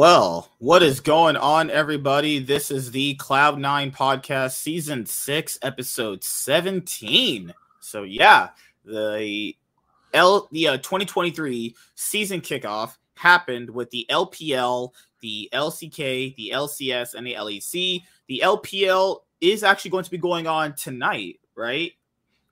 Well, what is going on, everybody? This is the Cloud9 Podcast, Season 6, Episode 17. So, yeah, the L the uh, 2023 season kickoff happened with the LPL, the LCK, the LCS, and the LEC. The LPL is actually going to be going on tonight, right?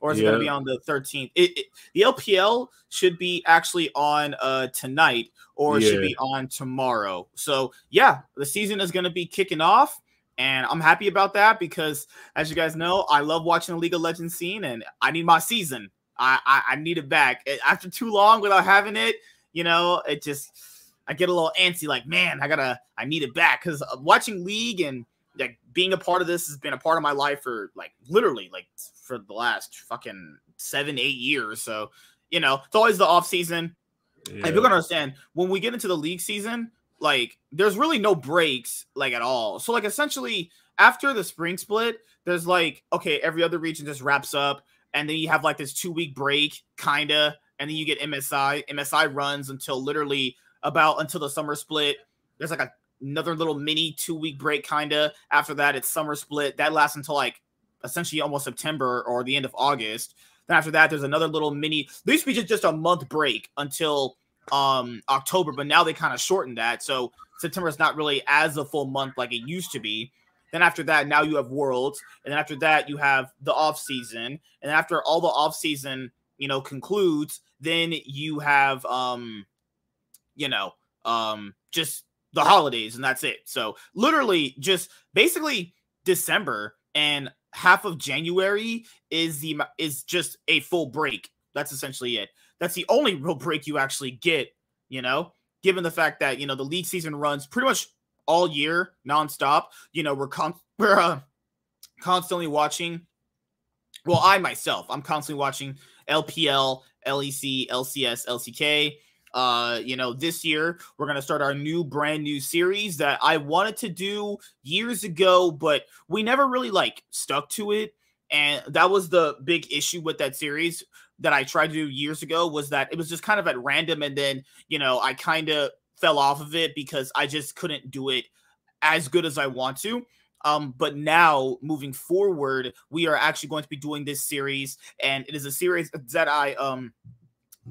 Or is yeah. it going to be on the 13th? It, it, the LPL should be actually on uh, tonight or yeah. should be on tomorrow. So yeah, the season is going to be kicking off, and I'm happy about that because, as you guys know, I love watching the League of Legends scene, and I need my season. I I, I need it back after too long without having it. You know, it just I get a little antsy. Like, man, I gotta I need it back because uh, watching League and being a part of this has been a part of my life for like literally like for the last fucking seven eight years. So you know, it's always the off season yeah. And you're gonna understand when we get into the league season, like there's really no breaks like at all. So like essentially after the spring split, there's like okay, every other region just wraps up, and then you have like this two week break, kinda, and then you get MSI. MSI runs until literally about until the summer split. There's like a, another little mini two week break, kinda. After that, it's summer split that lasts until like essentially almost September or the end of August. Then after that, there's another little mini. There used to be just a month break until um October, but now they kind of shortened that. So September is not really as a full month like it used to be. Then after that, now you have Worlds, and then after that, you have the off season, and after all the off season, you know, concludes, then you have um, you know, um, just the holidays, and that's it. So literally, just basically December and half of January is the is just a full break. That's essentially it. That's the only real break you actually get, you know, given the fact that, you know, the league season runs pretty much all year nonstop. You know, we're con- we're uh, constantly watching well, I myself, I'm constantly watching LPL, LEC, LCS, LCK. Uh, you know, this year we're gonna start our new brand new series that I wanted to do years ago, but we never really like stuck to it. And that was the big issue with that series that I tried to do years ago was that it was just kind of at random, and then you know I kind of fell off of it because I just couldn't do it as good as I want to. Um, but now moving forward, we are actually going to be doing this series, and it is a series that I um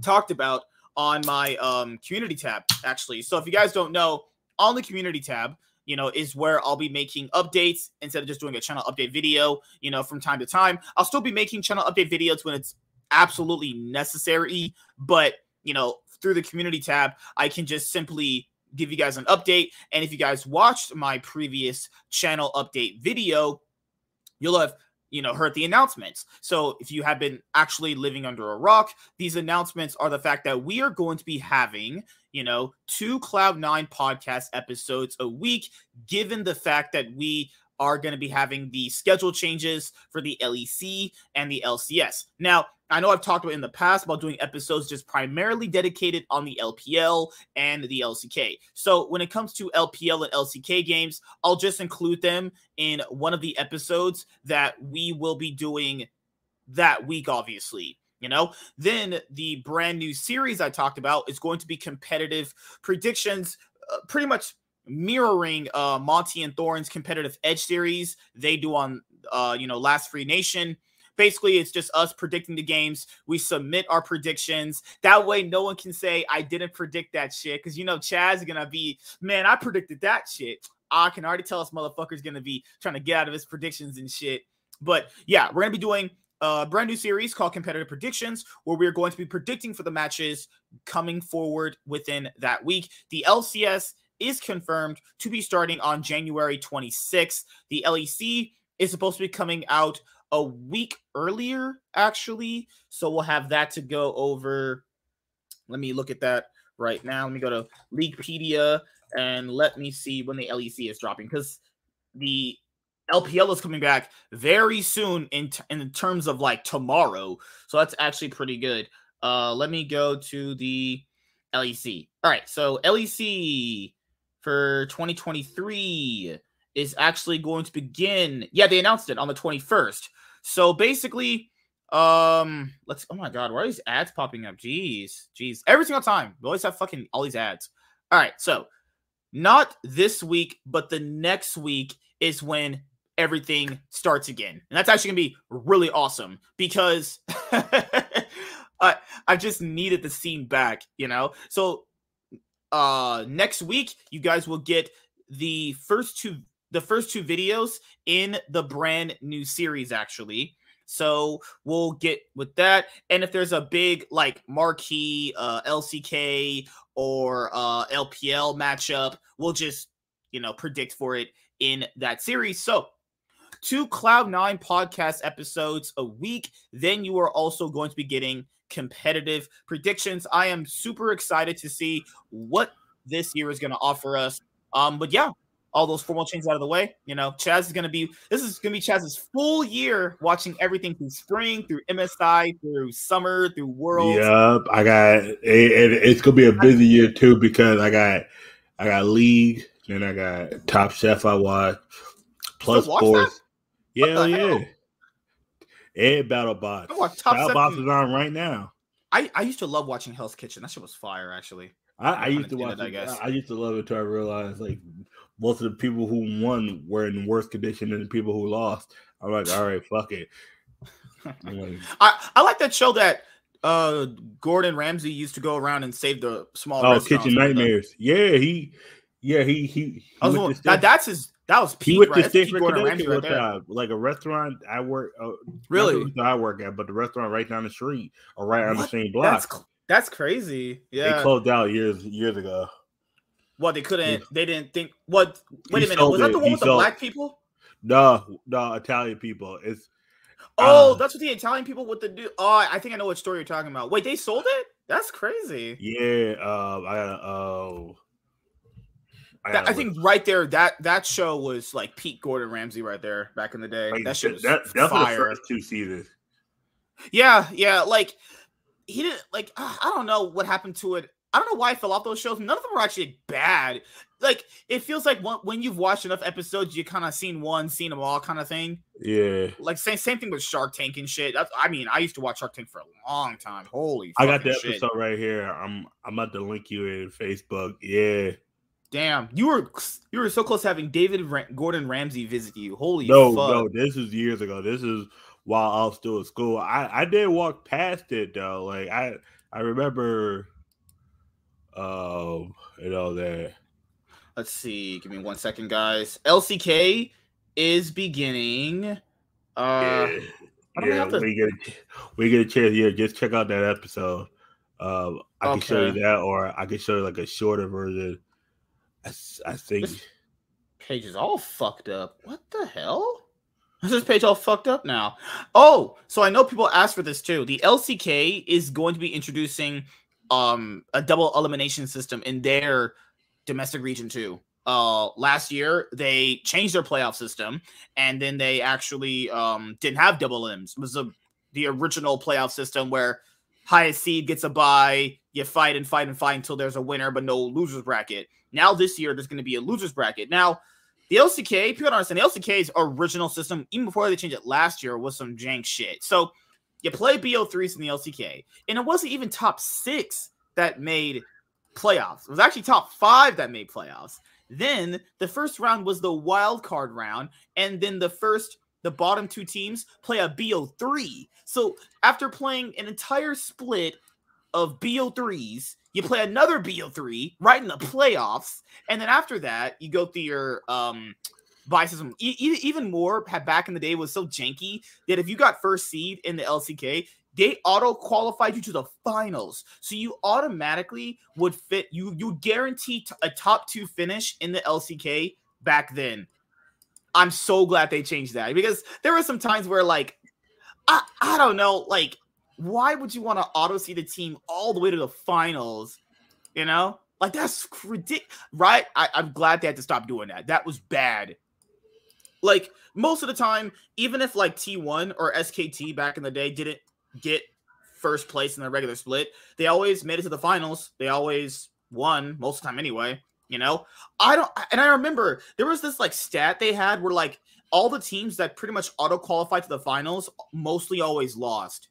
talked about on my um community tab actually. So if you guys don't know, on the community tab, you know, is where I'll be making updates instead of just doing a channel update video, you know, from time to time. I'll still be making channel update videos when it's absolutely necessary, but you know, through the community tab, I can just simply give you guys an update. And if you guys watched my previous channel update video, you'll have you know heard the announcements. So if you have been actually living under a rock these announcements are the fact that we are going to be having you know two cloud nine podcast episodes a week given the fact that we are going to be having the schedule changes for the lec and the lcs now I know I've talked about in the past about doing episodes just primarily dedicated on the LPL and the LCK. So when it comes to LPL and LCK games, I'll just include them in one of the episodes that we will be doing that week, obviously. You know, then the brand new series I talked about is going to be competitive predictions, uh, pretty much mirroring uh, Monte and Thorin's competitive edge series they do on, uh, you know, Last Free Nation basically it's just us predicting the games. We submit our predictions. That way, no one can say I didn't predict that shit. Because you know, Chaz is gonna be, man, I predicted that shit. I can already tell us motherfucker's gonna be trying to get out of his predictions and shit. But yeah, we're gonna be doing a brand new series called Competitive Predictions, where we're going to be predicting for the matches coming forward within that week. The LCS is confirmed to be starting on January 26th. The LEC is supposed to be coming out a week earlier, actually. So we'll have that to go over. Let me look at that right now. Let me go to Leaguepedia and let me see when the LEC is dropping because the LPL is coming back very soon in t- in terms of like tomorrow. So that's actually pretty good. Uh let me go to the LEC. All right, so LEC for 2023 is actually going to begin. Yeah, they announced it on the 21st. So basically, um, let's. Oh my god, why are these ads popping up? Jeez, jeez, every single time we always have fucking all these ads. All right, so not this week, but the next week is when everything starts again. And that's actually to be really awesome because I I just needed the scene back, you know. So uh next week you guys will get the first two the first two videos in the brand new series actually. So we'll get with that. And if there's a big like marquee uh LCK or uh LPL matchup, we'll just, you know, predict for it in that series. So two Cloud9 podcast episodes a week. Then you are also going to be getting competitive predictions. I am super excited to see what this year is going to offer us. Um, but yeah, all those formal changes out of the way. You know, Chaz is going to be this is going to be Chaz's full year watching everything through spring, through MSI, through summer, through World. Yep, I got it, it, it's going to be a busy year too because I got I got League, then I got Top Chef. I watch plus sports. Yeah, yeah. And Battle Bots. Battle Bots is on right now. I, I used to love watching Hell's Kitchen. That shit was fire, actually. I, I used to watch it, I guess. I used to love it until I realized like most of the people who won were in worse condition than the people who lost. I'm like, all right, fuck it. like, I, I like that show that uh Gordon Ramsay used to go around and save the small Oh, Kitchen Nightmares. Yeah, he yeah, he he, he that, that's his that was peak, he went right? to Gordon Ramsay right there. Uh, like a restaurant I work. Uh, really, I work at, but the restaurant right down the street or right what? on the same block. That's, that's crazy. Yeah, they closed out years years ago. What they couldn't, they didn't think. What? Wait a minute, was that the one with the black people? No, no, Italian people. It's oh, um, that's what the Italian people with the do. Oh, I think I know what story you're talking about. Wait, they sold it? That's crazy. Yeah, um, I oh. I, I think right there that that show was like Pete Gordon Ramsay right there back in the day. Like, that shit was that, that's fire. the first two seasons. Yeah, yeah, like he didn't like I don't know what happened to it. I don't know why I fell off those shows. None of them were actually bad. Like it feels like when, when you've watched enough episodes, you kind of seen one, seen them all, kind of thing. Yeah. Like same same thing with Shark Tank and shit. That's, I mean, I used to watch Shark Tank for a long time. Holy, I got the shit. episode right here. I'm I'm about to link you in Facebook. Yeah. Damn, you were you were so close to having David Gordon Ramsay visit you. Holy no, fuck. no, this is years ago. This is while I was still at school. I I did walk past it though. Like I I remember, um, you know that. Let's see. Give me one second, guys. LCK is beginning. Uh, yeah, yeah to... we get a, we get a chance here. Just check out that episode. Um, I okay. can show you that, or I can show you like a shorter version I, think this page is all fucked up. What the hell? Is this page all fucked up now? Oh, so I know people asked for this too. The LCK is going to be introducing um a double elimination system in their domestic region too. Uh, last year they changed their playoff system, and then they actually um didn't have double elims. It was a, the original playoff system where highest seed gets a bye. You fight and fight and fight until there's a winner, but no losers bracket. Now this year there's going to be a losers bracket. Now the LCK, people don't understand the LCK's original system, even before they changed it last year, was some jank shit. So you play BO3s in the LCK, and it wasn't even top six that made playoffs. It was actually top five that made playoffs. Then the first round was the wild card round, and then the first the bottom two teams play a BO3. So after playing an entire split of BO3s, you play another BO3 right in the playoffs, and then after that, you go through your um buy system. E- even more back in the day was so janky that if you got first seed in the LCK, they auto qualified you to the finals. So you automatically would fit you you guarantee a top 2 finish in the LCK back then. I'm so glad they changed that because there were some times where like I, I don't know, like why would you want to auto see the team all the way to the finals? You know, like that's ridiculous, right? I, I'm glad they had to stop doing that. That was bad. Like most of the time, even if like T1 or SKT back in the day didn't get first place in the regular split, they always made it to the finals. They always won most of the time anyway. You know, I don't, and I remember there was this like stat they had where like all the teams that pretty much auto qualified to the finals mostly always lost.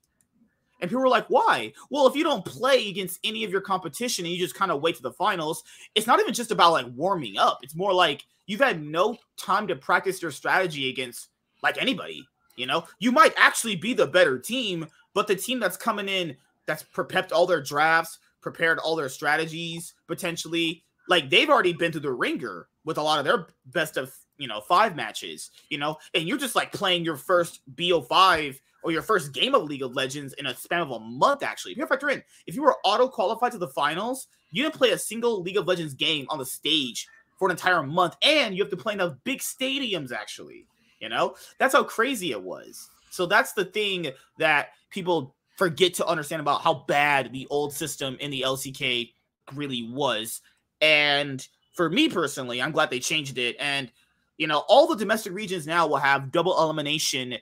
And people were like, why? Well, if you don't play against any of your competition and you just kind of wait to the finals, it's not even just about like warming up. It's more like you've had no time to practice your strategy against like anybody. You know, you might actually be the better team, but the team that's coming in that's prepped all their drafts, prepared all their strategies, potentially, like they've already been through the ringer with a lot of their best of you know five matches, you know, and you're just like playing your first BO5 or your first game of League of Legends in a span of a month. Actually, if you factor in, if you were auto qualified to the finals, you didn't play a single League of Legends game on the stage for an entire month, and you have to play in the big stadiums. Actually, you know, that's how crazy it was. So that's the thing that people forget to understand about how bad the old system in the LCK really was. And for me personally, I'm glad they changed it. And you know, all the domestic regions now will have double elimination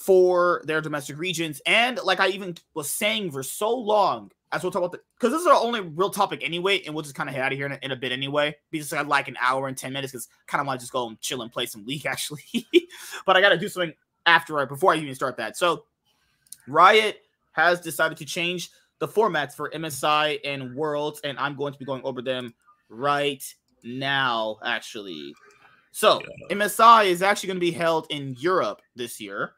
for their domestic regions. And like I even was saying for so long, as we'll talk about the because this is our only real topic anyway, and we'll just kind of head out of here in a, in a bit anyway. Because I like an hour and 10 minutes because kind of want to just go and chill and play some league actually. but I gotta do something after before I even start that. So Riot has decided to change the formats for MSI and Worlds, and I'm going to be going over them right now, actually. So. MSI is actually going to be held in Europe this year.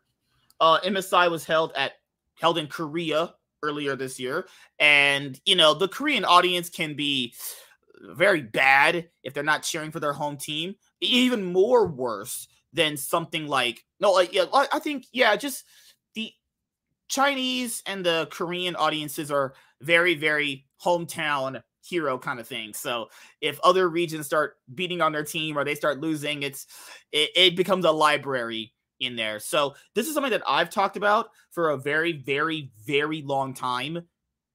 Uh, MSI was held at held in Korea earlier this year, and you know the Korean audience can be very bad if they're not cheering for their home team. Even more worse than something like no, like yeah, I think yeah, just the Chinese and the Korean audiences are very very hometown hero kind of thing. So if other regions start beating on their team or they start losing, it's it, it becomes a library in there. So this is something that I've talked about for a very, very, very long time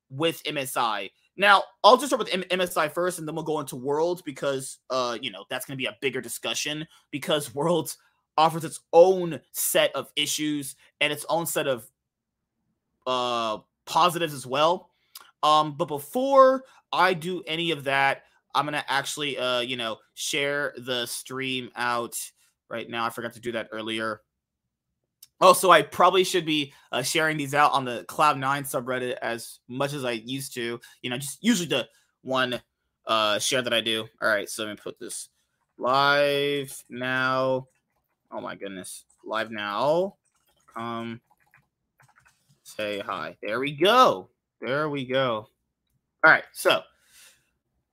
with MSI. Now, I'll just start with M- MSI first, and then we'll go into Worlds because, uh, you know, that's going to be a bigger discussion because Worlds offers its own set of issues and its own set of uh positives as well. Um, but before I do any of that, I'm gonna actually uh, you know, share the stream out right now. I forgot to do that earlier. Also, I probably should be uh, sharing these out on the Cloud9 subreddit as much as I used to. You know, just usually the one uh, share that I do. All right, so let me put this live now. Oh my goodness, live now. Come say hi. There we go. There we go. All right, so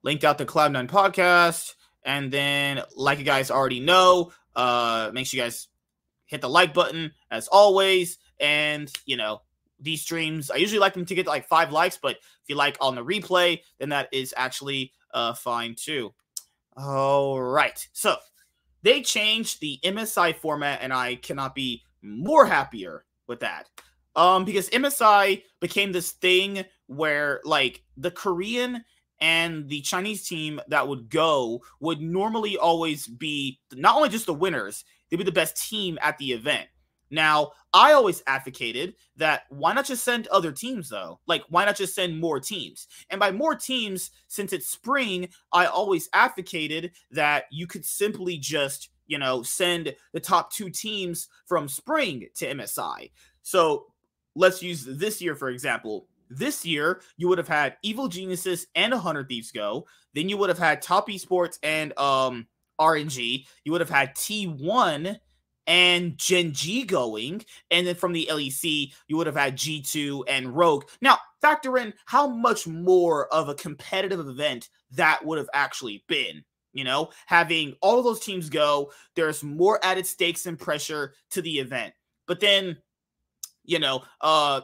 linked out the Cloud9 podcast. And then, like you guys already know, uh, make sure you guys hit the like button as always. And, you know, these streams, I usually like them to get like five likes, but if you like on the replay, then that is actually uh, fine too. All right. So they changed the MSI format, and I cannot be more happier with that. Um, because MSI became this thing where like the Korean and the Chinese team that would go would normally always be not only just the winners, they'd be the best team at the event. Now, I always advocated that why not just send other teams though? Like, why not just send more teams? And by more teams, since it's spring, I always advocated that you could simply just, you know, send the top two teams from spring to MSI. So let's use this year, for example. This year, you would have had Evil Geniuses and 100 Thieves go. Then you would have had Top Esports and um, RNG. You would have had T1 and Gen G going. And then from the LEC, you would have had G2 and Rogue. Now, factor in how much more of a competitive event that would have actually been. You know, having all of those teams go, there's more added stakes and pressure to the event. But then, you know, uh,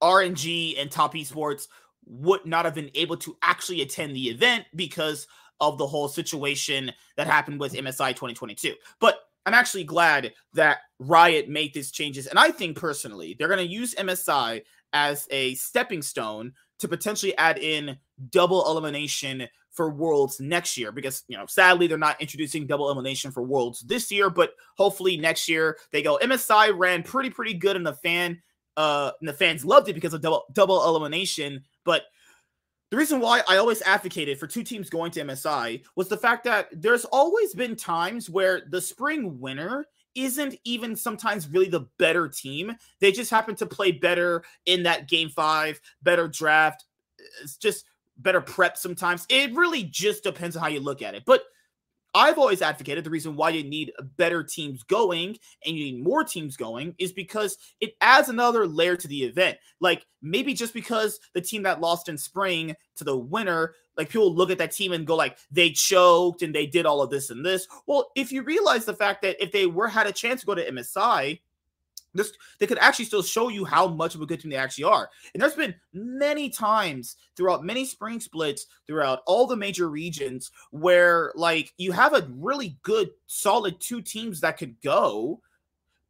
RNG and Top Esports would not have been able to actually attend the event because of the whole situation that happened with MSI 2022. But I'm actually glad that Riot made these changes. And I think personally, they're going to use MSI as a stepping stone to potentially add in double elimination for Worlds next year because, you know, sadly, they're not introducing double elimination for Worlds this year, but hopefully next year they go. MSI ran pretty, pretty good in the fan uh, and the fans loved it because of double double elimination. But the reason why I always advocated for two teams going to MSI was the fact that there's always been times where the spring winner isn't even sometimes really the better team. They just happen to play better in that game five, better draft. It's just better prep sometimes. It really just depends on how you look at it. But I've always advocated the reason why you need better teams going and you need more teams going is because it adds another layer to the event. Like maybe just because the team that lost in spring to the winner, like people look at that team and go like they choked and they did all of this and this. Well, if you realize the fact that if they were had a chance to go to MSI, this they could actually still show you how much of a good team they actually are. And there's been many times throughout many spring splits throughout all the major regions where like you have a really good solid two teams that could go,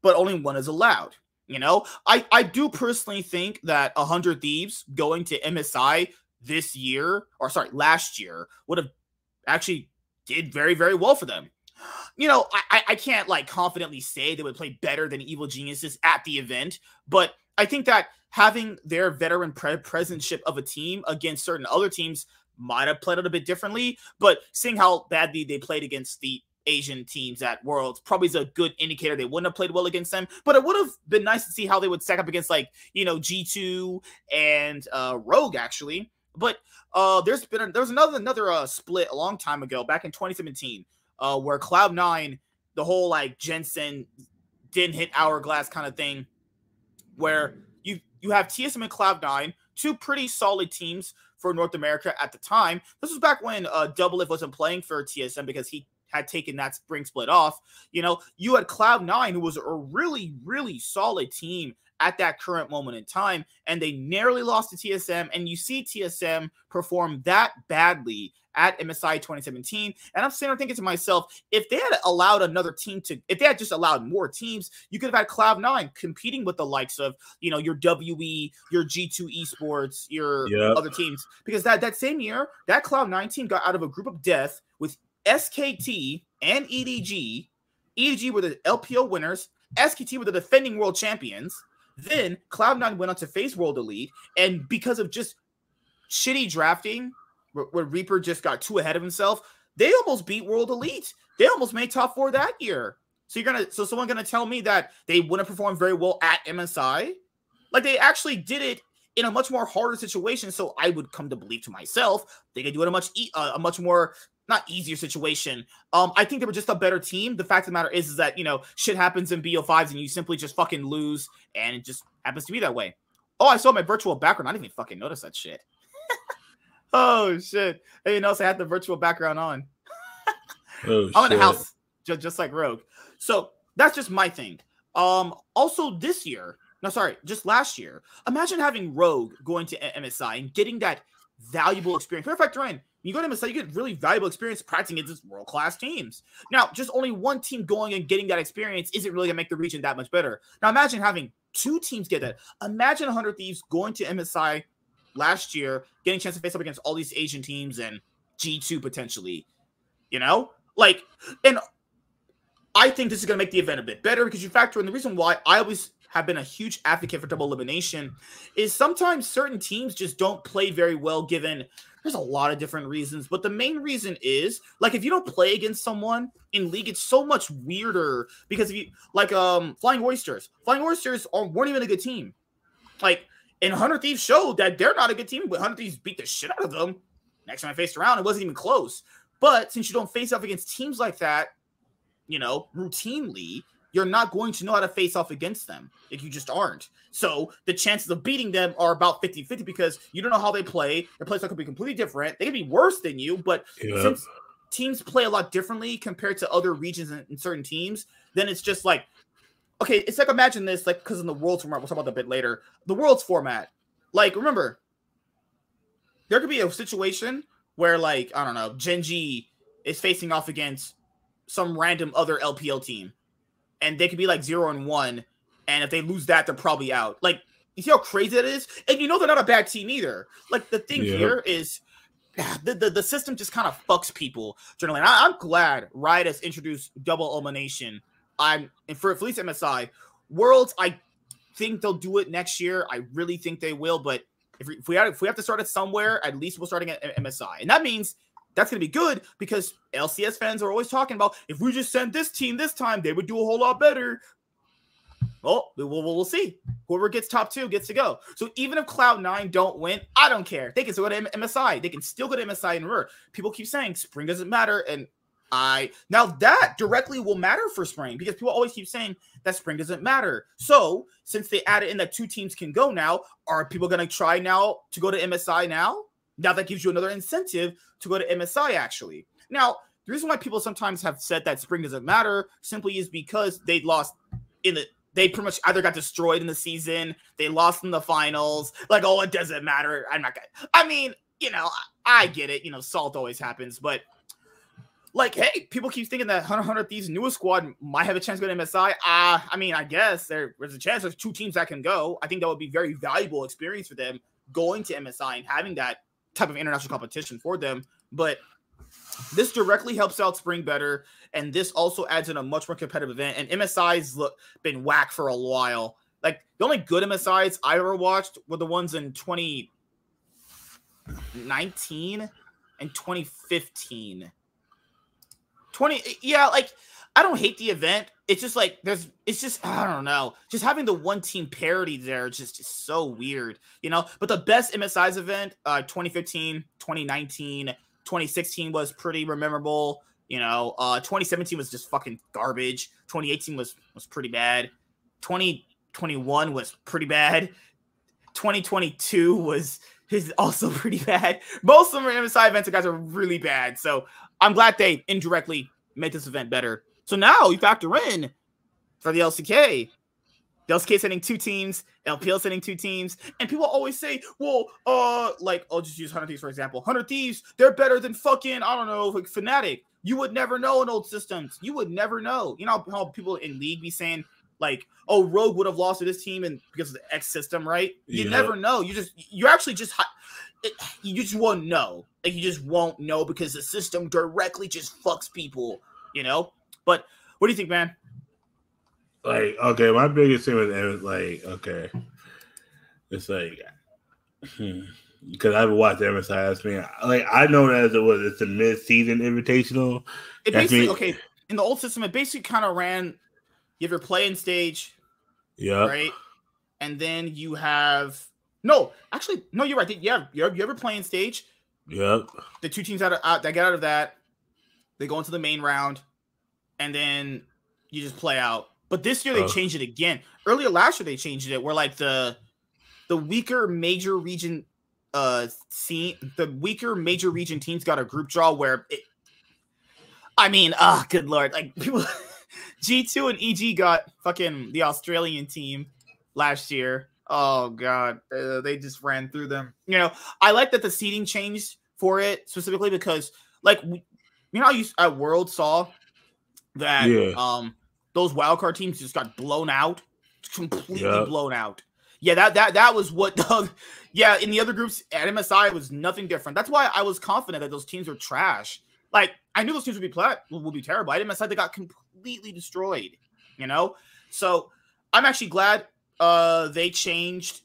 but only one is allowed. You know, I I do personally think that a hundred thieves going to MSI this year or sorry last year would have actually did very very well for them you know, I, I can't like confidently say they would play better than Evil Geniuses at the event, but I think that having their veteran pre- presidentship of a team against certain other teams might have played it a bit differently. But seeing how badly they played against the Asian teams at Worlds probably is a good indicator they wouldn't have played well against them. But it would have been nice to see how they would stack up against like you know G2 and uh, Rogue actually. But uh, there's been a, there was another another uh, split a long time ago back in 2017 uh, where Cloud Nine, the whole like Jensen didn't hit hourglass kind of thing, where you you have TSM and Cloud Nine, two pretty solid teams for North America at the time. This was back when uh, Doublelift wasn't playing for TSM because he had taken that spring split off. You know, you had Cloud Nine, who was a really, really solid team at that current moment in time, and they narrowly lost to TSM. And you see TSM perform that badly at MSI 2017. And I'm sitting there thinking to myself, if they had allowed another team to, if they had just allowed more teams, you could have had Cloud9 competing with the likes of, you know, your WE, your G2 Esports, your yep. other teams. Because that, that same year, that Cloud9 team got out of a group of death with SKT and EDG. EDG were the LPL winners. SKT were the defending world champions. Then Cloud9 went on to face World Elite. And because of just shitty drafting where, Reaper just got too ahead of himself. They almost beat World Elite. They almost made top four that year. So you're gonna so someone gonna tell me that they wouldn't perform very well at MSI? Like they actually did it in a much more harder situation. So I would come to believe to myself they could do it a much uh, a much more not easier situation. Um, I think they were just a better team. The fact of the matter is, is that you know shit happens in BO5s and you simply just fucking lose, and it just happens to be that way. Oh, I saw my virtual background. I didn't even fucking notice that shit. oh shit! Hey, you notice I had the virtual background on. oh, I'm in the house just, just like Rogue. So that's just my thing. Um, also this year, no, sorry, just last year. Imagine having Rogue going to MSI and getting that valuable experience. Matter of fact, Ryan, you go to MSI, you get really valuable experience practicing against world class teams. Now, just only one team going and getting that experience isn't really gonna make the region that much better. Now, imagine having two teams get that. Imagine 100 Thieves going to MSI last year, getting a chance to face up against all these Asian teams and G2 potentially. You know? Like, and I think this is to make the event a bit better because you factor in the reason why I always have been a huge advocate for double elimination is sometimes certain teams just don't play very well given there's a lot of different reasons but the main reason is like if you don't play against someone in league it's so much weirder because if you like um flying oysters flying oysters are, weren't even a good team like and 100 Thieves showed that they're not a good team, but 100 Thieves beat the shit out of them. Next time I faced around, it wasn't even close. But since you don't face up against teams like that, you know, routinely, you're not going to know how to face off against them. Like you just aren't. So the chances of beating them are about 50 50 because you don't know how they play. Their playstyle could be completely different. They could be worse than you, but since teams play a lot differently compared to other regions and certain teams, then it's just like okay, it's like imagine this, like because in the world's format, we'll talk about that a bit later. The world's format, like remember, there could be a situation where like I don't know, Gen.G is facing off against some random other LPL team, and they could be like zero and one, and if they lose that, they're probably out. Like you see how crazy that is, and you know they're not a bad team either. Like the thing yeah. here is. The, the, the system just kind of fucks people generally. And I, I'm glad Riot has introduced double elimination I'm and for at least MSI Worlds. I think they'll do it next year. I really think they will. But if we, if we have if we have to start it somewhere, at least we're starting at MSI, and that means that's going to be good because LCS fans are always talking about if we just send this team this time, they would do a whole lot better. Well, we'll, we'll see. Whoever gets top two gets to go. So even if Cloud9 don't win, I don't care. They can still go to MSI. They can still go to MSI and Rur. People keep saying spring doesn't matter. And I now that directly will matter for spring because people always keep saying that spring doesn't matter. So since they added in that two teams can go now, are people going to try now to go to MSI now? Now that gives you another incentive to go to MSI actually. Now, the reason why people sometimes have said that spring doesn't matter simply is because they lost in the they pretty much either got destroyed in the season, they lost in the finals. Like, oh, it doesn't matter. I'm not gonna. I mean, you know, I, get it. You know, salt always happens, but like, hey, people keep thinking that Hundred Hundred Thieves newest squad might have a chance to go to MSI. Uh, I mean, I guess there, there's a chance there's two teams that can go. I think that would be very valuable experience for them going to MSI and having that type of international competition for them. But this directly helps out Spring better, and this also adds in a much more competitive event. And MSI's look been whack for a while. Like the only good MSIs I ever watched were the ones in 2019 and 2015. 20 yeah, like I don't hate the event. It's just like there's it's just I don't know. Just having the one team parody there is just, just so weird, you know. But the best MSI's event, uh 2015, 2019, 2016 was pretty memorable. You know, uh 2017 was just fucking garbage. 2018 was was pretty bad. 2021 was pretty bad. 2022 was is also pretty bad. Most of them MSI events, guys, are really bad. So I'm glad they indirectly made this event better. So now you factor in for the LCK. The LCK sending two teams, LPL sending two teams, and people always say, "Well, uh, like I'll just use Hundred Thieves for example. Hundred Thieves, they're better than fucking I don't know, like Fnatic. You would never know in old systems. You would never know. You know how people in league be saying like, oh, Rogue would have lost to this team and because of the X system, right? You never know. You just you actually just it, you just won't know. Like you just won't know because the system directly just fucks people, you know. But what do you think, man? Like, okay, my biggest thing with like, okay, it's like, because hmm, I haven't watched MSI. That's me. Like, I know that it was it's a mid-season invitational. It basically okay in the old system. It basically kind of ran. You have your playing stage, yeah, right, and then you have no, actually, no, you're right. Yeah, you have, you ever playing stage? Yep. The two teams out, of, out that get out of that, they go into the main round, and then you just play out. But this year they uh, changed it again. Earlier last year they changed it where like the the weaker major region uh scene the weaker major region teams got a group draw where it I mean, ah, oh, good lord, like people G2 and EG got fucking the Australian team last year. Oh god, uh, they just ran through them. You know, I like that the seating changed for it specifically because, like, you know, how you at World saw that yeah. um those wild card teams just got blown out, completely blown out. Yeah, that that that was what the yeah, in the other groups at MSI was nothing different. That's why I was confident that those teams were trash. Like I knew those teams would be plat would be terrible. At MSI they got completely destroyed, you know? So I'm actually glad uh they changed,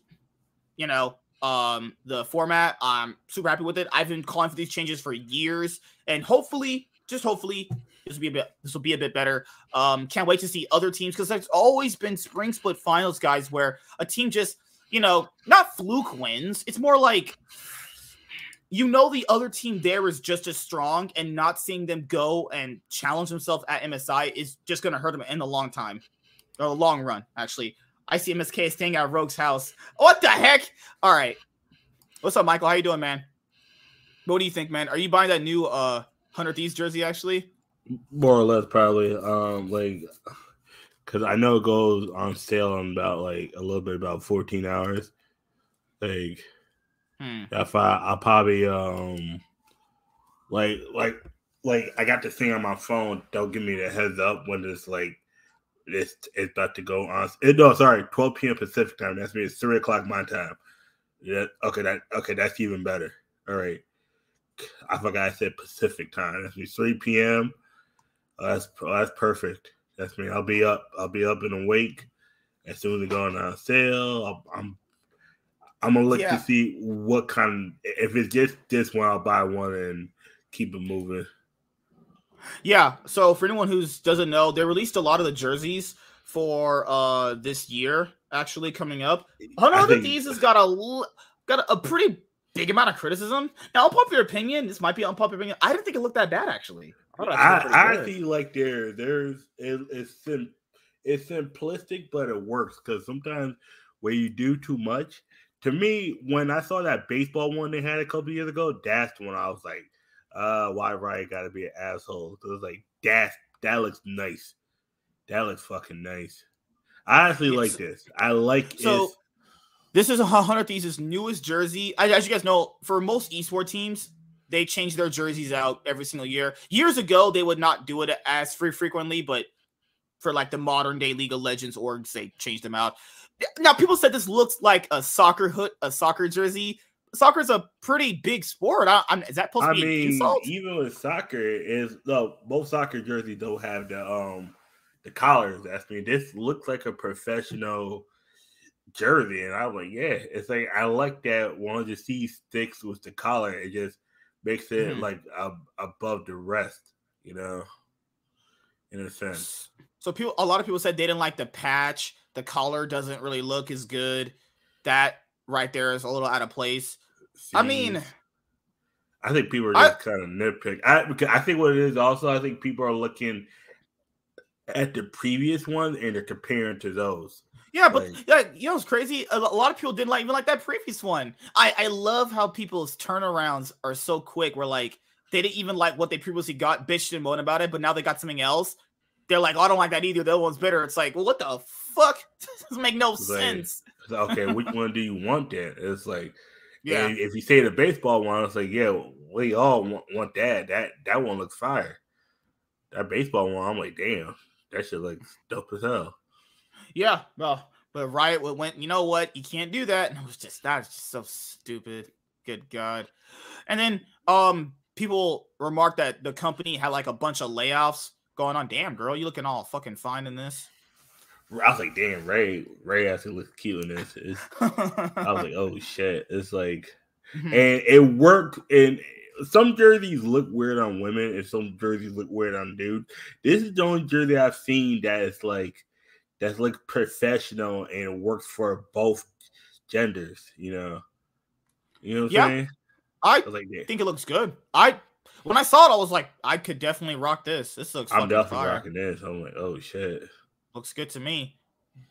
you know, um the format. I'm super happy with it. I've been calling for these changes for years, and hopefully, just hopefully, this will be a bit this will be a bit better. Um, can't wait to see other teams because there's always been spring split finals, guys, where a team just you know not fluke wins. It's more like you know the other team there is just as strong, and not seeing them go and challenge themselves at MSI is just going to hurt them in the long time, or the long run. Actually, I see MSK staying at Rogue's house. What the heck? All right, what's up, Michael? How you doing, man? What do you think, man? Are you buying that new uh Hundred Thieves jersey actually? More or less, probably. Um, like, cause I know it goes on sale in about like a little bit about fourteen hours. Like, hmm. if I, I probably um, like, like, like I got the thing on my phone. Don't give me the heads up when it's like it's it's about to go on. It, no, sorry, twelve p.m. Pacific time. That's me. It's three o'clock my time. Yeah. Okay. That okay. That's even better. All right. I forgot I said Pacific time. That's me. Three p.m. Oh, that's oh, that's perfect. That's me. I'll be up. I'll be up and awake as soon as it go on sale. I'll, I'm I'm gonna look yeah. to see what kind. If it's just this one, I'll buy one and keep it moving. Yeah. So for anyone who doesn't know, they released a lot of the jerseys for uh this year actually coming up. Hundred Thieves has got a got a, a pretty big amount of criticism. Now, unpopular opinion, this might be unpopular opinion. I didn't think it looked that bad actually. I I, I feel like there there's it, it's sim, it's simplistic, but it works because sometimes when you do too much, to me, when I saw that baseball one they had a couple years ago, that's when I was like, uh, why Riot got to be an asshole? It was like that that looks nice. That looks fucking nice. I honestly it's, like this. I like so. This is a Hundred Thieves' newest jersey. As you guys know, for most esports teams, they change their jerseys out every single year. Years ago, they would not do it as free frequently, but for like the modern day League of Legends orgs, they changed them out. Now, people said this looks like a soccer hood, a soccer jersey. Soccer is a pretty big sport. I, I'm, is that supposed I to be mean, insult? even with soccer, is no both soccer jerseys don't have the um the collars. That's me. This looks like a professional jersey, and I was like, yeah, it's like I like that one of the C sticks with the collar. It just makes it mm-hmm. like uh, above the rest, you know, in a sense. So people, a lot of people said they didn't like the patch. The collar doesn't really look as good. That right there is a little out of place. I mean, I think people are just I, kind of nitpick. I because I think what it is also, I think people are looking at the previous one and they're comparing to those. Yeah, but like, yeah, you know it's crazy. A, lot of people didn't like even like that previous one. I I love how people's turnarounds are so quick. Where like they didn't even like what they previously got, bitched and moaned about it, but now they got something else. They're like, oh, I don't like that either. The other one's better. It's like, well, what the fuck? doesn't make no sense. okay, which one do you want then? It's like, yeah. If you say the baseball one, it's like, yeah, we all want, want that. That that one looks fire. That baseball one, I'm like, damn, that shit looks dope as hell. Yeah, well, but Riot went, you know what? You can't do that. And it was just that's just so stupid. Good God. And then um people remarked that the company had like a bunch of layoffs going on. Damn, girl, you looking all fucking fine in this. I was like, damn, Ray, Ray actually looks cute in this. It's, I was like, oh shit. It's like mm-hmm. and it worked and some jerseys look weird on women and some jerseys look weird on dudes. This is the only jersey I've seen that is like that's like professional and works for both genders, you know. You know what I'm yeah. saying? I, I like, yeah. think it looks good. I when I saw it, I was like, I could definitely rock this. This looks. I'm definitely fire. rocking this. I'm like, oh shit. Looks good to me.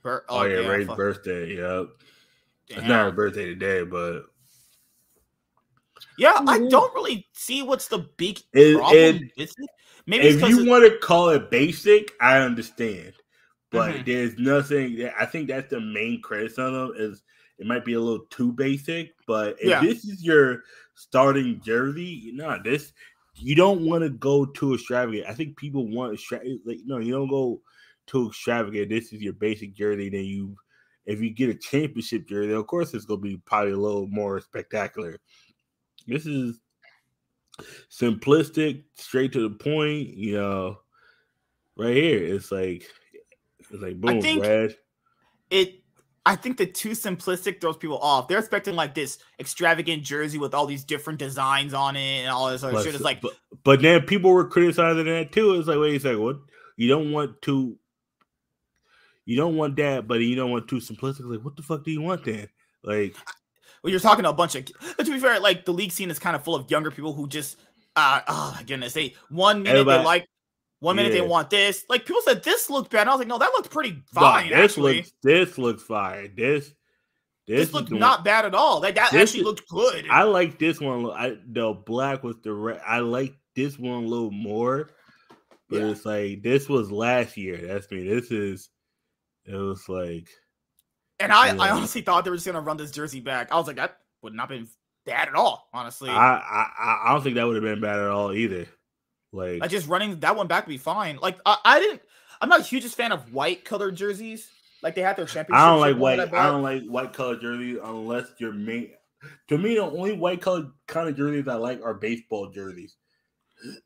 oh, oh, yeah, Ray's birthday. Yep. Damn. It's not her birthday today, but yeah, I don't really see what's the big it, problem. It, Maybe if you want to call it basic, I understand but mm-hmm. there's nothing. I think that's the main criticism is it might be a little too basic. But if yeah. this is your starting jersey, you know this you don't want to go too extravagant. I think people want extravagant. Like no, you don't go too extravagant. This is your basic jersey. Then you, if you get a championship jersey, of course it's gonna be probably a little more spectacular. This is simplistic, straight to the point. You know, right here, it's like it's like boom, I think red. It I think the too simplistic throws people off. They're expecting like this extravagant jersey with all these different designs on it and all this other but, shit. It's like, but, but then people were criticizing that too. It's like, wait a second, what? You don't want to, you don't want that, but you don't want too simplistic. Like, what the fuck do you want then? Like, well, you're talking to a bunch of. To be fair, like the league scene is kind of full of younger people who just, uh, oh my goodness, they one minute they like one minute yeah. they want this. Like people said this looked bad. I was like, no, that looked pretty fine. No, this actually. looks this looks fine. This this, this looked not bad at all. Like that actually looked good. I like this one. I the black with the red. I like this one a little more. But yeah. it's like this was last year. That's me. This is it was like and I, I honestly thought they were just gonna run this jersey back. I was like, that would not been bad at all, honestly. I I, I don't think that would have been bad at all either. Like, like just running that one back would be fine. Like I, I didn't. I'm not a hugest fan of white colored jerseys. Like they have their championship. I don't like white. I, I, don't like white colored jerseys unless you're main. To me, the only white colored kind of jerseys I like are baseball jerseys.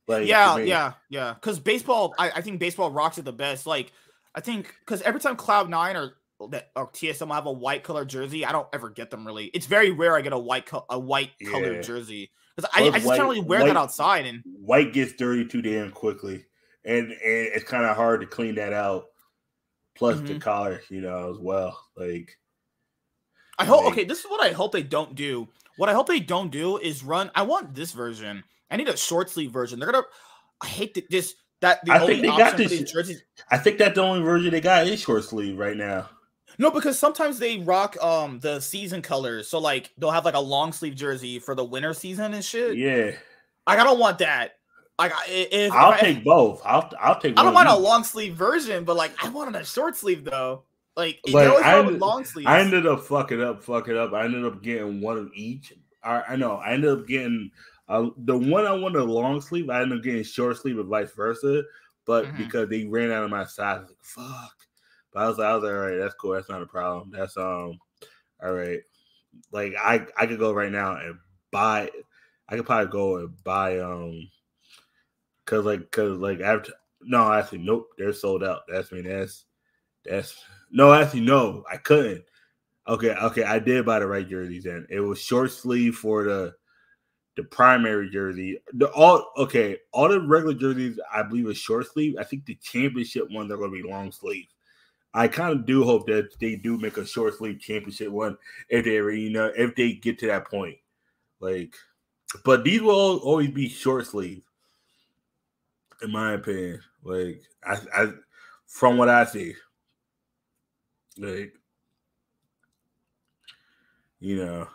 Like yeah, yeah, yeah. Because baseball, I, I think baseball rocks it the best. Like I think because every time Cloud Nine or that or TSM have a white colored jersey, I don't ever get them really. It's very rare I get a white co- a white colored yeah. jersey. Because I, I, just can't really wear white, that outside. And white gets dirty too damn quickly, and, and it's kind of hard to clean that out. Plus mm-hmm. the collar, you know, as well. Like, I hope. Like, okay, this is what I hope they don't do. What I hope they don't do is run. I want this version. I need a short sleeve version. They're gonna. I hate that this that the I think they got this. Jerseys, I think that the only version they got is short sleeve right now. No, because sometimes they rock um the season colors. So like they'll have like a long sleeve jersey for the winter season and shit. Yeah. Like I don't want that. Like if I'll if take I, both. I'll I'll take. I don't want a long sleeve version, but like I wanted a short sleeve though. Like, like I ended, long sleeves. I ended up fucking up, fucking up. I ended up getting one of each. I, I know. I ended up getting uh, the one I wanted a long sleeve. I ended up getting short sleeve and vice versa. But mm-hmm. because they ran out of my size, like, fuck. But I was like, I was like, all right, that's cool. That's not a problem. That's um, all right. Like I, I could go right now and buy. I could probably go and buy um, cause like, cause like after no, actually, nope, they're sold out. That's mean, that's that's no, actually, no, I couldn't. Okay, okay, I did buy the right jerseys. Then it was short sleeve for the the primary jersey. The all okay, all the regular jerseys I believe is short sleeve. I think the championship ones are to be long sleeve. I kind of do hope that they do make a short sleeve championship one if they you know if they get to that point. Like, but these will always be short sleeve, in my opinion. Like, I, I from what I see, like, you know.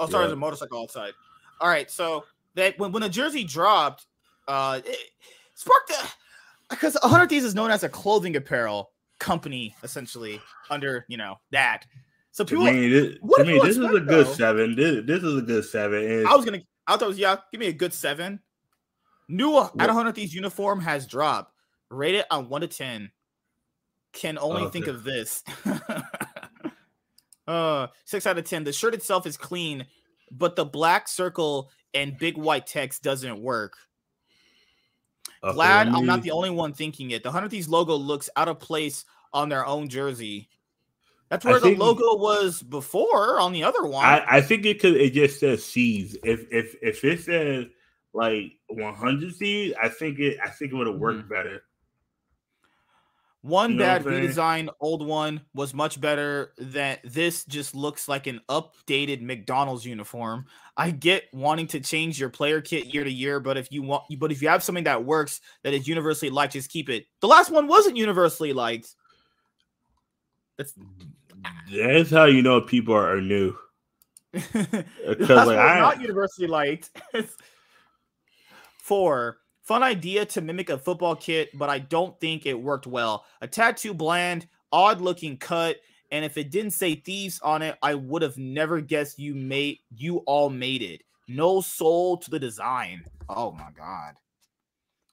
Oh, sorry, yeah. there's a motorcycle outside. All right, so that when when a jersey dropped, uh, it sparked because 100 Thieves is known as a clothing apparel company essentially under you know that. So people, I mean, this, I mean, this is a good though? seven. This, this is a good seven. It's, I was gonna, I thought, was, yeah, give me a good seven. New what? at 100 Thieves uniform has dropped. Rated on one to ten. Can only okay. think of this. uh, six out of ten. The shirt itself is clean, but the black circle and big white text doesn't work. Glad. I'm not the only one thinking it. The 100 Thieves logo looks out of place on their own jersey. That's where I the logo was before on the other one. I, I think it could it just says C's. If if if it says like 100 C's, I think it I think it would have worked mm-hmm. better. One you know bad redesign, old one was much better than this. Just looks like an updated McDonald's uniform. I get wanting to change your player kit year to year, but if you want, but if you have something that works that is universally liked, just keep it. The last one wasn't universally liked. That's that's how you know people are, are new. Because like, I not universally liked. Four Fun idea to mimic a football kit, but I don't think it worked well. A tattoo bland, odd looking cut, and if it didn't say thieves on it, I would have never guessed you made you all made it. No soul to the design. Oh my god.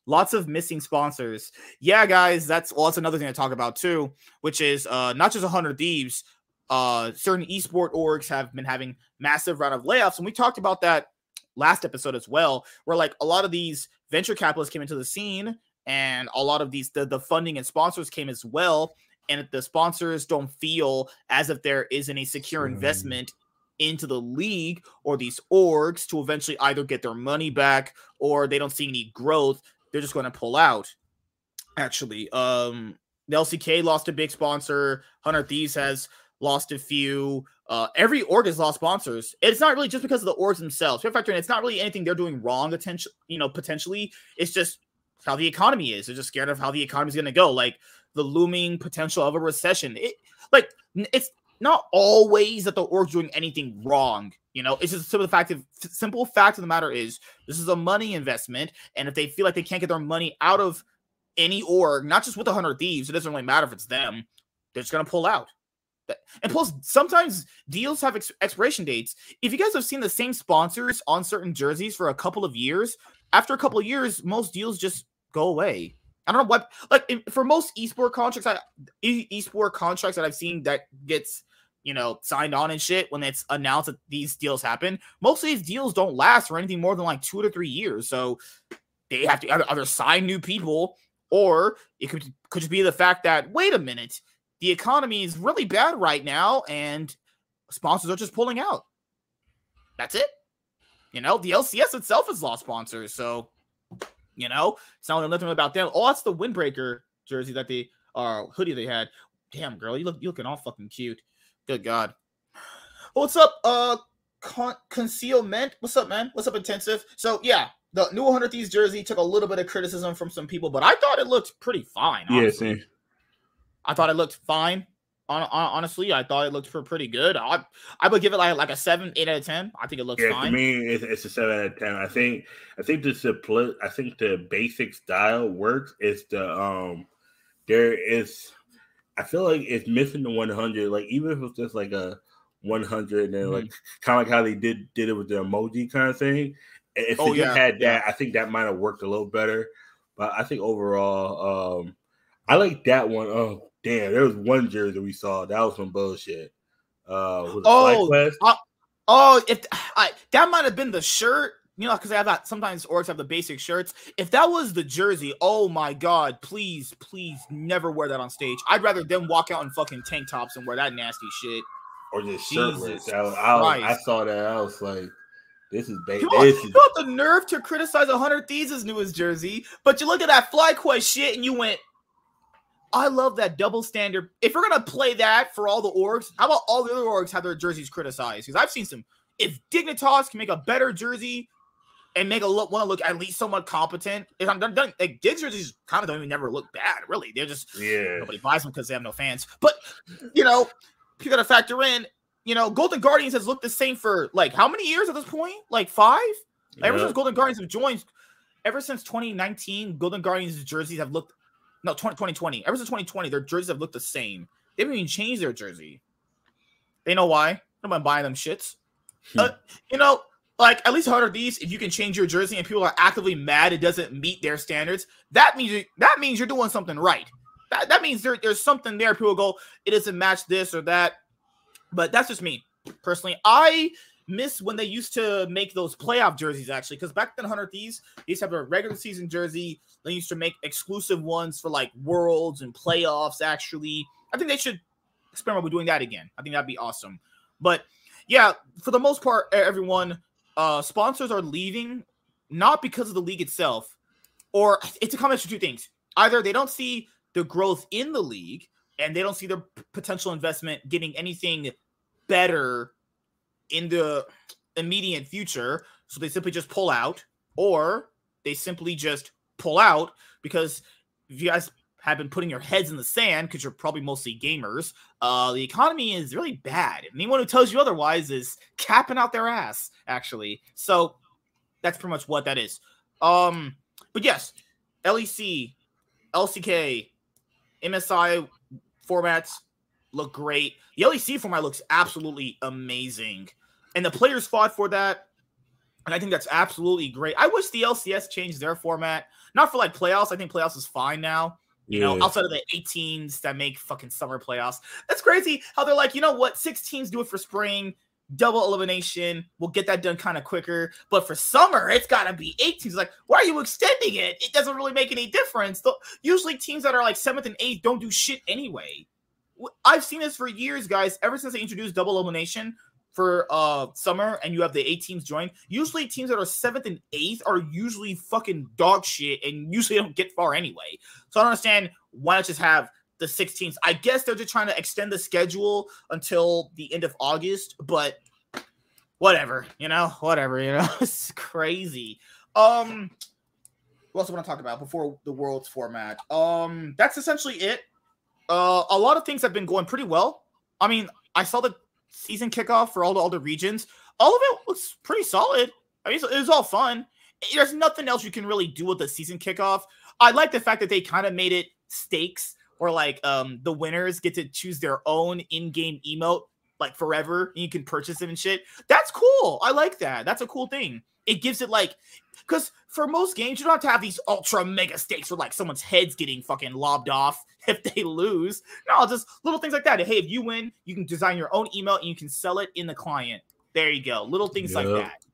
Lots of missing sponsors. Yeah, guys, that's well, that's another thing to talk about too, which is uh not just 100 thieves. Uh certain esport orgs have been having massive round of layoffs, and we talked about that last episode as well, where like a lot of these venture capitalists came into the scene and a lot of these the, the funding and sponsors came as well and if the sponsors don't feel as if there is any secure investment into the league or these orgs to eventually either get their money back or they don't see any growth they're just going to pull out actually. Um the lck lost a big sponsor. 100 thieves has lost a few uh, every org has lost sponsors. It's not really just because of the orgs themselves. Factor it's not really anything they're doing wrong. Attention, you know, potentially it's just how the economy is. They're just scared of how the economy is going to go. Like the looming potential of a recession. It like it's not always that the org's doing anything wrong. You know, it's just the fact of simple fact of the matter is this is a money investment, and if they feel like they can't get their money out of any org, not just with the hundred thieves, it doesn't really matter if it's them. They're just gonna pull out. And plus, sometimes deals have ex- expiration dates. If you guys have seen the same sponsors on certain jerseys for a couple of years, after a couple of years, most deals just go away. I don't know what, like for most esport contracts, I, esport contracts that I've seen that gets you know signed on and shit when it's announced that these deals happen. Most of these deals don't last for anything more than like two to three years. So they have to either, either sign new people or it could could just be the fact that wait a minute the economy is really bad right now and sponsors are just pulling out. That's it. You know, the LCS itself has lost sponsors, so you know, it's not nothing about them. Oh, that's the windbreaker jersey that they uh, hoodie they had. Damn, girl, you look you looking all fucking cute. Good God. What's up, uh, con- concealment? What's up, man? What's up, intensive? So yeah, the new 100 Thieves jersey took a little bit of criticism from some people, but I thought it looked pretty fine. Honestly. Yeah, same. I thought it looked fine. On, on, honestly, I thought it looked for pretty good. I I would give it like like a seven, eight out of ten. I think it looks yeah, fine. To me, it's, it's a seven out of ten. I think I think the simpli- I think the basic style works. It's the um there is I feel like it's missing the 100. Like even if it's just like a 100 and mm-hmm. like kind of like how they did did it with the emoji kind of thing. If oh, they yeah, had that. I think that might have worked a little better. But I think overall, um, I like that one. Oh, damn, there was one jersey we saw that was some bullshit. Uh, oh, uh, oh, if I, that might have been the shirt, you know, because I have that. Sometimes orcs have the basic shirts. If that was the jersey, oh my god, please, please, never wear that on stage. I'd rather them walk out in fucking tank tops and wear that nasty shit. Or just shirtless. I, I, I saw that. I was like. This is basic. You, you got the nerve to criticize 100 Thieves' newest jersey, but you look at that FlyQuest shit and you went, I love that double standard. If you're gonna play that for all the orgs, how about all the other orgs have their jerseys criticized? Because I've seen some. If Dignitas can make a better jersey and make a look want to look at least somewhat competent, if I'm done, done like Diggs jerseys kind of don't even never look bad. Really, they're just yeah. Nobody buys them because they have no fans. But you know, you got to factor in. You know, Golden Guardians has looked the same for like how many years at this point? Like five. Yeah. Ever since Golden Guardians have joined, ever since 2019, Golden Guardians jerseys have looked no, 20, 2020. Ever since 2020, their jerseys have looked the same. They haven't even changed their jersey. They know why. Nobody buying them shits. Hmm. Uh, you know, like at least 100 Thieves, if you can change your jersey and people are actively mad it doesn't meet their standards, that means you, that means you're doing something right. That, that means there, there's something there. People go, it doesn't match this or that. But that's just me personally. I miss when they used to make those playoff jerseys actually, because back then 100 Thieves they used to have a regular season jersey. They used to make exclusive ones for like worlds and playoffs. Actually, I think they should experiment with doing that again. I think that'd be awesome. But yeah, for the most part, everyone, uh, sponsors are leaving not because of the league itself, or it's a combination of two things. Either they don't see the growth in the league and they don't see their potential investment getting anything better in the immediate future. So they simply just pull out, or they simply just pull out because if you guys have been putting your heads in the sand because you're probably mostly gamers, uh, the economy is really bad. Anyone who tells you otherwise is capping out their ass, actually. So that's pretty much what that is. Um, but yes, LEC, LCK, MSI formats look great. The LEC format looks absolutely amazing. And the players fought for that. And I think that's absolutely great. I wish the LCS changed their format. Not for like playoffs. I think playoffs is fine now. You yeah. know, outside of the 18s that make fucking summer playoffs. That's crazy how they're like, you know what? Six teams do it for spring, double elimination. We'll get that done kind of quicker. But for summer, it's got to be eight teams. Like, why are you extending it? It doesn't really make any difference. Usually, teams that are like seventh and eighth don't do shit anyway. I've seen this for years, guys. Ever since they introduced double elimination for uh summer, and you have the eight teams join. Usually, teams that are seventh and eighth are usually fucking dog shit, and usually don't get far anyway. So I don't understand why not just have the six teams. I guess they're just trying to extend the schedule until the end of August, but whatever, you know, whatever, you know, it's crazy. Um, what else I want to talk about before the world's format? Um, that's essentially it. Uh, a lot of things have been going pretty well. I mean, I saw the season kickoff for all the other regions. All of it was pretty solid. I mean, it was all fun. There's nothing else you can really do with the season kickoff. I like the fact that they kind of made it stakes or like um the winners get to choose their own in-game emote like forever and you can purchase it and shit. That's cool. I like that. That's a cool thing. It gives it like because for most games, you don't have to have these ultra mega stakes where like someone's head's getting fucking lobbed off if they lose. No, just little things like that. Hey, if you win, you can design your own email and you can sell it in the client. There you go. Little things yep. like that.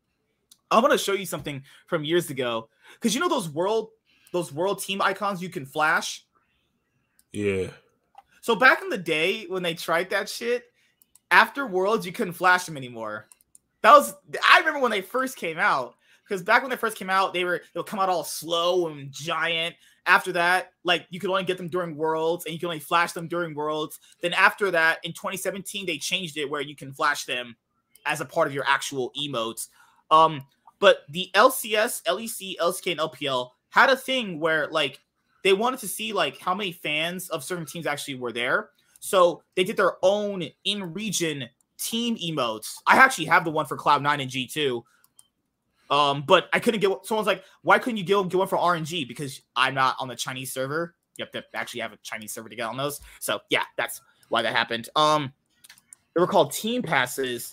I want to show you something from years ago because you know those world those world team icons you can flash. Yeah. So back in the day when they tried that shit, after worlds you couldn't flash them anymore. That was I remember when they first came out because back when they first came out, they were they'll come out all slow and giant. After that, like you could only get them during Worlds and you can only flash them during Worlds. Then after that, in 2017, they changed it where you can flash them as a part of your actual emotes. Um, but the LCS, LEC, LCK, and LPL had a thing where like they wanted to see like how many fans of certain teams actually were there. So they did their own in-region team emotes. I actually have the one for Cloud9 and G2. Um, but I couldn't get someone's like, why couldn't you get, get one for RNG? Because I'm not on the Chinese server. You have to actually have a Chinese server to get on those. So yeah, that's why that happened. Um, they were called team passes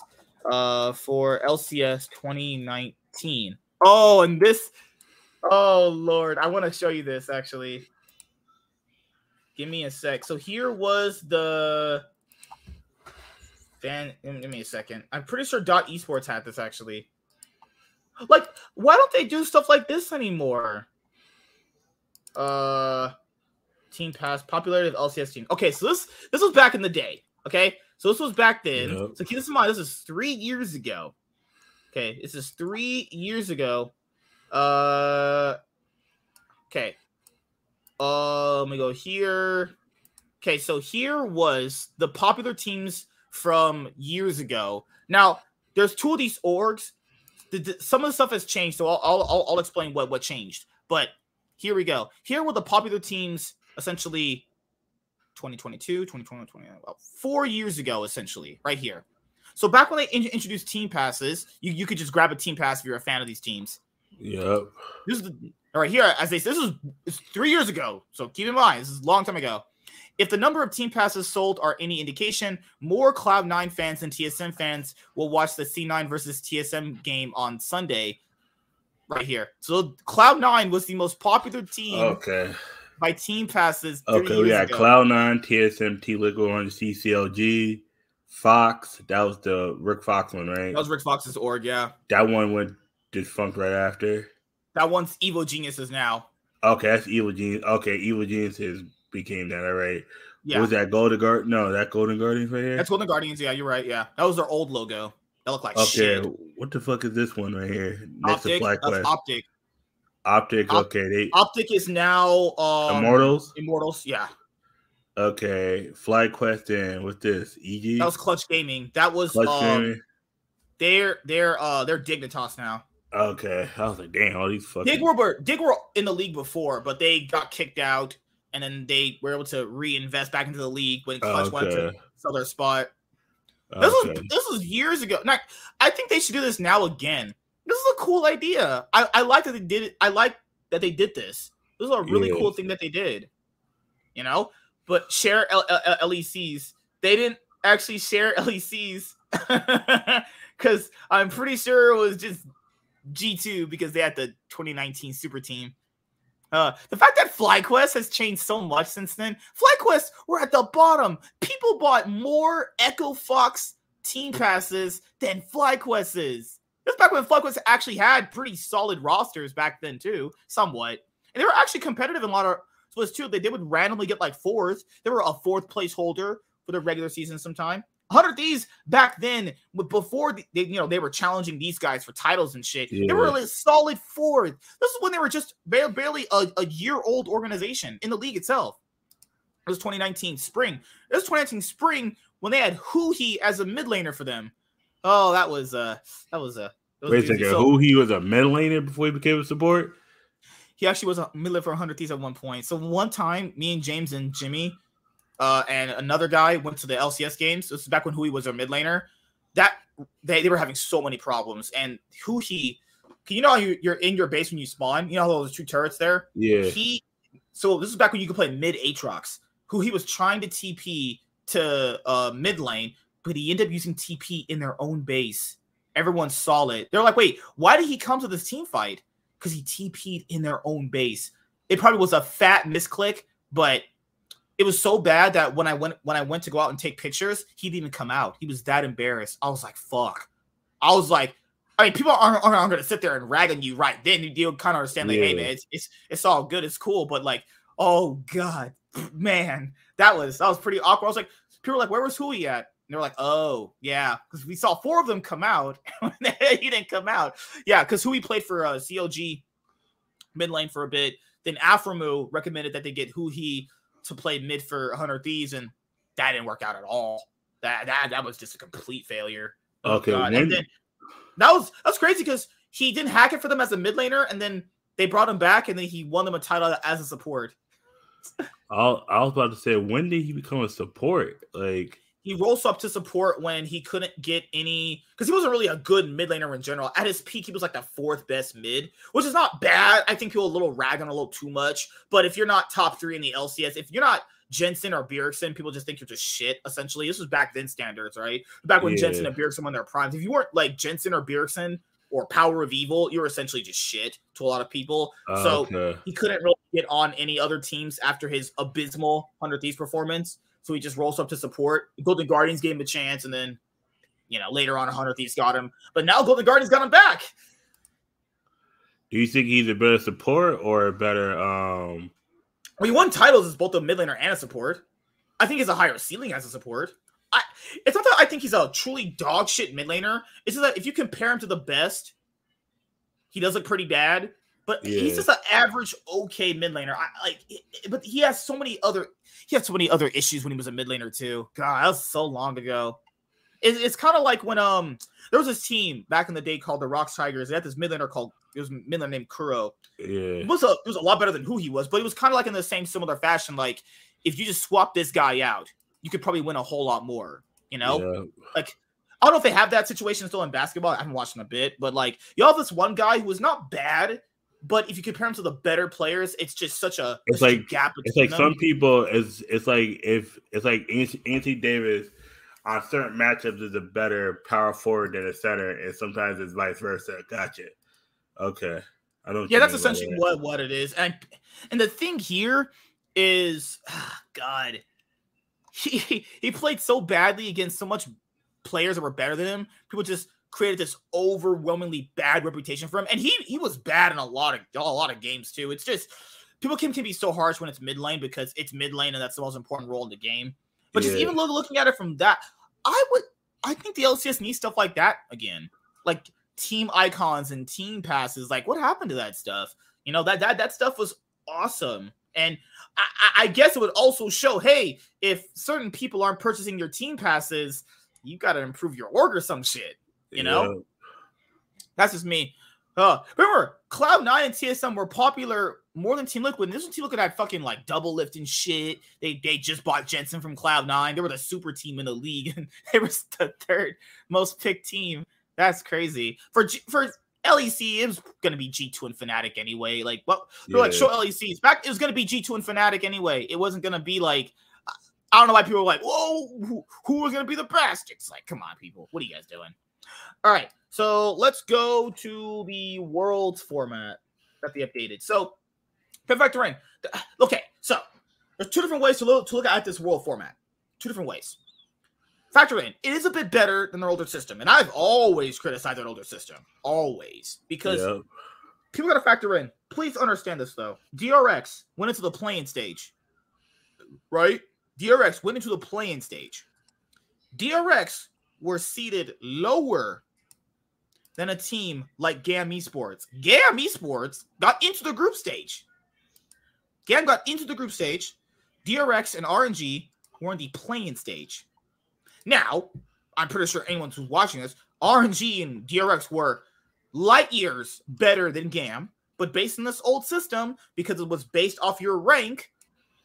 uh for LCS 2019. Oh, and this oh lord, I want to show you this actually. Give me a sec. So here was the fan. Give me a second. I'm pretty sure Dot Esports had this actually. Like, why don't they do stuff like this anymore? Uh, Team Pass popularity of LCS team. Okay, so this this was back in the day. Okay, so this was back then. Yep. So keep this in mind. This is three years ago. Okay, this is three years ago. Uh, okay. Uh, let me go here. Okay, so here was the popular teams from years ago. Now, there's two of these orgs the, the, some of the stuff has changed, so I'll, I'll, I'll explain what what changed. But here we go. Here were the popular teams essentially 2022, 2021, 2020, well, four years ago, essentially, right here. So back when they in- introduced team passes, you, you could just grab a team pass if you're a fan of these teams. Yep. This is the, right here, as they this is three years ago. So keep in mind, this is a long time ago. If the number of team passes sold are any indication, more Cloud9 fans and TSM fans will watch the C9 versus TSM game on Sunday. Right here. So Cloud9 was the most popular team. Okay. By team passes. Okay, we got Cloud9, TSM, T Liquid on CCLG, Fox. That was the Rick Fox one, right? That was Rick Fox's org, yeah. That one went defunct right after. That one's Evil Geniuses now. Okay, that's Evil Genius. Okay, Evil Geniuses became that. All right. Yeah. What was that Golden Guard? No, that Golden Guardians right here. That's Golden Guardians. Yeah, you're right. Yeah, that was their old logo. That looked like okay. Shit. What the fuck is this one right here? Next Optic. To That's Optic. Optic. Op- okay. They Optic is now um, Immortals. Immortals. Yeah. Okay. FlyQuest and what's this? EG. That was Clutch Gaming. That was Clutch um, Gaming. They're they're uh they're Dignitas now. Okay, I was like, damn, all these fucking Dig were Dig were in the league before, but they got kicked out and then they were able to reinvest back into the league when Clutch okay. wanted to sell their spot. This okay. was this was years ago. I think they should do this now again. This is a cool idea. I, I like that they did it. I like that they did this. This is a really yeah. cool thing that they did. You know, but share L- L- LECs. They didn't actually share LECs because I'm pretty sure it was just G2 because they had the 2019 super team. Uh, the fact that FlyQuest has changed so much since then. FlyQuest were at the bottom. People bought more Echo Fox team passes than FlyQuest is. Back when FlyQuest actually had pretty solid rosters back then too, somewhat, and they were actually competitive in a lot of splits too. They, they would randomly get like fourth. They were a fourth place holder for the regular season sometime. 100 Thieves back then, before they, you know, they were challenging these guys for titles and shit. Yeah. They were a solid fourth. This is when they were just barely a, a year old organization in the league itself. It was 2019 spring. It was 2019 spring when they had Huhi as a mid laner for them. Oh, that was uh that was a uh, wait a second. So, Huhi was a mid laner before he became a support. He actually was a mid laner for 100 Thieves at one point. So one time, me and James and Jimmy uh, and another guy went to the LCS games. This is back when Huhi was a mid laner. That they, they were having so many problems. And Huhi, you know how you, you're in your base when you spawn? You know those two turrets there? Yeah. He so this is back when you could play mid Aatrox, who he was trying to TP to uh mid lane, but he ended up using TP in their own base. Everyone saw it. They're like, wait, why did he come to this team fight? Because he TP'd in their own base. It probably was a fat misclick, but it was so bad that when I went when I went to go out and take pictures, he didn't even come out. He was that embarrassed. I was like, fuck. I was like, I mean, people aren't, aren't going to sit there and rag on you right then. You, you kind of understand, like, yeah. hey man, it's, it's it's all good, it's cool, but like, oh god, man, that was that was pretty awkward. I was like, people were like, where was Huhi at? And they're like, oh, yeah, because we saw four of them come out. he didn't come out. Yeah, because Huhi played for uh, CLG mid lane for a bit. Then Aphromoo recommended that they get Huhi to play mid for Hundred Thieves, and that didn't work out at all. That that that was just a complete failure. Oh, okay, and then that was that's crazy because he didn't hack it for them as a mid laner, and then they brought him back, and then he won them a title as a support. I, I was about to say, when did he become a support? Like he rolls up to support when he couldn't get any because he wasn't really a good mid laner in general. At his peak, he was like the fourth best mid, which is not bad. I think people a little rag on a little too much. But if you're not top three in the LCS, if you're not Jensen or Bjergsen, people just think you're just shit. Essentially, this was back then standards, right? Back when yeah. Jensen and Bjergsen won their primes. If you weren't like Jensen or Bjergsen or Power of Evil, you're essentially just shit to a lot of people. Uh, so okay. he couldn't really get on any other teams after his abysmal 100 Thieves performance. So he just rolls up to support. Golden Guardians gave him a chance, and then, you know, later on, 100 Thieves got him. But now Golden Guardians got him back. Do you think he's a better support or a better? um Well, he won titles as both a mid laner and a support. I think he's a higher ceiling as a support. I, it's not that I think he's a truly dog shit mid laner. It's just that if you compare him to the best, he does look pretty bad. But yeah. he's just an average okay mid laner. I like, but he has so many other he had so many other issues when he was a mid laner too. God, that was so long ago. It, it's kind of like when um there was this team back in the day called the ROX Tigers. They had this mid laner called it was mid laner named Kuro. Yeah, it was a it was a lot better than who he was, but it was kind of like in the same similar fashion. Like if you just swap this guy out, you could probably win a whole lot more. You know, yeah. like I don't know if they have that situation still in basketball. I haven't watched them a bit, but like you have this one guy who was not bad, but if you compare him to the better players, it's just such a it's like a gap. It's like them. some people it's it's like if it's like Anthony Davis on certain matchups is a better power forward than a center, and sometimes it's vice versa. Gotcha. Okay. I don't. Yeah, that's essentially what what it is, and and the thing here is, oh God, he he played so badly against so much players that were better than him. People just created this overwhelmingly bad reputation for him, and he he was bad in a lot of a lot of games too. It's just people can, can be so harsh when it's mid lane because it's mid lane and that's the most important role in the game. But yeah. just even looking at it from that, I would I think the LCS needs stuff like that again, like team icons and team passes. Like what happened to that stuff? You know that that that stuff was awesome. And I, I, guess it would also show, hey, if certain people aren't purchasing your team passes, you got to improve your org or some shit. You know, yeah. that's just me. Uh, remember, Cloud Nine and TSM were popular more than Team Liquid. And this was Team Liquid had fucking like Doublelift and shit. They they just bought Jensen from Cloud Nine. They were the super team in the league, and they were the third most picked team. That's crazy for G- for LEC, it was going to be G2 and Fnatic anyway. Like, well, they're yeah. like, show LECs back. It was going to be G2 and Fnatic anyway. It wasn't going to be like, I don't know why people were like, whoa, who, who was going to be the best? It's like, come on, people. What are you guys doing? All right. So let's go to the world's format that they updated. So, Perfect Rain. Uh, okay. So, there's two different ways to look, to look at this world format. Two different ways factor in it is a bit better than their older system, and I've always criticized their older system, always because yep. people got to factor in. Please understand this though. DRX went into the playing stage, right? DRX went into the playing stage. DRX were seated lower than a team like GAM Esports. GAM Esports got into the group stage. GAM got into the group stage. DRX and RNG were in the playing stage. Now, I'm pretty sure anyone who's watching this, RNG and DRX were light years better than GAM, but based on this old system, because it was based off your rank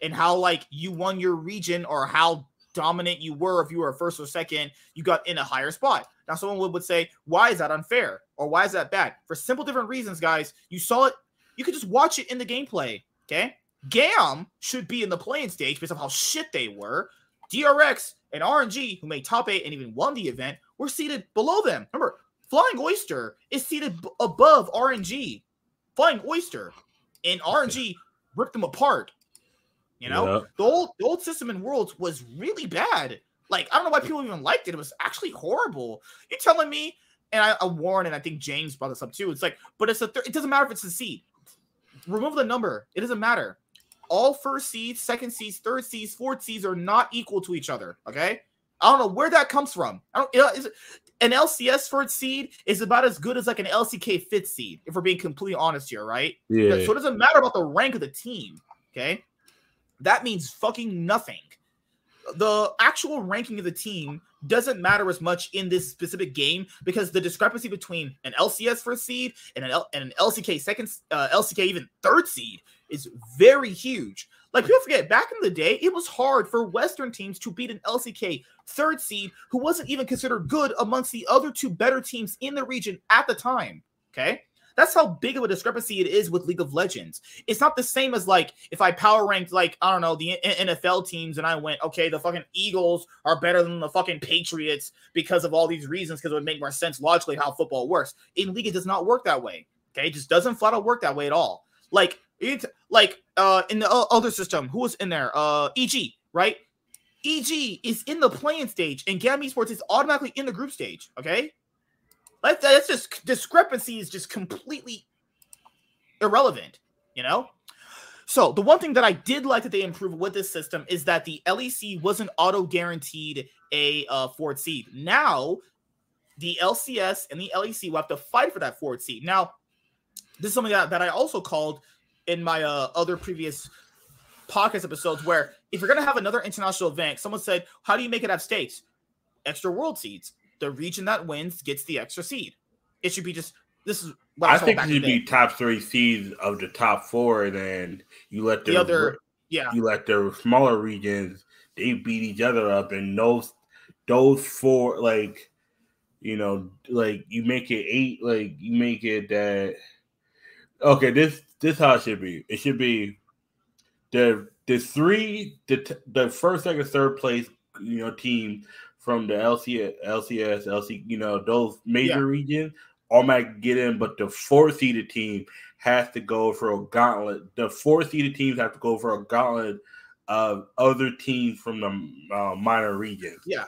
and how like you won your region or how dominant you were if you were first or second, you got in a higher spot. Now, someone would, would say, why is that unfair? Or why is that bad? For simple different reasons, guys. You saw it, you could just watch it in the gameplay. Okay. GAM should be in the playing stage based on how shit they were. DRX and RNG, who made top eight and even won the event, were seated below them. Remember, Flying Oyster is seated above RNG. Flying Oyster and RNG ripped them apart. You know, the old the old system in Worlds was really bad. Like I don't know why people even liked it. It was actually horrible. You're telling me, and I, I warn, and I think James brought this up too. It's like, but it's a th- it doesn't matter if it's a seed. Remove the number. It doesn't matter all first seeds, second seeds, third seeds, fourth seeds are not equal to each other. Okay. I don't know where that comes from. I don't. You know, is it, an LCS first seed is about as good as like an LCK fifth seed, if we're being completely honest here, right? Yeah. So it doesn't matter about the rank of the team. Okay. That means fucking nothing. The actual ranking of the team doesn't matter as much in this specific game because the discrepancy between an LCS first seed and an, L- and an LCK second, uh, LCK even third seed is very huge. Like people forget, back in the day, it was hard for Western teams to beat an LCK third seed who wasn't even considered good amongst the other two better teams in the region at the time. Okay. That's how big of a discrepancy it is with League of Legends. It's not the same as like if I power ranked like I don't know the NFL teams and I went okay the fucking Eagles are better than the fucking Patriots because of all these reasons because it would make more sense logically how football works. In League it does not work that way. Okay, it just doesn't flat out work that way at all. Like it like uh in the other system who was in there uh EG right EG is in the playing stage and Gam Esports is automatically in the group stage. Okay, that's, just discrepancy is just completely irrelevant, you know. So the one thing that I did like that they improved with this system is that the LEC wasn't auto guaranteed a uh, fourth seed. Now the LCS and the LEC will have to fight for that fourth seed. Now this is something that, that I also called in my uh, other previous podcast episodes where if you're going to have another international event, someone said, How do you make it have stakes? Extra world seeds. The region that wins gets the extra seed. It should be just this is what I, I think it should be top three seeds of the top four, and then you let the, the other, yeah, you let the smaller regions they beat each other up, and those those four like you know like you make it eight, like you make it that okay. This this how it should be. It should be the the three the the first, second, third place you know team from the LCS, LCS, LC, you know those major yeah. regions automatic get in, but the four seeded team has to go for a gauntlet. The four seeded teams have to go for a gauntlet of other teams from the uh, minor regions. Yeah.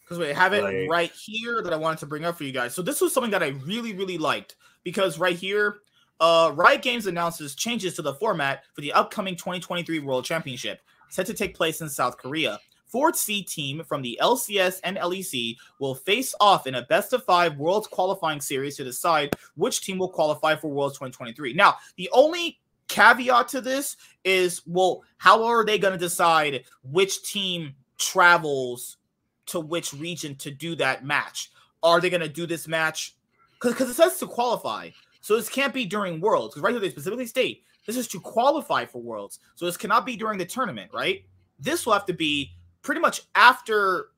Because we have it like, right here that I wanted to bring up for you guys. So this was something that I really, really liked because right here, uh, Riot Games announces changes to the format for the upcoming 2023 World Championship, set to take place in South Korea. Fourth seed team from the LCS and LEC will face off in a best of five Worlds qualifying series to decide which team will qualify for Worlds 2023. Now, the only caveat to this is well, how are they going to decide which team travels to which region to do that match? Are they going to do this match? Because it says to qualify. So this can't be during Worlds. Because right here they specifically state this is to qualify for Worlds. So this cannot be during the tournament, right? This will have to be pretty much after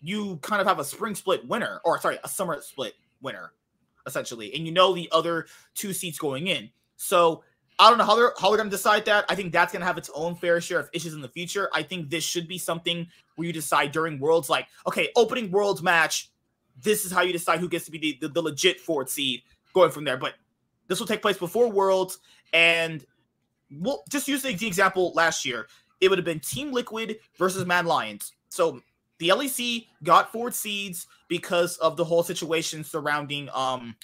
you kind of have a spring split winner, or sorry, a summer split winner, essentially, and you know the other two seats going in. So I don't know how they're how they're gonna decide that. I think that's gonna have its own fair share of issues in the future. I think this should be something where you decide during worlds, like okay, opening worlds match. This is how you decide who gets to be the, the, the legit fourth seed going from there. But this will take place before worlds, and we'll just use the example last year it would have been Team Liquid versus Mad Lions. So the LEC got four seeds because of the whole situation surrounding um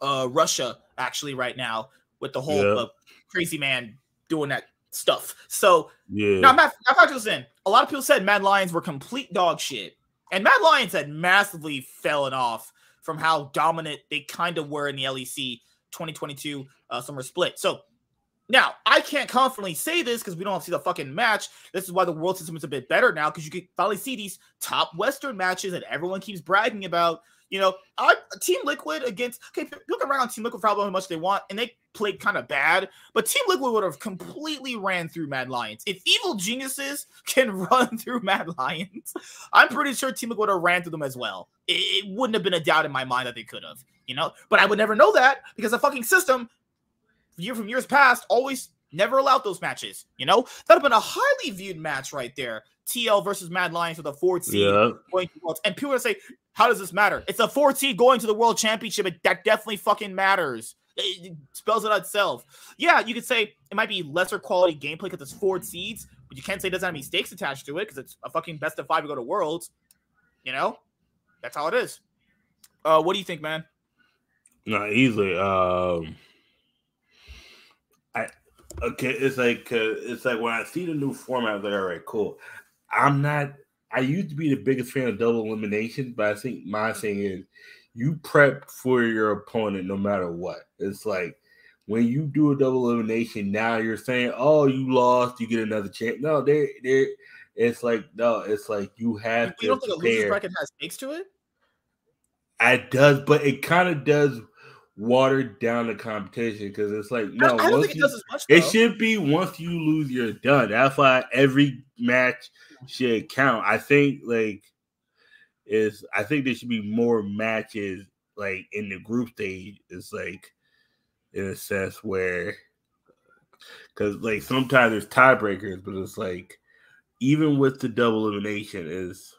uh Russia actually right now with the whole yeah. uh, crazy man doing that stuff. So yeah, now Matt, Matt just in. A lot of people said Mad Lions were complete dog shit, and Mad Lions had massively fallen off from how dominant they kind of were in the LEC 2022 uh, summer split. So now, I can't confidently say this because we don't see the fucking match. This is why the world system is a bit better now because you can finally see these top Western matches that everyone keeps bragging about. You know, I, Team Liquid against okay, people can run on Team Liquid for how much they want, and they played kind of bad. But Team Liquid would have completely ran through Mad Lions. If Evil Geniuses can run through Mad Lions, I'm pretty sure Team Liquid would have ran through them as well. It, it wouldn't have been a doubt in my mind that they could have. You know, but I would never know that because the fucking system year from years past always never allowed those matches. You know, that'd have been a highly viewed match right there. TL versus Mad Lions with a four seed yeah. going to worlds. And people are say, how does this matter? It's a four seed going to the world championship. It, that definitely fucking matters. It, it spells it out itself. Yeah, you could say it might be lesser quality gameplay because it's four seeds, but you can't say it doesn't have any stakes attached to it because it's a fucking best of five to go to worlds. You know, that's how it is. Uh, what do you think, man? Not easily. Um, okay, it's like uh, it's like when I see the new format, I'm like, all right, cool. I'm not I used to be the biggest fan of double elimination, but I think my thing is you prep for your opponent no matter what. It's like when you do a double elimination, now you're saying, "Oh, you lost, you get another chance." No, they they it's like no, it's like you have you don't think a loser's bracket has stakes to it? It does, but it kind of does water down the competition because it's like no, I, I it much. It should be once you lose, you're done. That's why every match should count. I think like is I think there should be more matches like in the group stage. It's like in a sense where because like sometimes there's tiebreakers, but it's like even with the double elimination is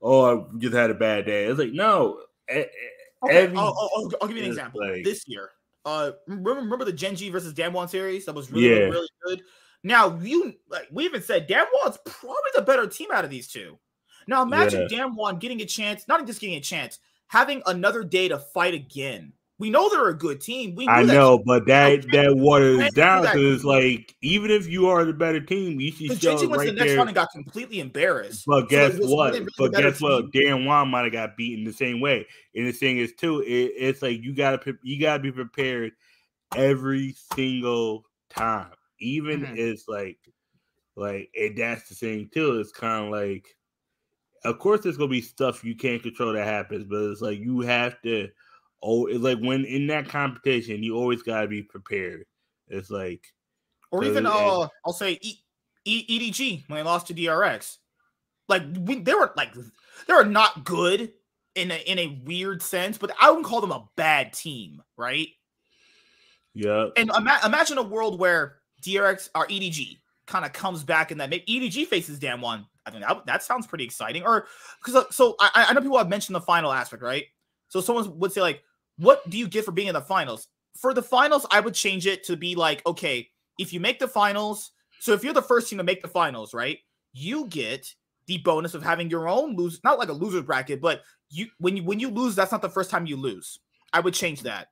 oh I just had a bad day. It's like no. Eh, eh, Okay, every, I'll, I'll, I'll, give you an example. Like, this year, uh, remember, remember the Gen G versus Damwon series that was really yeah. really good. Now you like we even said Damwon's probably the better team out of these two. Now imagine yeah. Damwon getting a chance, not just getting a chance, having another day to fight again. We know they're a good team. We I know, but that okay. that waters down because like even if you are the better team, you should show went right to the next there. round and got completely embarrassed. But guess so what? Really but guess what? Damwon might have got beaten the same way. And the thing is too, it, it's like you gotta you gotta be prepared every single time even mm-hmm. it's like like and that's the thing too it's kind of like of course there's gonna be stuff you can't control that happens but it's like you have to oh it's like when in that competition you always gotta be prepared it's like or even uh i'll say e- e- edg when they lost to drx like we, they were like they were not good in a, in a weird sense but i wouldn't call them a bad team right yeah and ima- imagine a world where DRX or EDG kind of comes back and that maybe EDG faces Damwon. I think that, that sounds pretty exciting. Or because uh, so I, I know people have mentioned the final aspect, right? So someone would say like, what do you get for being in the finals? For the finals, I would change it to be like, okay, if you make the finals, so if you're the first team to make the finals, right, you get the bonus of having your own lose, not like a loser bracket, but you when you when you lose, that's not the first time you lose. I would change that.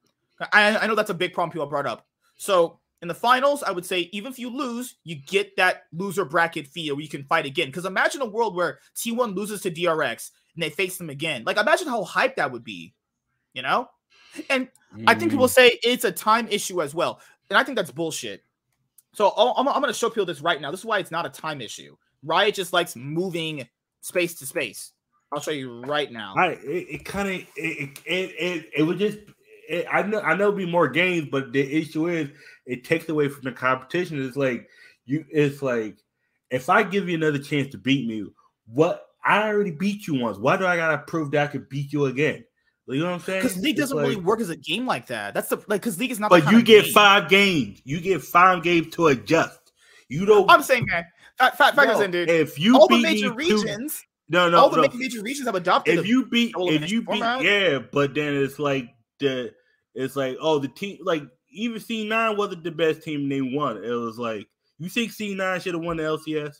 I, I know that's a big problem people brought up. So in the finals, I would say even if you lose, you get that loser bracket fee where you can fight again. Because imagine a world where T1 loses to DRX and they face them again. Like imagine how hyped that would be, you know? And mm. I think people mm. say it's a time issue as well. And I think that's bullshit. So I'm, I'm going to show people this right now. This is why it's not a time issue. Riot just likes moving space to space. I'll show you right now. I it, it kind of it, it it it would just it, I know I know be more games, but the issue is it takes away from the competition. It's like you. It's like if I give you another chance to beat me, what I already beat you once. Why do I gotta prove that I could beat you again? You know what I'm saying? Because League doesn't like, really work as a game like that. That's the like because League is not. But you get game. five games. You get five games to adjust. You don't. I'm saying, man. Fact, fact, no, in, dude. If you all the major regions, two, no, no, all the no. major regions have adopted. If you beat, if you beat, yeah, but then it's like the, it's like oh the team like even C9 wasn't the best team they won. It was like you think C9 should have won the LCS?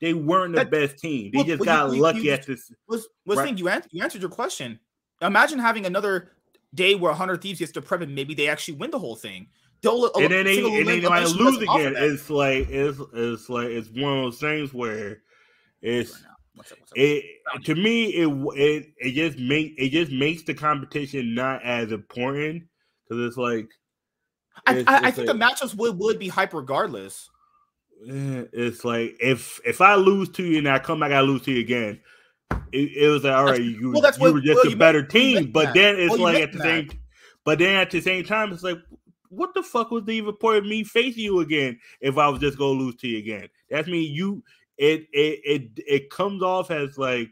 They weren't the that, best team. They well, just well, got you, lucky you, at this. Was was right? you, answered, you answered your question. Imagine having another day where 100 Thieves gets to prep and maybe they actually win the whole thing. They'll, and then they, and then they might lose again. It's like it's it's like it's one of those things where it's what's up, what's up? it to me it it it just make it just makes the competition not as important because it's like I, I, I think like, the matchups would, would be hype regardless. Eh, it's like if if I lose to you and I come back, I lose to you again. It, it was like all right, you, well, you what, were just well, a better team, but then it's well, like at the that. same, but then at the same time, it's like what the fuck was the even point of me facing you again if I was just gonna lose to you again? That's me. You it it it it comes off as like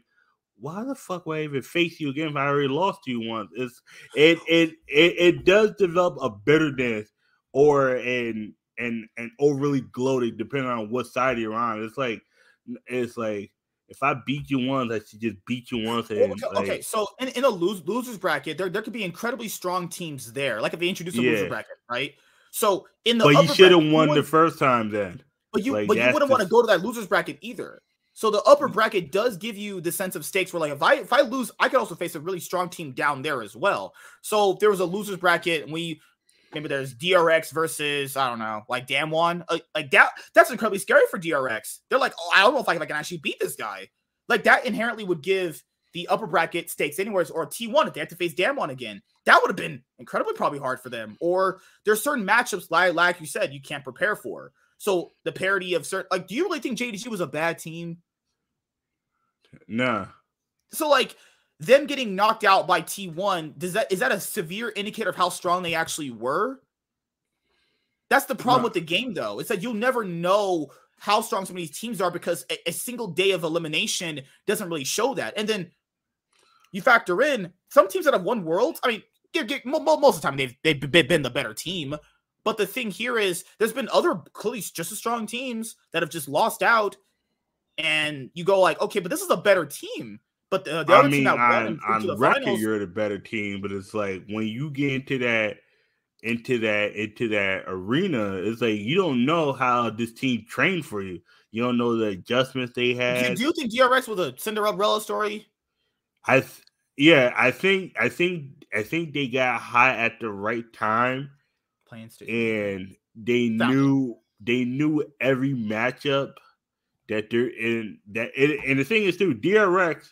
why the fuck would I even face you again if I already lost to you once? It's it it it, it does develop a bitterness or an and and overly gloated depending on what side you're on. It's like it's like if I beat you once, I should just beat you once. And, okay, like, okay, so in, in a lose, losers bracket, there there could be incredibly strong teams there. Like if they introduce a yeah. loser bracket, right? So in the but you should have won the first time then. But you like, but you wouldn't just... want to go to that losers bracket either. So the upper mm. bracket does give you the sense of stakes where like if I if I lose, I could also face a really strong team down there as well. So if there was a losers bracket and we maybe there's DRX versus I don't know, like Damwon. Like, uh, like that that's incredibly scary for DRX. They're like, oh, I don't know if I, I can actually beat this guy. like that inherently would give the upper bracket stakes anywhere or T1 if they had to face Damwon again. That would have been incredibly probably hard for them. Or there's certain matchups like like you said you can't prepare for. So the parity of certain like, do you really think JDG was a bad team? Nah. So like them getting knocked out by T1, does that is that a severe indicator of how strong they actually were? That's the problem with the game, though. It's that you'll never know how strong some of these teams are because a, a, single day of elimination doesn't really show that. And then you factor in some teams that have won worlds. I mean, most of the time they've they've been the better team. But the thing here is, there's been other clearly just as strong teams that have just lost out, and you go like, okay, but this is a better team. But the, the other I mean, team that on, on record, finals, you're the better team. But it's like when you get into that into that into that arena, it's like you don't know how this team trained for you. You don't know the adjustments they had. Do you think DRX was a Cinderella story? I th- yeah, I think I think I think they got high at the right time. Playing and they Stop. knew they knew every matchup that they're in that it, and the thing is too DRX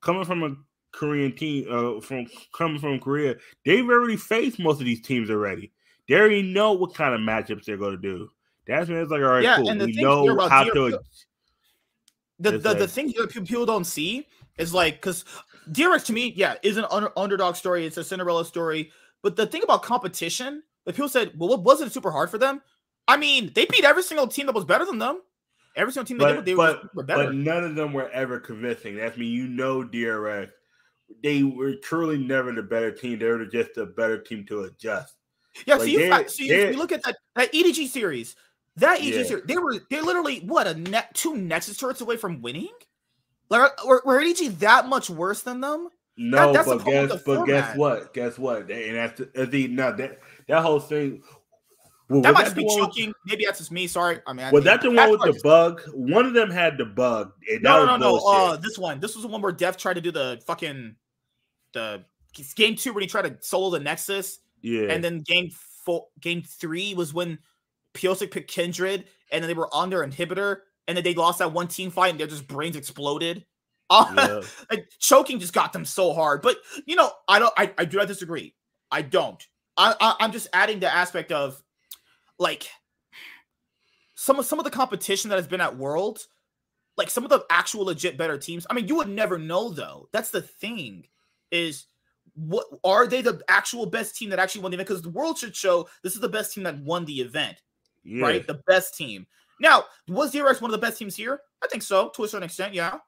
coming from a Korean team, uh, from coming from Korea, they've already faced most of these teams already. They already know what kind of matchups they're going to do. That's when it's like, all right, yeah, cool. we know how to. The the, like, the thing that people don't see is like because DRX to me, yeah, is an under, underdog story. It's a Cinderella story. But the thing about competition, that people said, well, what wasn't super hard for them? I mean, they beat every single team that was better than them. Every single team but, they, they but, were better. But none of them were ever convincing. That's mean you know DRX they were truly never the better team. They were just a better team to adjust. Yeah, like so you, so you, you, look at that that EDG series. That EDG yeah. series, they were they literally what a net two Nexus turrets away from winning. Like were, were EDG that much worse than them? No, that, but guess but format. guess what? Guess what? And that's the, the no that that whole thing. Well, that might just be choking. Maybe that's just me. Sorry. I mean, I well, that's the one with the bug. One of them had the bug. No, no, no, no. Uh, this one. This was the one where Deft tried to do the fucking the game two when he tried to solo the Nexus. Yeah. And then game four, game three was when Pyosik picked Kindred, and then they were on their inhibitor, and then they lost that one team fight, and their just brains exploded. Uh, yeah. like, choking just got them so hard. But you know, I don't. I, I do not disagree. I don't. I, I I'm just adding the aspect of like some of some of the competition that has been at Worlds, like some of the actual legit better teams. I mean, you would never know though. That's the thing is what are they the actual best team that actually won the event? Because the world should show this is the best team that won the event, yeah. right? The best team. Now, was DRX one of the best teams here? I think so, to a certain extent. Yeah.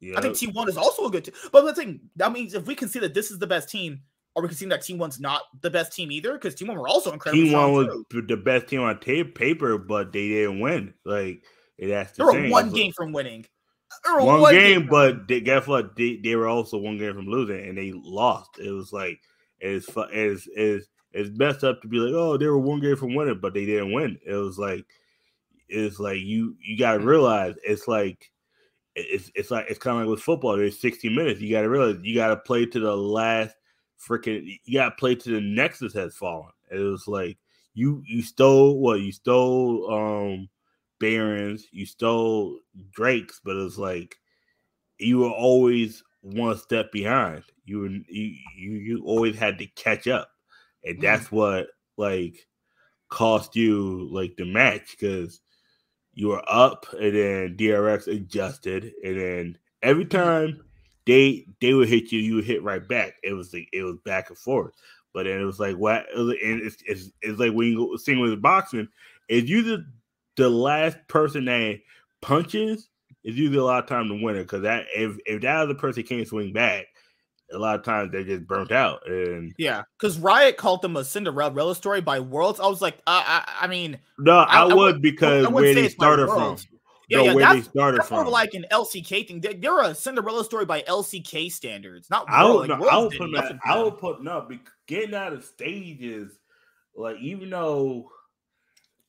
Yep. I think T1 is also a good team. But the thing, that means if we can see that this is the best team, are we conceding that Team One's not the best team either? Because Team One were also incredible. Team One was the best team on tape paper, but they didn't win. Like it has to. They were one game from winning one, one, game, game but they, guess what? They, they were also one game from losing, and they lost. It was like it's it's it's it's messed up to be like, oh, they were one game from winning, but they didn't win. It was like it's like you you got to mm-hmm. realize it's like it's it's like it's kind of like with football. There's 60 minutes. You got to realize you got to play to the last freaking. You got to play to the nexus has fallen. It was like you you stole what you stole um Barons, you stole Drake's, but it's like you were always one step behind. You were you you, you always had to catch up, and mm. that's what like cost you like the match because you were up, and then DRX adjusted, and then every mm. time they they would hit you, you would hit right back. It was like it was back and forth. But then it was like what, and it's, it's, it's like when you go sing with boxing, if you the the last person that punches is usually a lot of time to win it because that if if that other person can't swing back, a lot of times they're just burnt out. And yeah, because Riot called them a Cinderella story by Worlds. I was like, uh, I, I mean, no, I, I would because I where they started from. Yeah, yeah, where that's, they started that's from. more like an LCK thing. They're, they're, a Cinderella story by LCK standards, not I would, like, no, I would put that. I would put no. Getting out of stages, like even though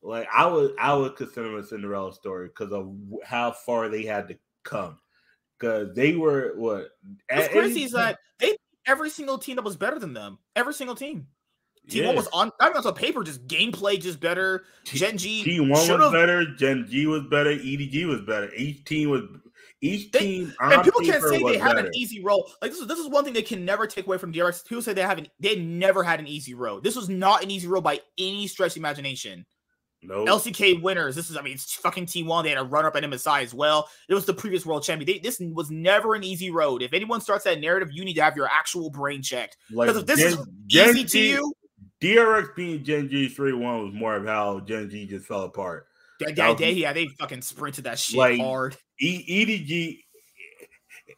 like I would, I would consider a Cinderella story because of how far they had to come. Because they were what? What's crazy is that they every single team that was better than them. Every single team. Team yeah. one was on. I mean, on paper, just gameplay just better. Gen G. Team one was better. Gen G was better. EDG was better. Each team was. each they, team and people can't say they had better. an easy road. Like this is this is one thing they can never take away from DRX. People say they haven't they never had an easy road. This was not an easy road by any stretch of imagination. No nope. LCK winners. This is I mean it's fucking T1. They had a run up at MSI as well. It was the previous world champion. They, this was never an easy road. If anyone starts that narrative, you need to have your actual brain checked. Because like, if this Gen, is Gen easy G, to you, DRX being Gen G three one was more of how Gen G just fell apart. Yeah, yeah, they, yeah, they fucking sprinted that shit like, hard. E- EDG,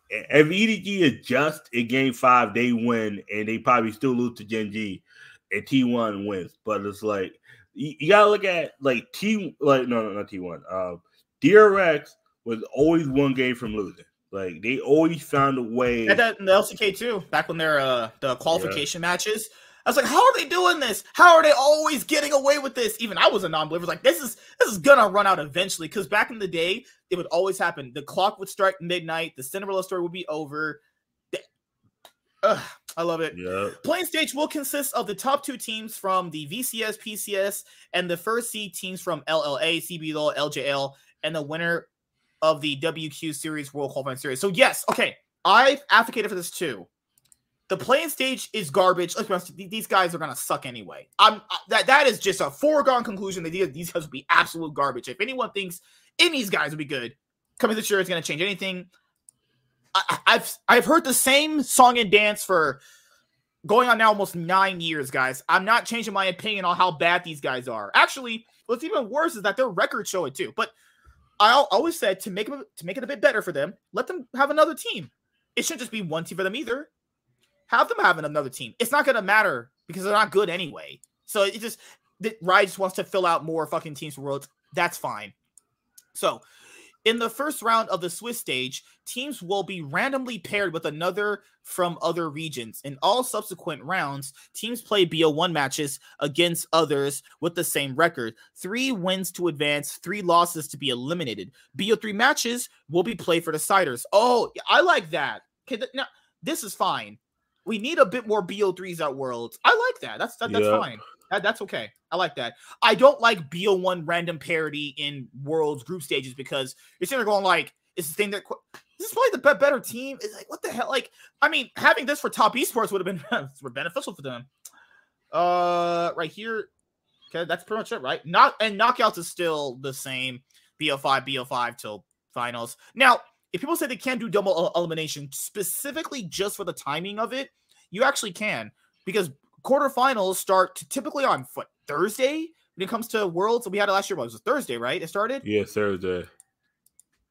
if EDG adjust in game five, they win, and they probably still lose to Gen G, and T1 wins. But it's like you, you gotta look at like T, like no, no, not T1. Um, DRX was always one game from losing. Like they always found a way. And that in the LCK too, back when they're uh the qualification yeah. matches. I was like, how are they doing this? How are they always getting away with this? Even I was a non-believer. Like, this is this is gonna run out eventually. Because back in the day, it would always happen. The clock would strike midnight. The Cinderella story would be over. Ugh, I love it. Yeah. Playing stage will consist of the top two teams from the VCS, PCS, and the first seed teams from LLA, CBLOL, LJL, and the winner of the WQ Series World Qualifying Series. So yes, okay, I've advocated for this too. The playing stage is garbage. Let's be honest, these guys are gonna suck anyway. I'm that that is just a foregone conclusion that these guys will be absolute garbage. If anyone thinks any of these guys will be good, coming this year is gonna change anything. I, I've I've heard the same song and dance for going on now almost nine years, guys. I'm not changing my opinion on how bad these guys are. Actually, what's even worse is that their records show it too. But I always said to make them to make it a bit better for them, let them have another team. It shouldn't just be one team for them either have them having another team. It's not going to matter because they're not good anyway. So it just the Riot just wants to fill out more fucking teams for worlds. That's fine. So in the first round of the Swiss stage, teams will be randomly paired with another from other regions. In all subsequent rounds, teams play BO1 matches against others with the same record. Three wins to advance, three losses to be eliminated. BO3 matches will be played for deciders. Oh, I like that. Okay, now this is fine we need a bit more BO3s at Worlds. I like that. That's that, that's yeah. fine. That, that's okay. I like that. I don't like BO1 random parody in Worlds group stages because you're sitting there going like, it's the thing that this is probably the better team. It's like what the hell? Like, I mean, having this for top esports would have been beneficial for them. Uh, right here. Okay, that's pretty much it, right? Not and knockouts is still the same. BO5, BO5 till finals. Now, if people say they can't do double elimination specifically just for the timing of it, you actually can because quarterfinals start typically on what Thursday when it comes to Worlds. We had it last year. What was it Thursday, right? It started. Yeah, Thursday.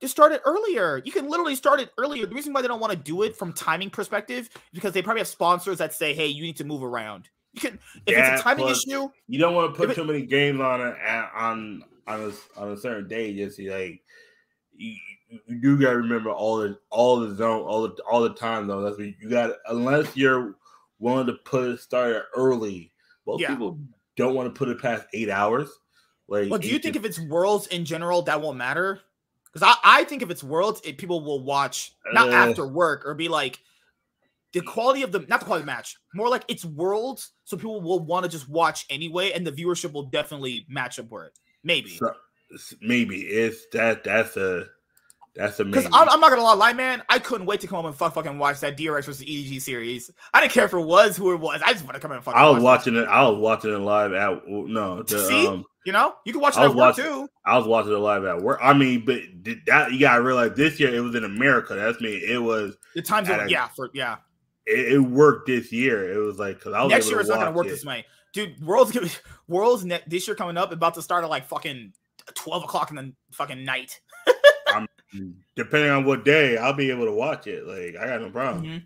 Just start it earlier. You can literally start it earlier. The reason why they don't want to do it from timing perspective is because they probably have sponsors that say, "Hey, you need to move around." You can if yeah, it's a timing issue. You don't want to put too many games on a, on on a on a certain day. Just like you, you do gotta remember all the all the zone all the all the time though. That's what you got unless you're willing to put it started early. Most yeah. people don't want to put it past eight hours. Like, well, do you think if it's worlds in general that won't matter? Because I, I think if it's worlds, it, people will watch not uh, after work or be like the quality of the not the quality of the match, more like it's worlds, so people will want to just watch anyway, and the viewership will definitely match up with it. Maybe, so, maybe it's that that's a that's amazing. Because I'm, I'm, not gonna lie, man, I couldn't wait to come home and fuck, fucking watch that DRX versus EDG series. I didn't care if it was who it was. I just want to come in and fucking. I was watching it. I was watching it live at no. The, See, um, you know, you can watch it at work too. I was watching it live at work. I mean, but that you gotta realize this year it was in America. That's me. It was the time zone. yeah, for yeah. It, it, worked this year. It was like because I was next year it's not gonna work it. this way, dude. Worlds Worlds this year coming up about to start at like fucking twelve o'clock in the fucking night. I'm depending on what day, I'll be able to watch it. Like I got no problem. Mm-hmm.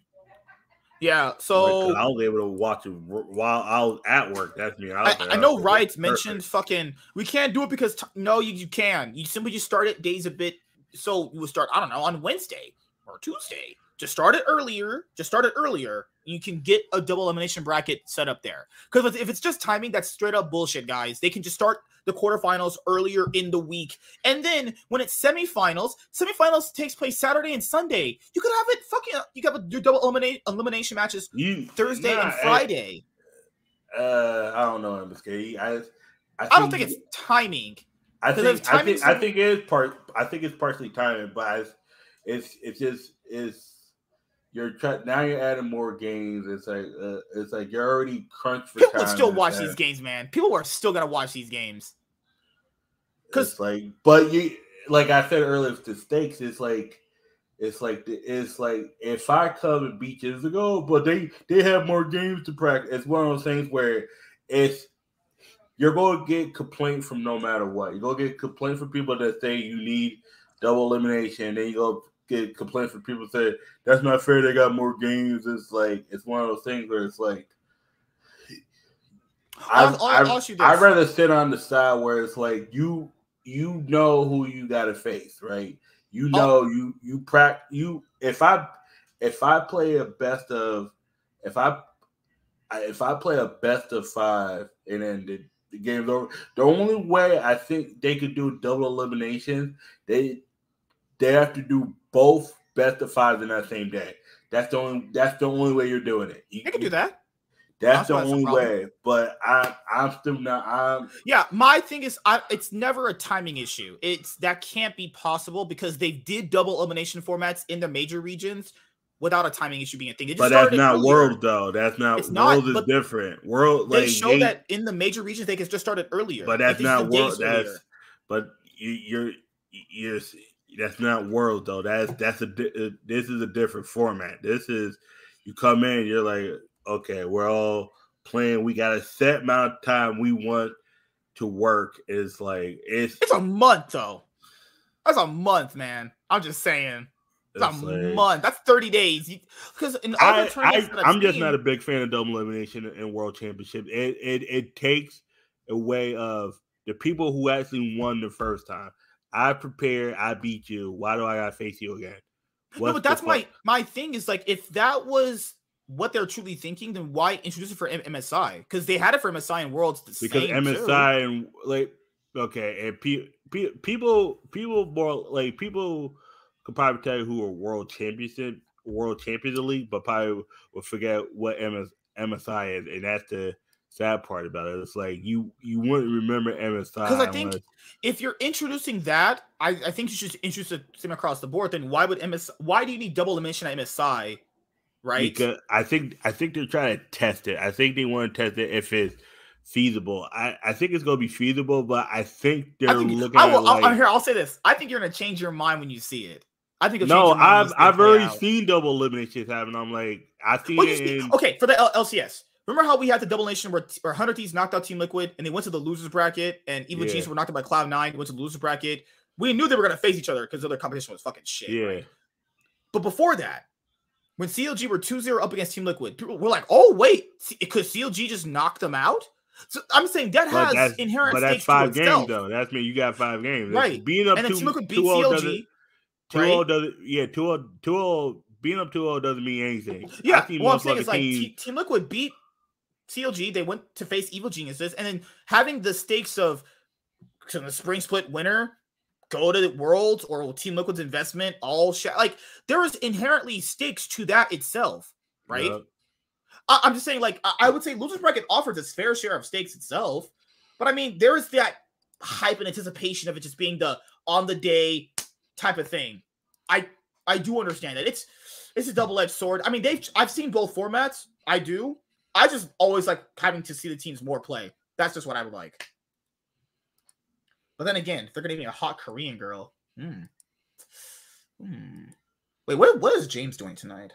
Yeah, so like, I'll be able to watch it while I was at work. That's me. I, I, I know Riot's mentioned fucking we can't do it because t- no, you, you can. You simply just start it days a bit. So you will start, I don't know, on Wednesday or Tuesday. Just start it earlier. Just start it earlier. You can get a double elimination bracket set up there. Because if it's just timing, that's straight up bullshit, guys. They can just start the quarterfinals earlier in the week. And then when it's semifinals, semifinals takes place Saturday and Sunday. You could have it fucking you got your double eliminate elimination matches you, Thursday nah, and Friday. I, uh, I don't know, MSK. I, I, I don't think it's timing. I think I think I think it is part. I think it's partially timing, but I, it's it's just it's you're try, now you're adding more games. It's like uh, it's like you're already crunched for People still watch these games, man. People are still gonna watch these games. Cause like, but you like I said earlier, it's the stakes. It's like it's like it's like if I come and beat years ago, but they they have more games to practice. It's one of those things where it's you're going to get complaint from no matter what. You're going to get complaint from people that say you need double elimination. Then you go get complaints from people say that's not fair. They got more games. It's like it's one of those things where it's like. I'll, I'll, I'll I'd rather sit on the side where it's like you you know who you got to face, right? You oh. know, oh. you you practice you. If I if I play a best of, if I if I play a best of five and then the, the game's over, the only way I think they could do double elimination, they they have to do both best of fives in that same day. That's the only that's the only way you're doing it. You, can do that. That's the only way. But I I'm still not I'm Yeah, my thing is I it's never a timing issue. It's that can't be possible because they did double elimination formats in the major regions without a timing issue being a thing. But that's not earlier. world though. That's not it's world not, is different. World they like, show they, that in the major regions they can just started earlier. But that's not world. That's earlier. but you, you're you're that's not world though. That's that's a uh, this is a different format. This is you come in, you're like okay, we're all playing. We got a set amount of time we want to work. Is like it's it's a month though. That's a month, man. I'm just saying. It's, a like, month. That's 30 days. Because in other I, I, am just not a big fan of double elimination in World Championship. It, it it takes away of the people who actually won the first time. I prepare, I beat you. Why do I gotta face you again? What's no, but that's my my thing is like if that was what they're truly thinking, then why introduce it for MSI? Because they had it for MSI and Worlds. because MSI too. and like okay, and pe- pe- people people more like people could probably tell you who are world championship world champions of the league, but probably will forget what MS, MSI is, and that's the sad part about it. It's like you you mm-hmm. wouldn't remember MSI because I think unless... if you're introducing that, I, I think you should introduce it same across the board. Then why would MS? Why do you need double elimination at MSI? right? Because I think I think they're trying to test it. I think they want to test it if it's feasible. I, I think it's going to be feasible, but I think they're I think, looking. I will, at like, here. I'll say this. I think you're going to change your mind when you see it. I think no. I've I've already out. seen double eliminations happen. I'm like I see well, it. In, okay, for the L- LCS. Remember how we had the double nation where, where Hundred Thieves knocked out Team Liquid and they went to the losers bracket and Evil yeah. Genius were knocked out by Cloud Nine, went to the losers bracket. We knew they were gonna face each other because their competition was fucking shit. Yeah. Right? But before that, when CLG were 2-0 up against Team Liquid, people were like, "Oh wait, could CLG just knock them out?" So I'm saying that but has inherent. But that's five games though. That's me. You got five games, right? Being up and two, Team Liquid beat CLG. Two right? doesn't. Yeah, two two being up 2-0 doesn't mean anything. Yeah, what I'm saying is like team, team Liquid beat CLG. They went to face Evil Geniuses, and then having the stakes of the spring split winner go to Worlds or Team Liquid's investment, all sh- like there is inherently stakes to that itself, right? I- am just saying, like I-, I would say losers bracket offers its fair share of stakes itself, but I mean there is that hype and anticipation of it just being the on the day type of thing. I I do understand that it's it's a double edged sword. I mean they've I've seen both formats. I do. I just always like having to see the teams more play. That's just what I would like. But then again, they're gonna be a hot Korean girl, hmm. Hmm. Wait, what what is James doing tonight?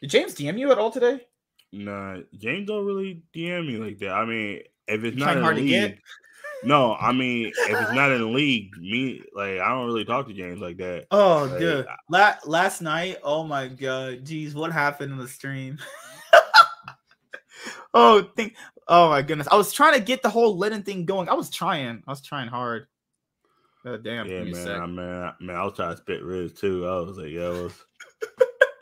Did James DM you at all today? Nah, James don't really DM me like that. I mean, if it's not in the league, no, I mean, if it's not in the league, me like I don't really talk to James like that. Oh, like, good. La- last night, oh my god, geez, what happened in the stream? oh, think Oh my goodness! I was trying to get the whole Lennon thing going. I was trying. I was trying hard. Oh, damn. Yeah, man. I man, man, I was trying to spit Riz too. I was like, yo, was...